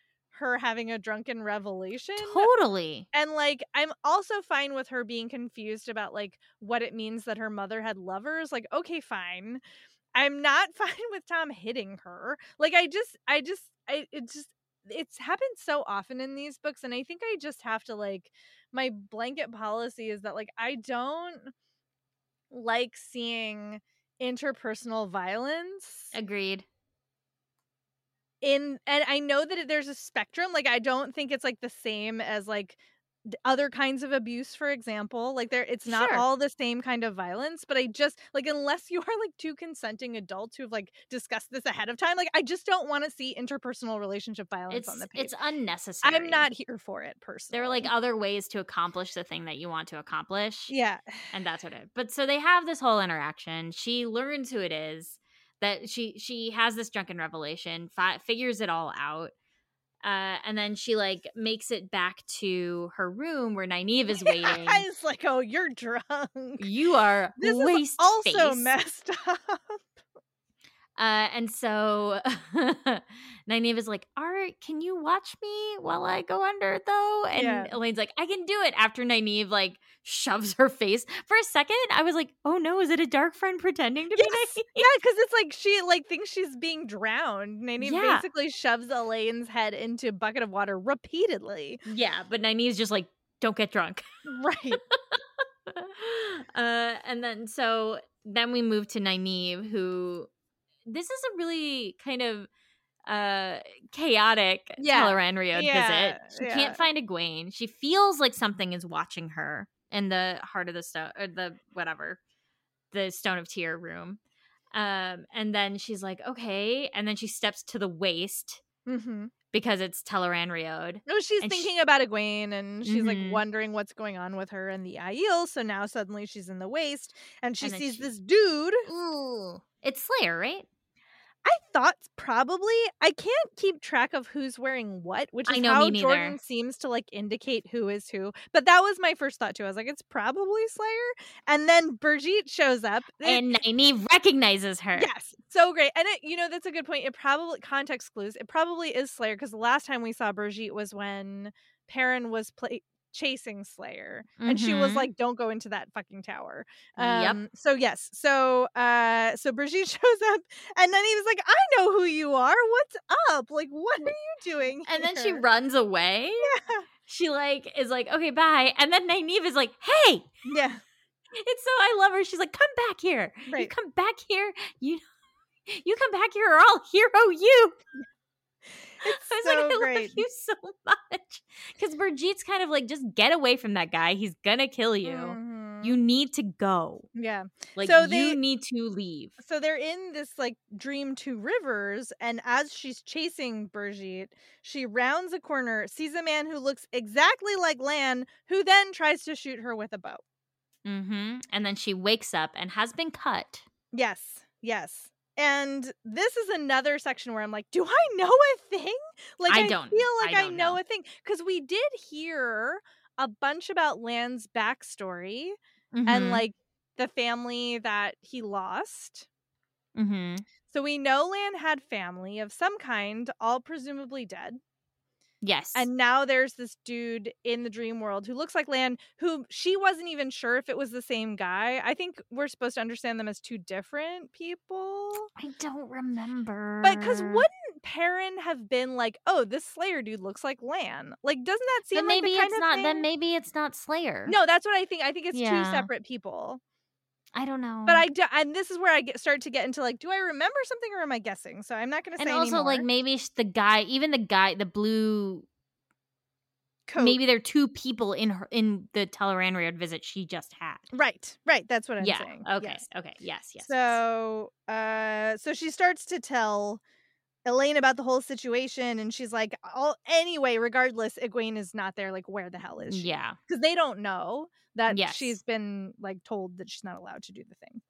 her having a drunken revelation. Totally. And like I'm also fine with her being confused about like what it means that her mother had lovers. Like, okay, fine. I'm not fine with Tom hitting her. Like I just I just I it just it's happened so often in these books and I think I just have to like my blanket policy is that like I don't like seeing interpersonal violence Agreed. in and I know that there's a spectrum. Like I don't think it's like the same as like other kinds of abuse, for example. Like there, it's not Sure. all the same kind of violence. But I just like unless you are like two consenting adults who've like discussed this ahead of time, like I just don't want to see interpersonal relationship violence It's on the page. it's unnecessary. I'm not here for it personally. There are like other ways to accomplish the thing that you want to accomplish. yeah, And that's what it. But so they have this whole interaction. She learns who it is. That she she has this drunken revelation, fi- figures it all out. Uh, and then she like makes it back to her room where Nynaeve is waiting. I was like, oh, you're drunk. you are This is also messed up. Uh, and so Nynaeve is like, Art, can you watch me while I go under though? And Yeah. Elayne's like, I can do it after Nynaeve like shoves her face. For a second, I was like, oh no, is it a dark friend pretending to Yes. be Nynaeve? Yeah, because it's like she like thinks she's being drowned. Nynaeve Yeah. basically shoves Elayne's head into a bucket of water repeatedly. Yeah, but Nynaeve's just like, don't get drunk. Right. uh, and then so then we move to Nynaeve, who this is a really kind of uh chaotic Yeah. Tel'aran'rhiod Yeah, visit. She yeah. can't find Egwene. She feels like something is watching her in the heart of the stone or the whatever. The Stone of Tear room. Um, and then she's like, okay. And then she steps to the Waste hmm because it's Tel'aran'rhiod. No, she's And thinking about Egwene and she's like Mhm. wondering what's going on with her and the Aiel. So now suddenly she's in the waste and she And sees she- this dude. Ooh, it's Slayer, right? I thought probably I can't keep track of who's wearing what, which I is know, how me. Jordan seems to like indicate who is who. But that was my first thought too. I was like, it's probably Slayer. And then Birgitte shows up. It- And Nynaeve recognizes her. Yes, so great. And it, you know, that's a good point. It probably context clues. It probably is Slayer because the last time we saw Birgitte was when Perrin was play- chasing Slayer, and she was Mhm. like, "Don't go into that fucking tower." Yep. Um, So yes, so uh, so Birgitte shows up, and then he was like, "I know who you are. What's up? Like, what are you doing?" And then she runs away. Yeah. She like is like, okay, bye. And then Nynaeve is like, hey, yeah, it's so I love her. She's like, come back here. You come back here. You you come back here or I'll hero you. I was so like, I great. love you so much. Because Birgitte's kind of like, just get away from that guy. He's gonna kill you. Mhm. You need to go. yeah. Like So you they- need to leave. so they're in this like dream two rivers and as she's chasing Brigitte, she rounds a corner, sees a man who looks exactly like Lan, who then tries to shoot her with a bow. Mm-hmm. And then she wakes up and has been cut. Yes, yes. And this is another section where I'm like, do I know a thing? Like I I, don't- feel like I I, know, know. a thing because we did hear a bunch about Lan's backstory and Mhm. like the family that he lost. Mhm. So we know Lan had family of some kind, all presumably dead. Yes. And now there's this dude in the dream world who looks like Lan, who she wasn't even sure if it was the same guy. I think we're supposed to understand them as two different people. I don't remember. But because wouldn't Perrin have been like, oh, this Slayer dude looks like Lan? Like, doesn't that seem like maybe the kind it's not. Then maybe it's not Slayer. No, that's what I think. I think it's two separate people. I don't know. But I do, and this is where I get start to get into like, do I remember something or am I guessing? So I'm not going to say. and also like maybe the guy, even the guy, the blue. Coat. Maybe there are two people in her in the Tel'aran'rhiod visit she just had. right, right. That's what I'm yeah. saying. Okay. Yes. Okay. Yes. Yes. yes. So, uh, so she starts to tell Elayne about the whole situation, and she's like, "All anyway, regardless, Egwene is not there. Like, where the hell is she? Yeah. because they don't know that Yes. she's been like told that she's not allowed to do the thing.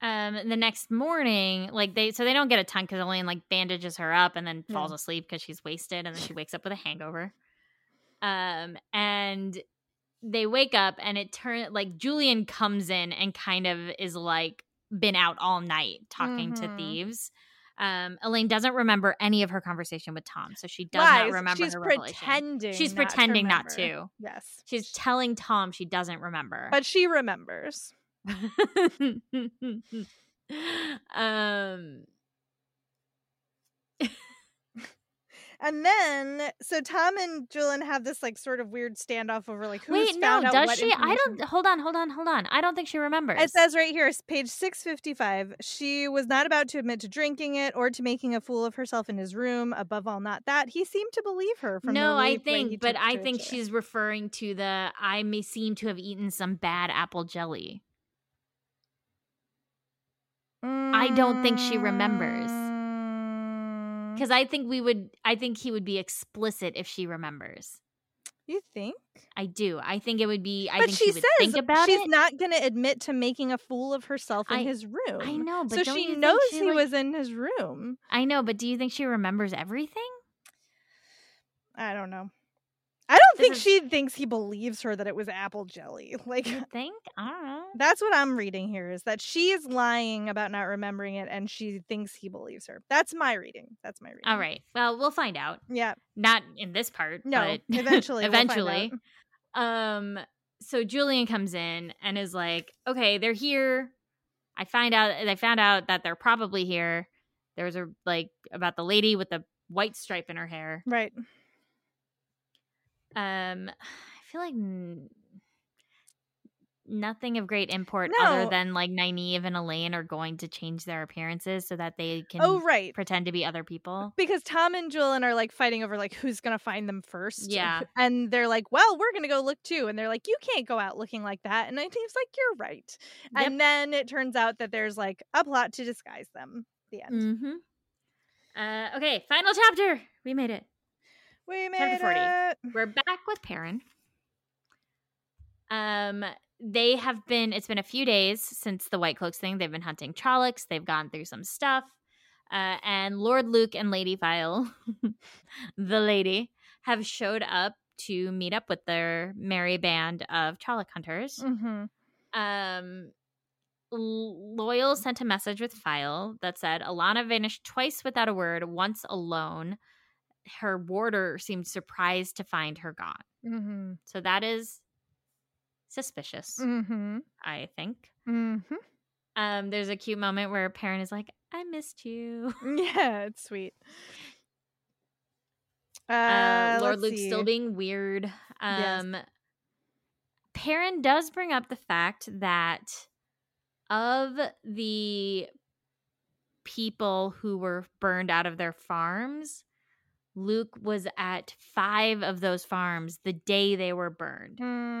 Um. The next morning, like they, so they don't get a ton because Elayne like bandages her up and then Yeah. falls asleep because she's wasted, and then she wakes up with a hangover. Um. And they wake up, and it turns like Juilin comes in and kind of is like been out all night talking to Mhm. thieves. Um, Elayne doesn't remember any of her conversation with Tom, so she does Lies. not remember She's revelation. pretending. She's not pretending not to. Yes, She's telling Tom she doesn't remember. but she remembers. um And then, so Tom and Juilin have this like sort of weird standoff over like who's wait, no, found out does what she? I don't hold on, hold on, hold on. I don't think she remembers. It says right here, page 655. She was not about to admit to drinking it or to making a fool of herself in his room. Above all, not that. He seemed to believe her from the no, I relief way he think, but I think she's referring to the I may seem to have eaten some bad apple jelly. I don't think she remembers. Mm-hmm. Because I think we would I think he would be explicit if she remembers. You think? I do. I think it would be I but think she she, would says think about she's it. not going to admit to making a fool of herself in I- his room. I know, but so she knows she, he like- was in his room. I know, but do you think she remembers everything? I don't know. I don't think is- she thinks he believes her that it was apple jelly. Like You think? I don't know. that's what I'm reading here is that she is lying about not remembering it and she thinks he believes her. That's my reading. That's my reading. All right. Well, we'll find out. Yeah. Not in this part. No, but eventually we'll eventually. um. So Juilin comes in and is like, "Okay, they're here. I find out. I found out that they're probably here. There's a like about the lady with the white stripe in her hair. Right. Um, I feel like." N- Nothing of great import other than like Nynaeve and Elayne are going to change their appearances so that they can Oh, right. pretend to be other people. Because Tom and Juilin are like fighting over like who's gonna find them first. Yeah. And they're like, Well, we're gonna go look too. And they're like, You can't go out looking like that. And I think like, You're right. Yep. And then it turns out that there's like a plot to disguise them. The end. Mm-hmm. Uh, okay, final chapter. We made it. We made Chapter 40. it. We're back with Perrin. Um, they have been. It's been a few days since the White Cloaks thing. They've been hunting Trollocs. They've gone through some stuff. Uh, and Lord Luc and Lady Vile, the lady, have showed up to meet up with their merry band of Trolloc hunters. Mhm. Um, Loial sent a message with Faile that said Alanna vanished twice without a word, once alone. Her warder seemed surprised to find her gone. Mhm. So that is suspicious, Mhm. I think. Mhm. Um, there's a cute moment where a parent is like, I missed you. Yeah, it's sweet. Uh, Uh, Lord Luc's see. still being weird. Yes. Um, Perrin does bring up the fact that of the people who were burned out of their farms, Luc was at five of those farms the day they were burned,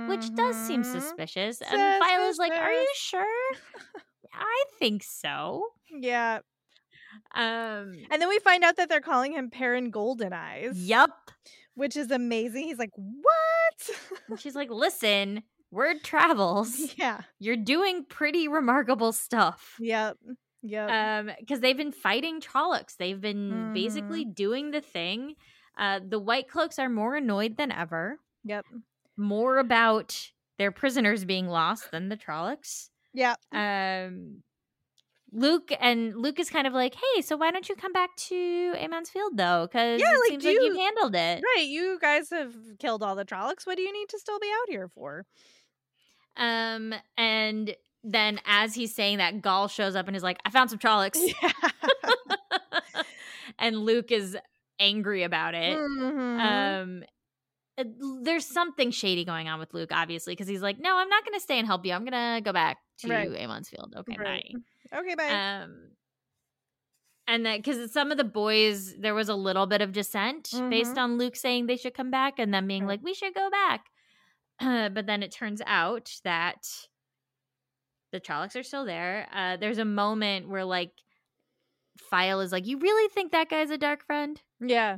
which does seem Mhm. suspicious. And Philo's like, Are you sure? I think so. Yeah. Um, And then we find out that they're calling him Perrin Golden Eyes. Yep. Which is amazing. He's like, what? And she's like, Listen, word travels. yeah. You're doing pretty remarkable stuff. Yep. Yep. um because they've been fighting Trollocs. They've been Mhm. basically doing the thing. Uh the White Cloaks are more annoyed than ever. yep. More about their prisoners being lost than the Trollocs. Yeah. Um Luc and Luc is kind of like, hey, so why don't you come back to Emond's Field though? Because Yeah, it like, seems like you- you've handled it. Right. You guys have killed all the Trollocs. What do you need to still be out here for? Um, and then as he's saying that, Gaul shows up and is like, I found some Trollocs. Yeah. and Luc is angry about it. Mhm. Um, there's something shady going on with Luc, obviously, because he's like, "No, I'm not going to stay and help you. I'm going to go back to Right. Emond's Field." Okay, Right. bye. okay, bye. Um, and that because some of the boys, there was a little bit of dissent based on Luc saying they should come back, and them being Mm-hmm. Like, "We should go back." Uh, but then it turns out that the Trollocs are still there. Uh, there's a moment where like. Faile is like, you really think that guy's a dark friend? yeah.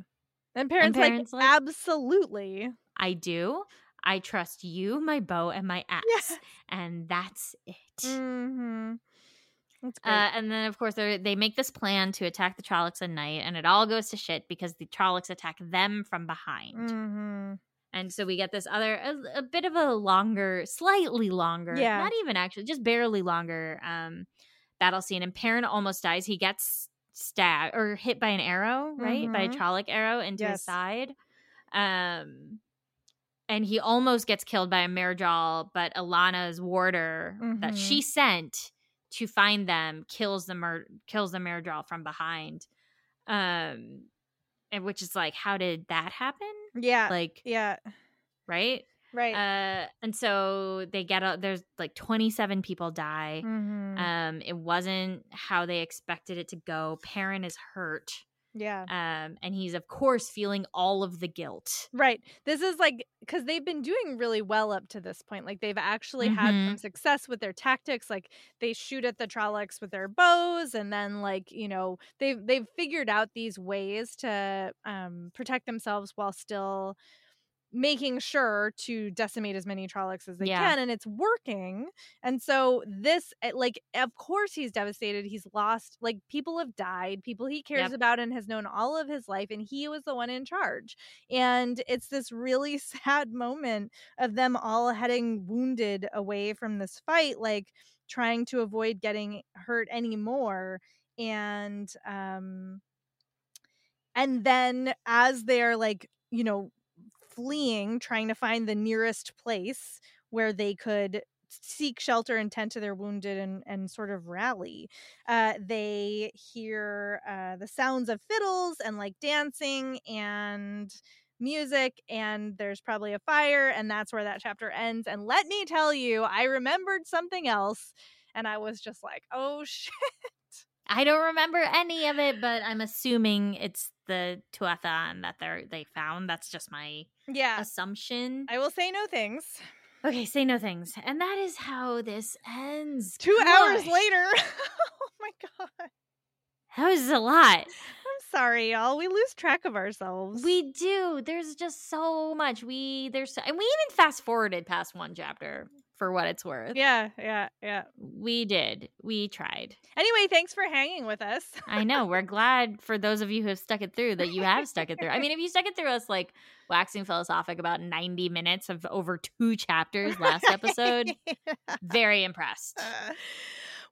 And parents, Perrin's like, like- absolutely. I do. I trust you, my bow, and my axe, Yes. and that's it. Mm-hmm. Uh, and then, of course, they they make this plan to attack the Trollocs at night, and it all goes to shit because the Trollocs attack them from behind. mm-hmm. And so we get this other, a, a bit of a longer, slightly longer, Yeah. not even actually, just barely longer um, battle scene. And Perrin almost dies. He gets stabbed or hit by an arrow, right? By a Mhm. Trolloc arrow into his side. Um, and he almost gets killed by a Myrddraal, but Alanna's warder that she sent to find them kills the mur- kills the Myrddraal from behind. Um, and which is like, how did that happen? Yeah. Like, yeah. right? Right. Uh, and so they get out. There's like 27 people die. Mhm. Um, it wasn't how they expected it to go. Perrin is hurt. Yeah. Um, and he's of course feeling all of the guilt. Right. This is like because they've been doing really well up to this point. Like they've actually had some success with their tactics. Like they shoot at the Trollocs with their bows, and then like you know they've they've figured out these ways to um, protect themselves while still making sure to decimate as many Trollocs as they Yeah. can, and it's working. And so this, eh, like, of course he's devastated. He's lost, like, people have died, people he cares Yep. about and has known all of his life, and he was the one in charge. And it's this really sad moment of them all heading wounded away from this fight, like trying to avoid getting hurt anymore. And um and then as they're like, you know, fleeing, trying to find the nearest place where they could seek shelter and tend to their wounded and, and sort of rally. Uh, they hear uh, the sounds of fiddles and like dancing and music, and there's probably a fire, and that's where that chapter ends. And let me tell you, I remembered something else, and I was just like, oh shit. I don't remember any of it, but I'm assuming it's the Tuatha and that they they found. That's just my Yeah. assumption. I will say no things. Okay, say no things. And that is how this ends. Two hours later. oh my god. That was a lot. I'm sorry, y'all. We lose track of ourselves. We do. There's just so much. We there's so, and we even fast forwarded past one chapter for what it's worth. Yeah, yeah, yeah. We did. We tried. Anyway, thanks for hanging with us. I know. We're glad for those of you who have stuck it through that you have stuck it through. I mean, if you stuck it through us like waxing philosophic about 90 minutes of over two chapters last episode, very impressed. Uh,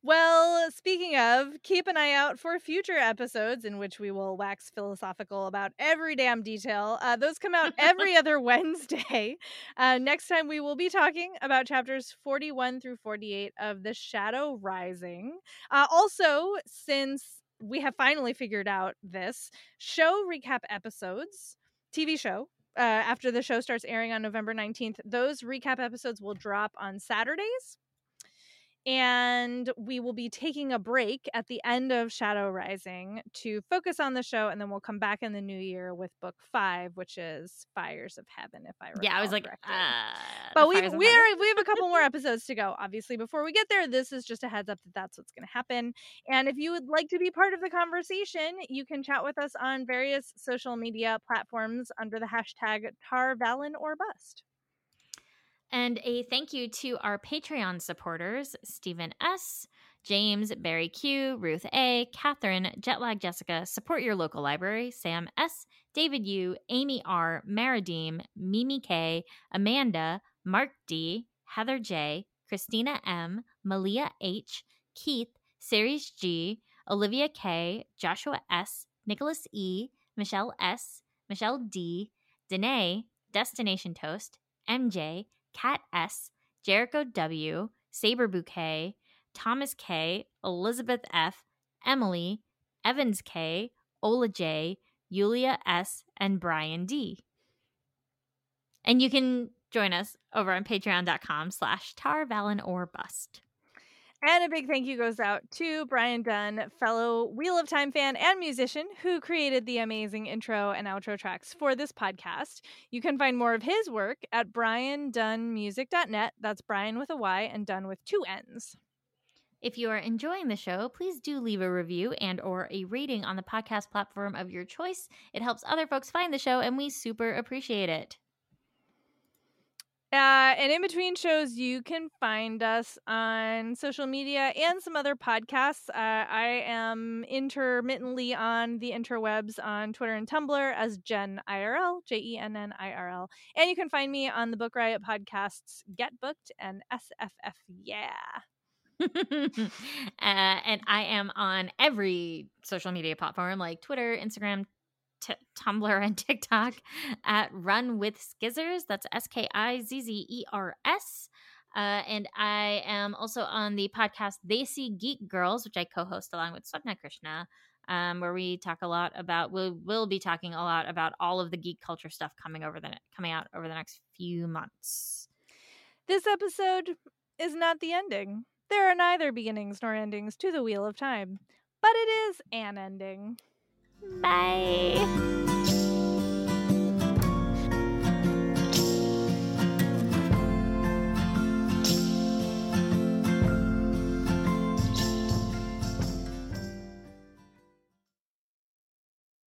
well, speaking of, keep an eye out for future episodes in which we will wax philosophical about every damn detail. Uh, those come out every other Wednesday. Uh, next time, we will be talking about chapters 41 through 48 of The Shadow Rising. Uh, also, since we have finally figured out this, show recap episodes, TV show, uh, after the show starts airing on November 19th, those recap episodes will drop on Saturdays and we will be taking a break at the end of Shadow Rising to focus on the show, and then we'll come back in the new year with book five, which is Fires of Heaven. If I recall yeah, I was like, uh, but we we are, we have a couple more episodes to go. Obviously, before we get there, this is just a heads up that that's what's going to happen. And if you would like to be part of the conversation, you can chat with us on various social media platforms under the hashtag Tar Valon or Bust. And a thank you to our Patreon supporters Stephen S., James, Barry Q, Ruth A, Catherine, Jetlag Jessica, Support Your Local Library, Sam S, David U, Amy R, Maradim, Mimi K, Amanda, Mark D, Heather J, Christina M, Malia H, Keith, Series G, Olivia K, Joshua S, Nicholas E, Michelle S, Michelle D, Danae, Destination Toast, MJ, Kat S., Jericho W., Saber Bouquet, Thomas K., Elizabeth F., Emily, Evans K., Ola J., Yulia S., and Brian D. And you can join us over on patreon.com slash tarvalon or bust. And a big thank you goes out to Brian Dunn, fellow Wheel of Time fan and musician who created the amazing intro and outro tracks for this podcast. You can find more of his work at briandunnmusic.net. That's Brian with a Y and Dunn with two N's. If you are enjoying the show, please do leave a review and or a rating on the podcast platform of your choice. It helps other folks find the show and we super appreciate it. Uh, and in between shows, you can find us on social media and some other podcasts. Uh, I am intermittently on the interwebs on Twitter and Tumblr as Jen IRL, J E N N I R L. And you can find me on the Book Riot podcasts Get Booked and SFF Yeah. uh, and I am on every social media platform like Twitter, Instagram, t- Tumblr and TikTok at Run with Skizzers. That's S K I Z Z E R S. Uh, and I am also on the podcast Desi Geek Girls, which I co-host along with Swapna Krishna, um, where we talk a lot about. We'll we'll be talking a lot about all of the geek culture stuff coming over the coming out over the next few months. This episode is not the ending. There are neither beginnings nor endings to the Wheel of Time, but it is an ending. Bye.